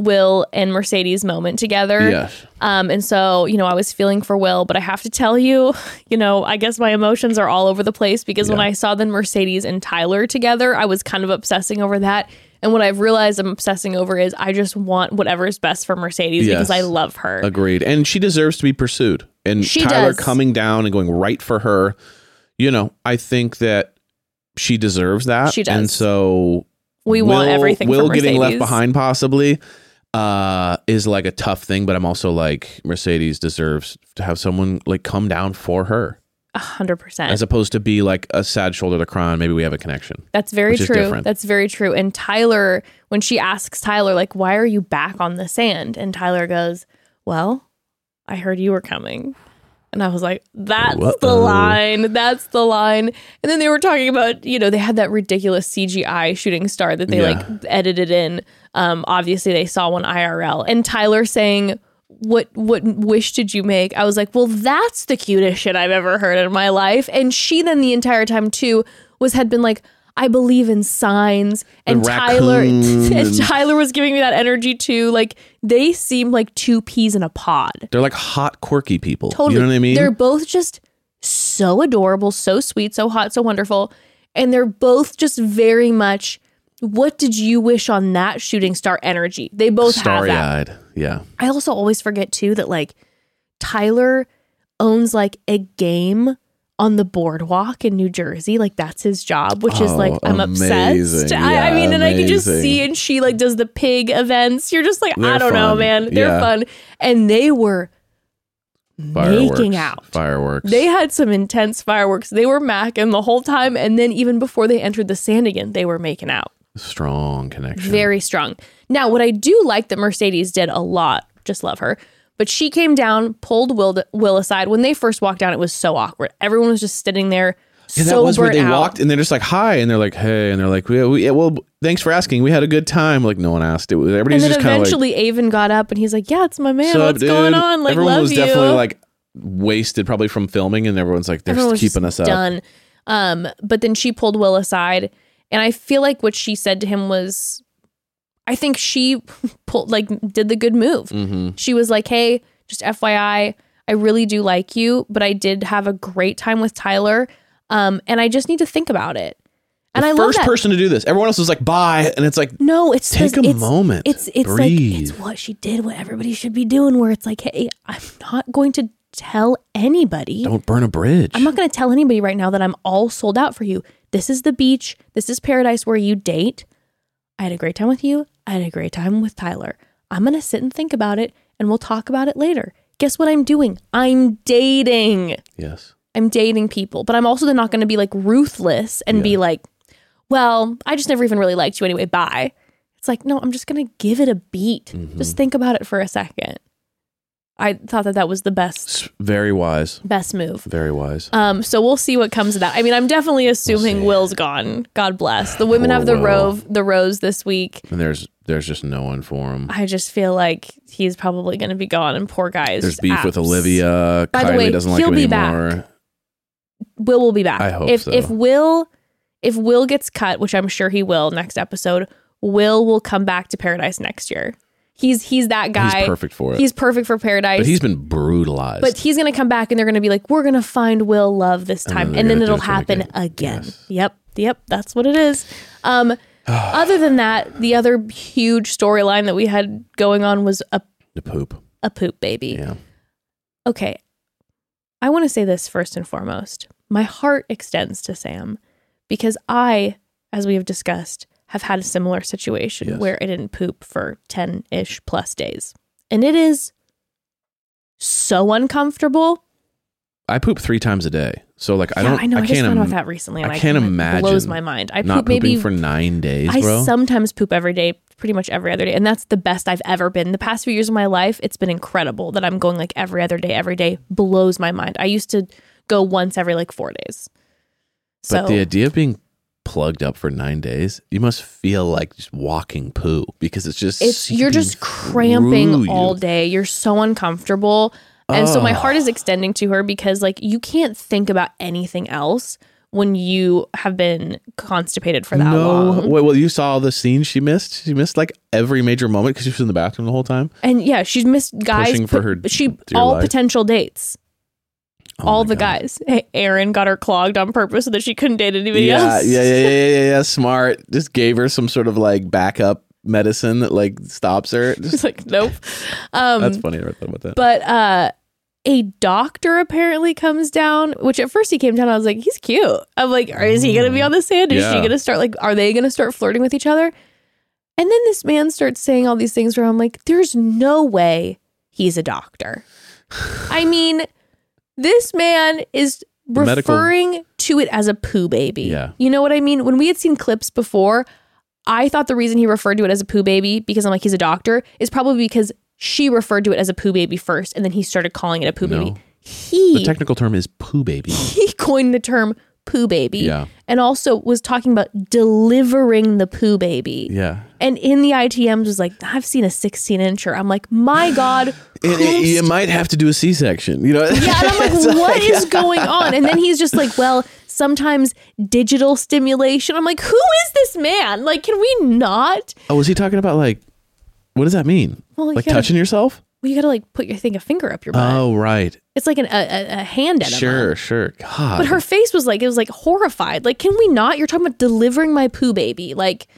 Will and Mercedes' moment together. Yes. Um, and so, you know, I was feeling for Will, but I have to tell you, you know, I guess my emotions are all over the place because when I saw then Mercedes and Tyler together, I was kind of obsessing over that. And what I've realized I'm obsessing over is I just want whatever is best for Mercedes because I love her. Agreed. And she deserves to be pursued. And She Tyler does. coming down and going right for her, you know, I think that she deserves that. She does. And so we want everything Will getting left behind possibly uh is like a tough thing, but I'm also like Mercedes deserves to have someone like come down for her A hundred percent. as opposed to be like a sad shoulder to cry on. Maybe we have a connection. That's very true. That's very true. And Tyler, when she asks Tyler, like, why are you back on the sand? And Tyler goes, Well, I heard you were coming. And I was like, That's the line. That's the line. And then they were talking about, you know, they had that ridiculous CGI shooting star that they Yeah. like edited in. Um, obviously they saw one IRL. And Tyler saying, what what wish did you make? I was like, well, that's the cutest shit I've ever heard in my life. And she then the entire time too was had been like, I believe in signs. And Tyler and Tyler was giving me that energy too. Like they seem like two peas in a pod. They're like hot, quirky people. Totally. You know what I mean? They're both just so adorable, so sweet, so hot, so wonderful. And they're both just very much what did you wish on that shooting star energy? They both have starry that. eyed. Yeah. I also always forget too that like Tyler owns like a game on the boardwalk in New Jersey. Like that's his job, which is like Oh, I'm amazing. obsessed. I, I Yeah, mean, and I can just see and she like does the pig events. You're just like, I They're don't know, man. They're Yeah. fun. And they were Fireworks. making out. Fireworks. They had some intense fireworks. They were macking the whole time. And then even before they entered the sand again, they were making out. Strong connection. Very strong. Now, what I do like that Mercedes did a lot, just love her, but she came down, pulled Will, Will aside. When they first walked down, it was so awkward. Everyone was just sitting there. Yeah, that so was where they out. walked and they're just like hi and they're like hey and they're like we, yeah, well thanks for asking we had a good time like no one asked it was And everybody's then just kind of like eventually Aven got up and he's like, Yeah, it's my man. "What's What's going on? Like, everyone love was you. definitely like wasted probably from filming and everyone's like they're Everyone keeping us up done. Um, but then she pulled Will aside, and I feel like what she said to him was, I think she pulled like did the good move. mm-hmm. She was like, "Hey, just FYI, I really do like you, but I did have a great time with Tyler, um, and I just need to think about it." And the I love first person to do this everyone else was like bye and it's like no, it's Take a it's, moment. It's it's Breathe. like it's what she did, what everybody should be doing. Where it's like, hey, I'm not going to tell anybody. don't burn a bridge I'm not going to tell anybody right now that I'm all sold out for you. This is the beach. This is paradise where you date. I had a great time with you. I had a great time with Tyler. I'm going to sit and think about it and we'll talk about it later. Guess what I'm doing? I'm dating. yes I'm dating people, but I'm also not going to be like ruthless and be like, well, I just never even really liked you anyway. Bye. It's like, no, I'm just going to give it a beat. Mm-hmm. Just think about it for a second. I thought that that was the best, very wise best move. very wise Um, so we'll see what comes of that. I mean, I'm definitely assuming see. Will's gone. God bless. The women Poor have the Will. rove, the rose this week. and there's there's just no one for him I just feel like he's probably going to be gone, and poor guy is there's beef with Olivia By the way, doesn't like he'll him be back. Will will be back. I hope if so. if Will if Will gets cut, which I'm sure he will next episode, Will will come back to Paradise next year. He's he's that guy. He's perfect for it. He's perfect for paradise. but he's been brutalized. But he's gonna come back and they're gonna be like, we're gonna find Will Love this time, and then, it'll it to him happen again. again. Yes. Yep, yep, that's what it is. Um, other than that, the other huge storyline that we had going on was a the poop. a poop baby. Yeah. Okay, I want to say this first and foremost. My heart extends to Sam because I, as we have discussed, have had a similar situation Yes. where I didn't poop for 10 ish plus days. And it is so uncomfortable. I poop three times a day. So like I Yeah, don't I know. I, I, just can't found out im- that recently. And I I, can't it imagine blows my mind. I not poop maybe for nine days, I bro. sometimes poop every day, pretty much every other day, and that's the best I've ever been. The past few years of my life, it's been incredible that I'm going like every other day. Every day blows my mind. I used to go once every like four days. So but the idea of being plugged up for nine days, you must feel like just walking poo because it's just it's you're just cramping all day. You're so uncomfortable, and so my heart is extending to her because like you can't think about anything else when you have been constipated for that no, long. wait, well, you saw the scene she missed. She missed like every major moment because she was in the bathroom the whole time. And yeah, she's missed guys. Pushing for her she all life. potential dates. Oh all the God. guys. Hey, Aaron got her clogged on purpose so that she couldn't date anybody Yeah, else. yeah, yeah, yeah, yeah, yeah. Smart. Just gave her some sort of like backup medicine that like stops her. Just, She's like, nope. Um, that's funny. I never thought about that. but uh, a doctor apparently comes down, which at first he came down, I was like, he's cute. I'm like, is he going to be on the sand? Is she going to start like, are they going to start flirting with each other? And then this man starts saying all these things where I'm like, there's no way he's a doctor. I mean, this man is medical- referring to it as a poo baby. Yeah. You know what I mean? When we had seen clips before, I thought the reason he referred to it as a poo baby, because I'm like, he's a doctor, is probably because she referred to it as a poo baby first, and then he started calling it a poo No. baby. He the technical term is poo baby. he coined the term poo baby. Yeah. And also was talking about delivering the poo baby. Yeah. And in the ITMs was like, I've seen a 16 incher. I'm like, my God. And it- you might have to do a C-section. You know. Yeah, and I'm like, what is going on? And then he's just like, well, sometimes digital stimulation. I'm like, who is this man? Like, can we not? Oh, was he talking about like? What does that mean? Well, you like gotta- touching yourself? Well, you gotta like put your thing a finger up your butt. Oh, right. It's like an, a, a, a hand enema. Sure, sure. God. But her face was like, it was like horrified. Like, can we not? You're talking about delivering my poo baby. Like,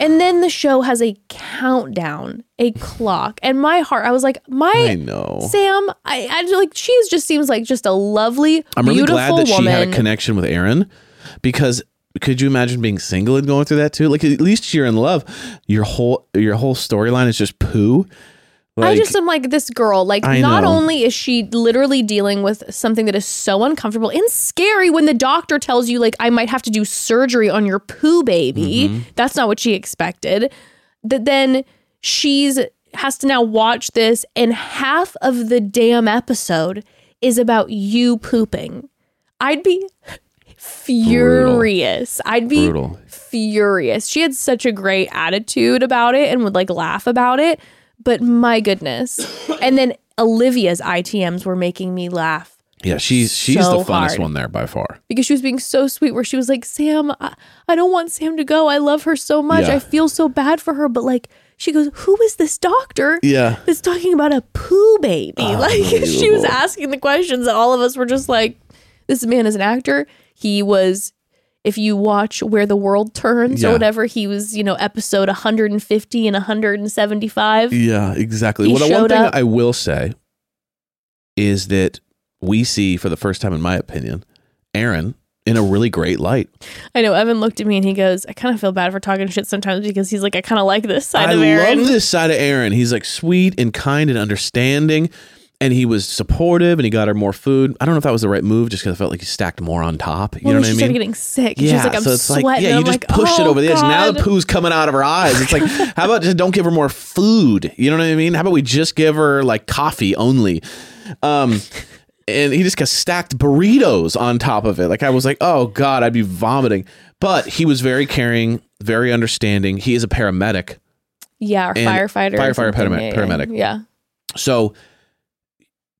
and then the show has a countdown, a clock. And my heart, I was like, my I know. Sam, I, I like, she just seems like just a lovely, I'm really beautiful glad that woman. she had a connection with Aaron because could you imagine being single and going through that too? Like at least you're in love. Your whole your whole storyline is just poo. I just am like this girl. Like, I not know. only is she literally dealing with something that is so uncomfortable and scary when the doctor tells you, like, I might have to do surgery on your poo baby. Mm-hmm. That's not what she expected. That then she's has to now watch this, and half of the damn episode is about you pooping. I'd be furious. I'd be brutal. furious. She had such a great attitude about it and would like laugh about it. But my goodness. And then Olivia's ITMs were making me laugh Yeah, she's she's so the funnest hard. one there by far. because she was being so sweet where she was like, Sam, I, I don't want Sam to go. I love her so much. Yeah. I feel so bad for her. But like, she goes, Who is this doctor? Yeah. That's talking about a poo baby. Ah, like she was asking the questions and all of us were just like, This man is an actor. He was if you watch Where the World Turns Yeah. or whatever, he was, you know, episode 150 and 175. Yeah, exactly. He well, the one thing up. I will say is that we see for the first time, in my opinion, Aaron in a really great light. I know Evan looked at me and he goes, I kind of feel bad for talking shit sometimes because he's like, I kind of like this side I of Aaron. love this side of Aaron. He's like sweet and kind and understanding. And he was supportive and he got her more food. I don't know if that was the right move just because I felt like he stacked more on top. You well, know what I started mean? getting sick. yeah, she was like, I'm so it's sweating. like, yeah, you I'm just like, pushed it "Oh, over the edge. Now the poo's coming out of her eyes. It's like, how about just don't give her more food? You know what I mean? How about we just give her like coffee only? Um, and he just got stacked burritos on top of it. Like I was like, oh god, I'd be vomiting. But he was very caring, very understanding. He is a paramedic, Yeah, or firefighter. firefighter, paramedic- Yeah, yeah, paramedic. Yeah. so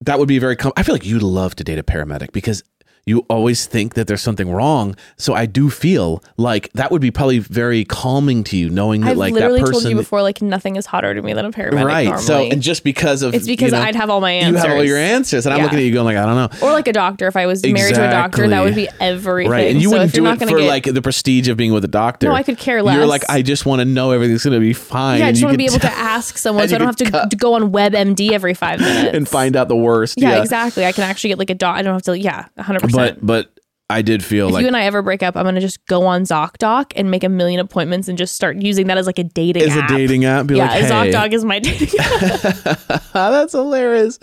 that would be very. Com- I feel like you'd love to date a paramedic because you always think that there's something wrong. So I do feel like that would be probably very calming to you, knowing that I've like that literally person. told you before, like nothing is hotter to me than a paramedic. right. Normally. So and just because of It's because you know, I'd have all my answers. You have all your answers, and I'm looking at you going like, I don't know. or like a doctor. If I was married to a doctor, that would be everything. Right, and you so wouldn't you're do it for get, like the prestige of being with a doctor. No, I could care less. You're like, I just want to know everything's going to be fine. yeah, I just want to be able to ask someone, so I don't have to cut- go on WebMD every five minutes and find out the worst. Yeah, Yeah, exactly. I can actually get like a doc. I don't have to. Yeah, hundred But percent. But but I did feel If like you and I ever break up, I'm gonna just go on ZocDoc and make a million appointments and just start using that as like a dating is a dating app. Be yeah, like, hey, ZocDoc is my dating app. that's hilarious.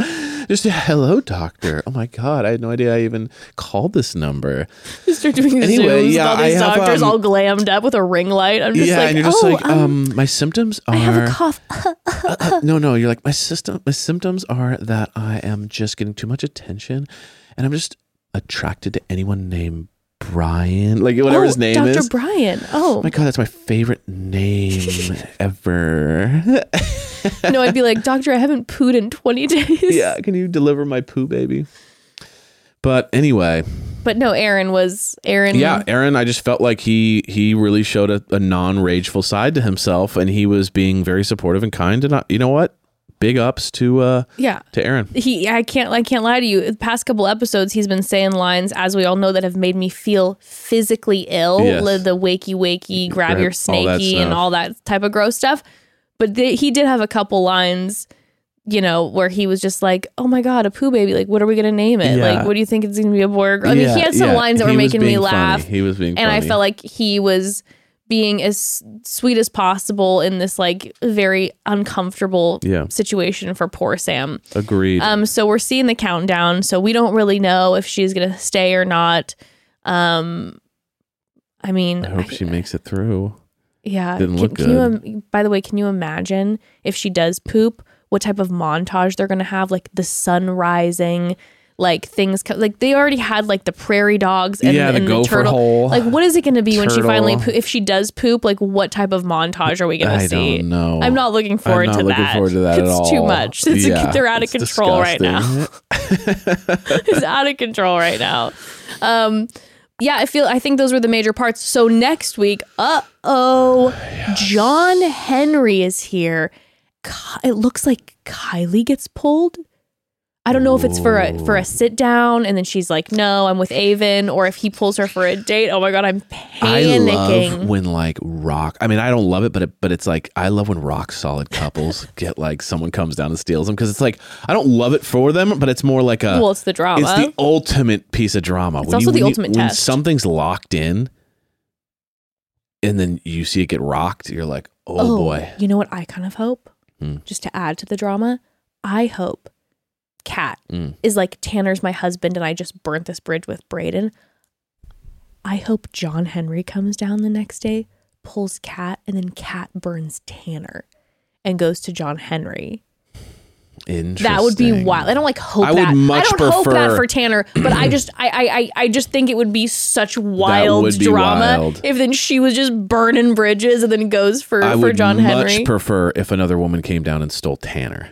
Just hello, doctor. Oh my god, I had no idea I even called this number. Just start doing Anyway, Zooms yeah, with all these I have, doctors um, all glammed up with a ring light. I'm just yeah, like, and you're just oh, like, um, my symptoms are I have a cough. Uh, no, no, you're like my system. My symptoms are that I am just getting too much attention, and I'm just attracted to anyone named Brian, like whatever oh, his name Dr. is. Dr. Brian. Oh, Oh my god, that's my favorite name ever. no, I'd be like, Doctor, I haven't pooed in 20 days. yeah, can you deliver my poo baby? But anyway, But no, Aaron was Aaron. yeah, Aaron, I just felt like he he really showed a, a non-rageful side to himself, and he was being very supportive and kind. And I, you know what? Big ups to uh yeah. to Aaron. He, I can't, I can't lie to you. The past couple episodes, he's been saying lines, as we all know, that have made me feel physically ill. Yes. Li- The wakey, wakey, grab Grab your snaky, and all that type of gross stuff. But they, he did have a couple lines, you know, where he was just like, "Oh my god, a poo baby! Like, what are we gonna name it? Yeah. Like, what do you think it's gonna be a boy or girl?" I mean, Yeah, he had some yeah. lines that He were making me being funny. laugh. He was being and I felt like he was being as sweet as possible in this like very uncomfortable Yeah. situation for poor Sam. Agreed. Um, so we're seeing the countdown. So we don't really know if she's gonna stay or not. Um, I mean, I hope she makes it through. yeah. didn't can, look can you, by the way, can you imagine if she does poop? What type of montage they're gonna have? Like the sun rising, like things co- like they already had like the prairie dogs and, Yeah, the and gopher turtle. hole. Like, what is it gonna be when she finally Turtle. poo- if she does poop? Like, what type of montage are we gonna I see? don't know. I'm not looking forward not to looking that. forward to that it's too much. It's Yeah, they're out of control right now. it's out of control right now. Um, yeah, I feel. I think those were the major parts. So next week, uh oh, John Henry is here. It looks like Kylie gets pulled. I don't know if it's for a for a sit down, and then she's like, "No, I'm with Aven," or if he pulls her for a date. Oh my god, I'm I panicking. love when like rock. I mean, I don't love it, but it, but it's like I love when rock solid couples get like someone comes down and steals them because it's like I don't love it for them, but it's more like a well, it's the drama. it's the ultimate piece of drama. It's also the ultimate when test. something's locked in, and then you see it get rocked. You're like, oh, boy. You know what I kind of hope? Hmm. Just to add to the drama, I hope Kat Mm. is like Tanner's my husband and I just burnt this bridge with Brayden. I hope John Henry comes down the next day, pulls Kat, and then Kat burns Tanner and goes to John Henry. That would be wild. I don't like hope I would that. much I don't hope that for Tanner, but I just I, I I I just think it would be such wild be drama wild. if then she was just burning bridges and then goes for I for would John much Henry. prefer if another woman came down and stole Tanner.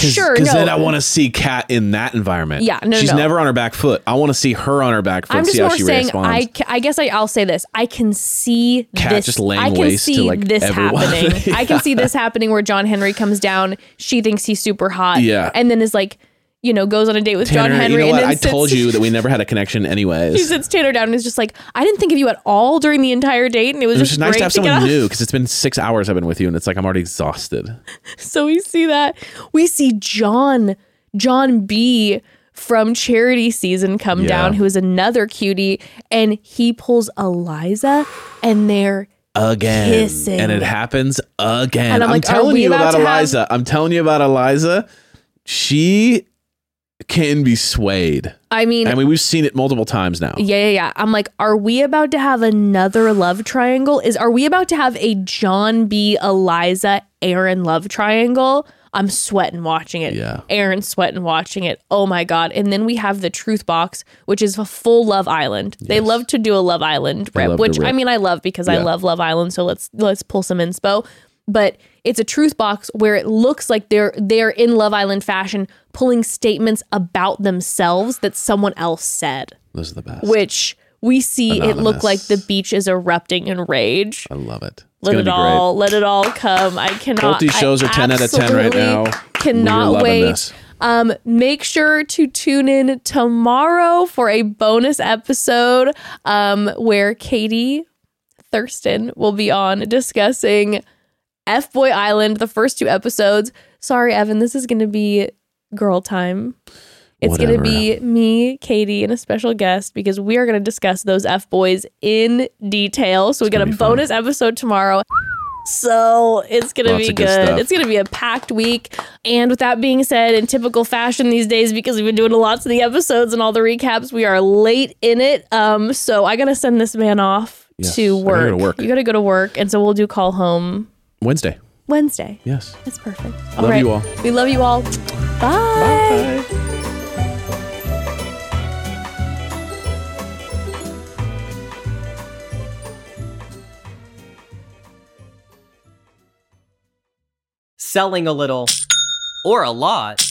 Sure, Because no. then I want to see Kat in that environment. Yeah, no, she's no. never on her back foot. I want to see her on her back foot. I'm just see how she saying. responds. I, I guess I, I'll say this. I can see Kat this. just laying I can waste to, see like, this everyone. happening. I can see this happening where John Henry comes down. She thinks he's super hot. Yeah. and then is like, you know, goes on a date with Tanner, John Henry. you know and what? I sits, told you that we never had a connection, She he sits Tanner down and is just like, I didn't think of you at all during the entire date, and it was It was just just nice great to have get someone new because it's been six hours I've been with you, and it's like I'm already exhausted. So we see that. We see John, John B from charity season come Yeah. down, who is another cutie, and he pulls Eliza and they're Again, Kissing. and it happens again. And I'm I'm, like, are telling you about about, to have- Eliza. I'm telling you about Eliza. She can be swayed. I mean, I mean, we've seen it multiple times now. yeah, yeah, yeah. I'm like, are we about to have another love triangle? Is are we about to have a John B, Eliza, Aaron love triangle? I'm sweating watching it. Yeah. Aaron sweating watching it. Oh my god! And then we have the Truth Box, which is a full Love Island. They love to do a Love Island rip, which I mean I love because I love Love Island. So let's let's pull some inspo. but it's a truth box where it looks like they're they're in Love Island fashion pulling statements about themselves that someone else said, Those are the best. which we see it look like the beach is erupting in rage. I love it. It's Let it all let it all come. I cannot these shows are 10 out of 10 right now. Cannot wait. Um, make sure to tune in tomorrow for a bonus episode um, where Katie Thurston will be on discussing F Boy Island, the first two episodes. Sorry, Evan, this is going to be girl time. It's going to be me, Katie, and a special guest because we are going to discuss those F boys in detail. So we got a gonna fun. bonus episode tomorrow. So it's gonna be good good. It's gonna be a packed week. And with that being said, in typical fashion these days, because we've been doing lots of the episodes and all the recaps, we are late in it. Um, so I gotta send this man off Yes, to gotta work. go to work. You gotta go to work, and so we'll do call home Wednesday. Wednesday. Yes. That's perfect. Love you all. We love you all. Bye. Selling a little or a lot,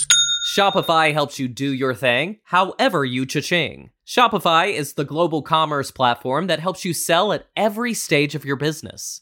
Shopify helps you do your thing however you cha-ching. Shopify is the global commerce platform that helps you sell at every stage of your business.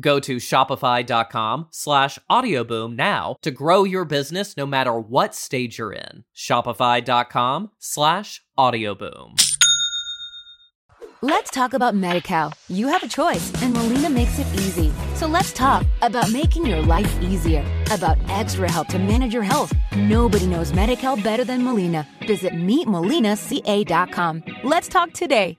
Go to shopify.com slash audioboom now to grow your business no matter what stage you're in. Shopify.com slash audioboom. Let's talk about MediCal. You have a choice, and Molina makes it easy. So let's talk about making your life easier, about extra help to manage your health. Nobody knows MediCal better than Molina. Visit meetmolinaca.com. Let's talk today.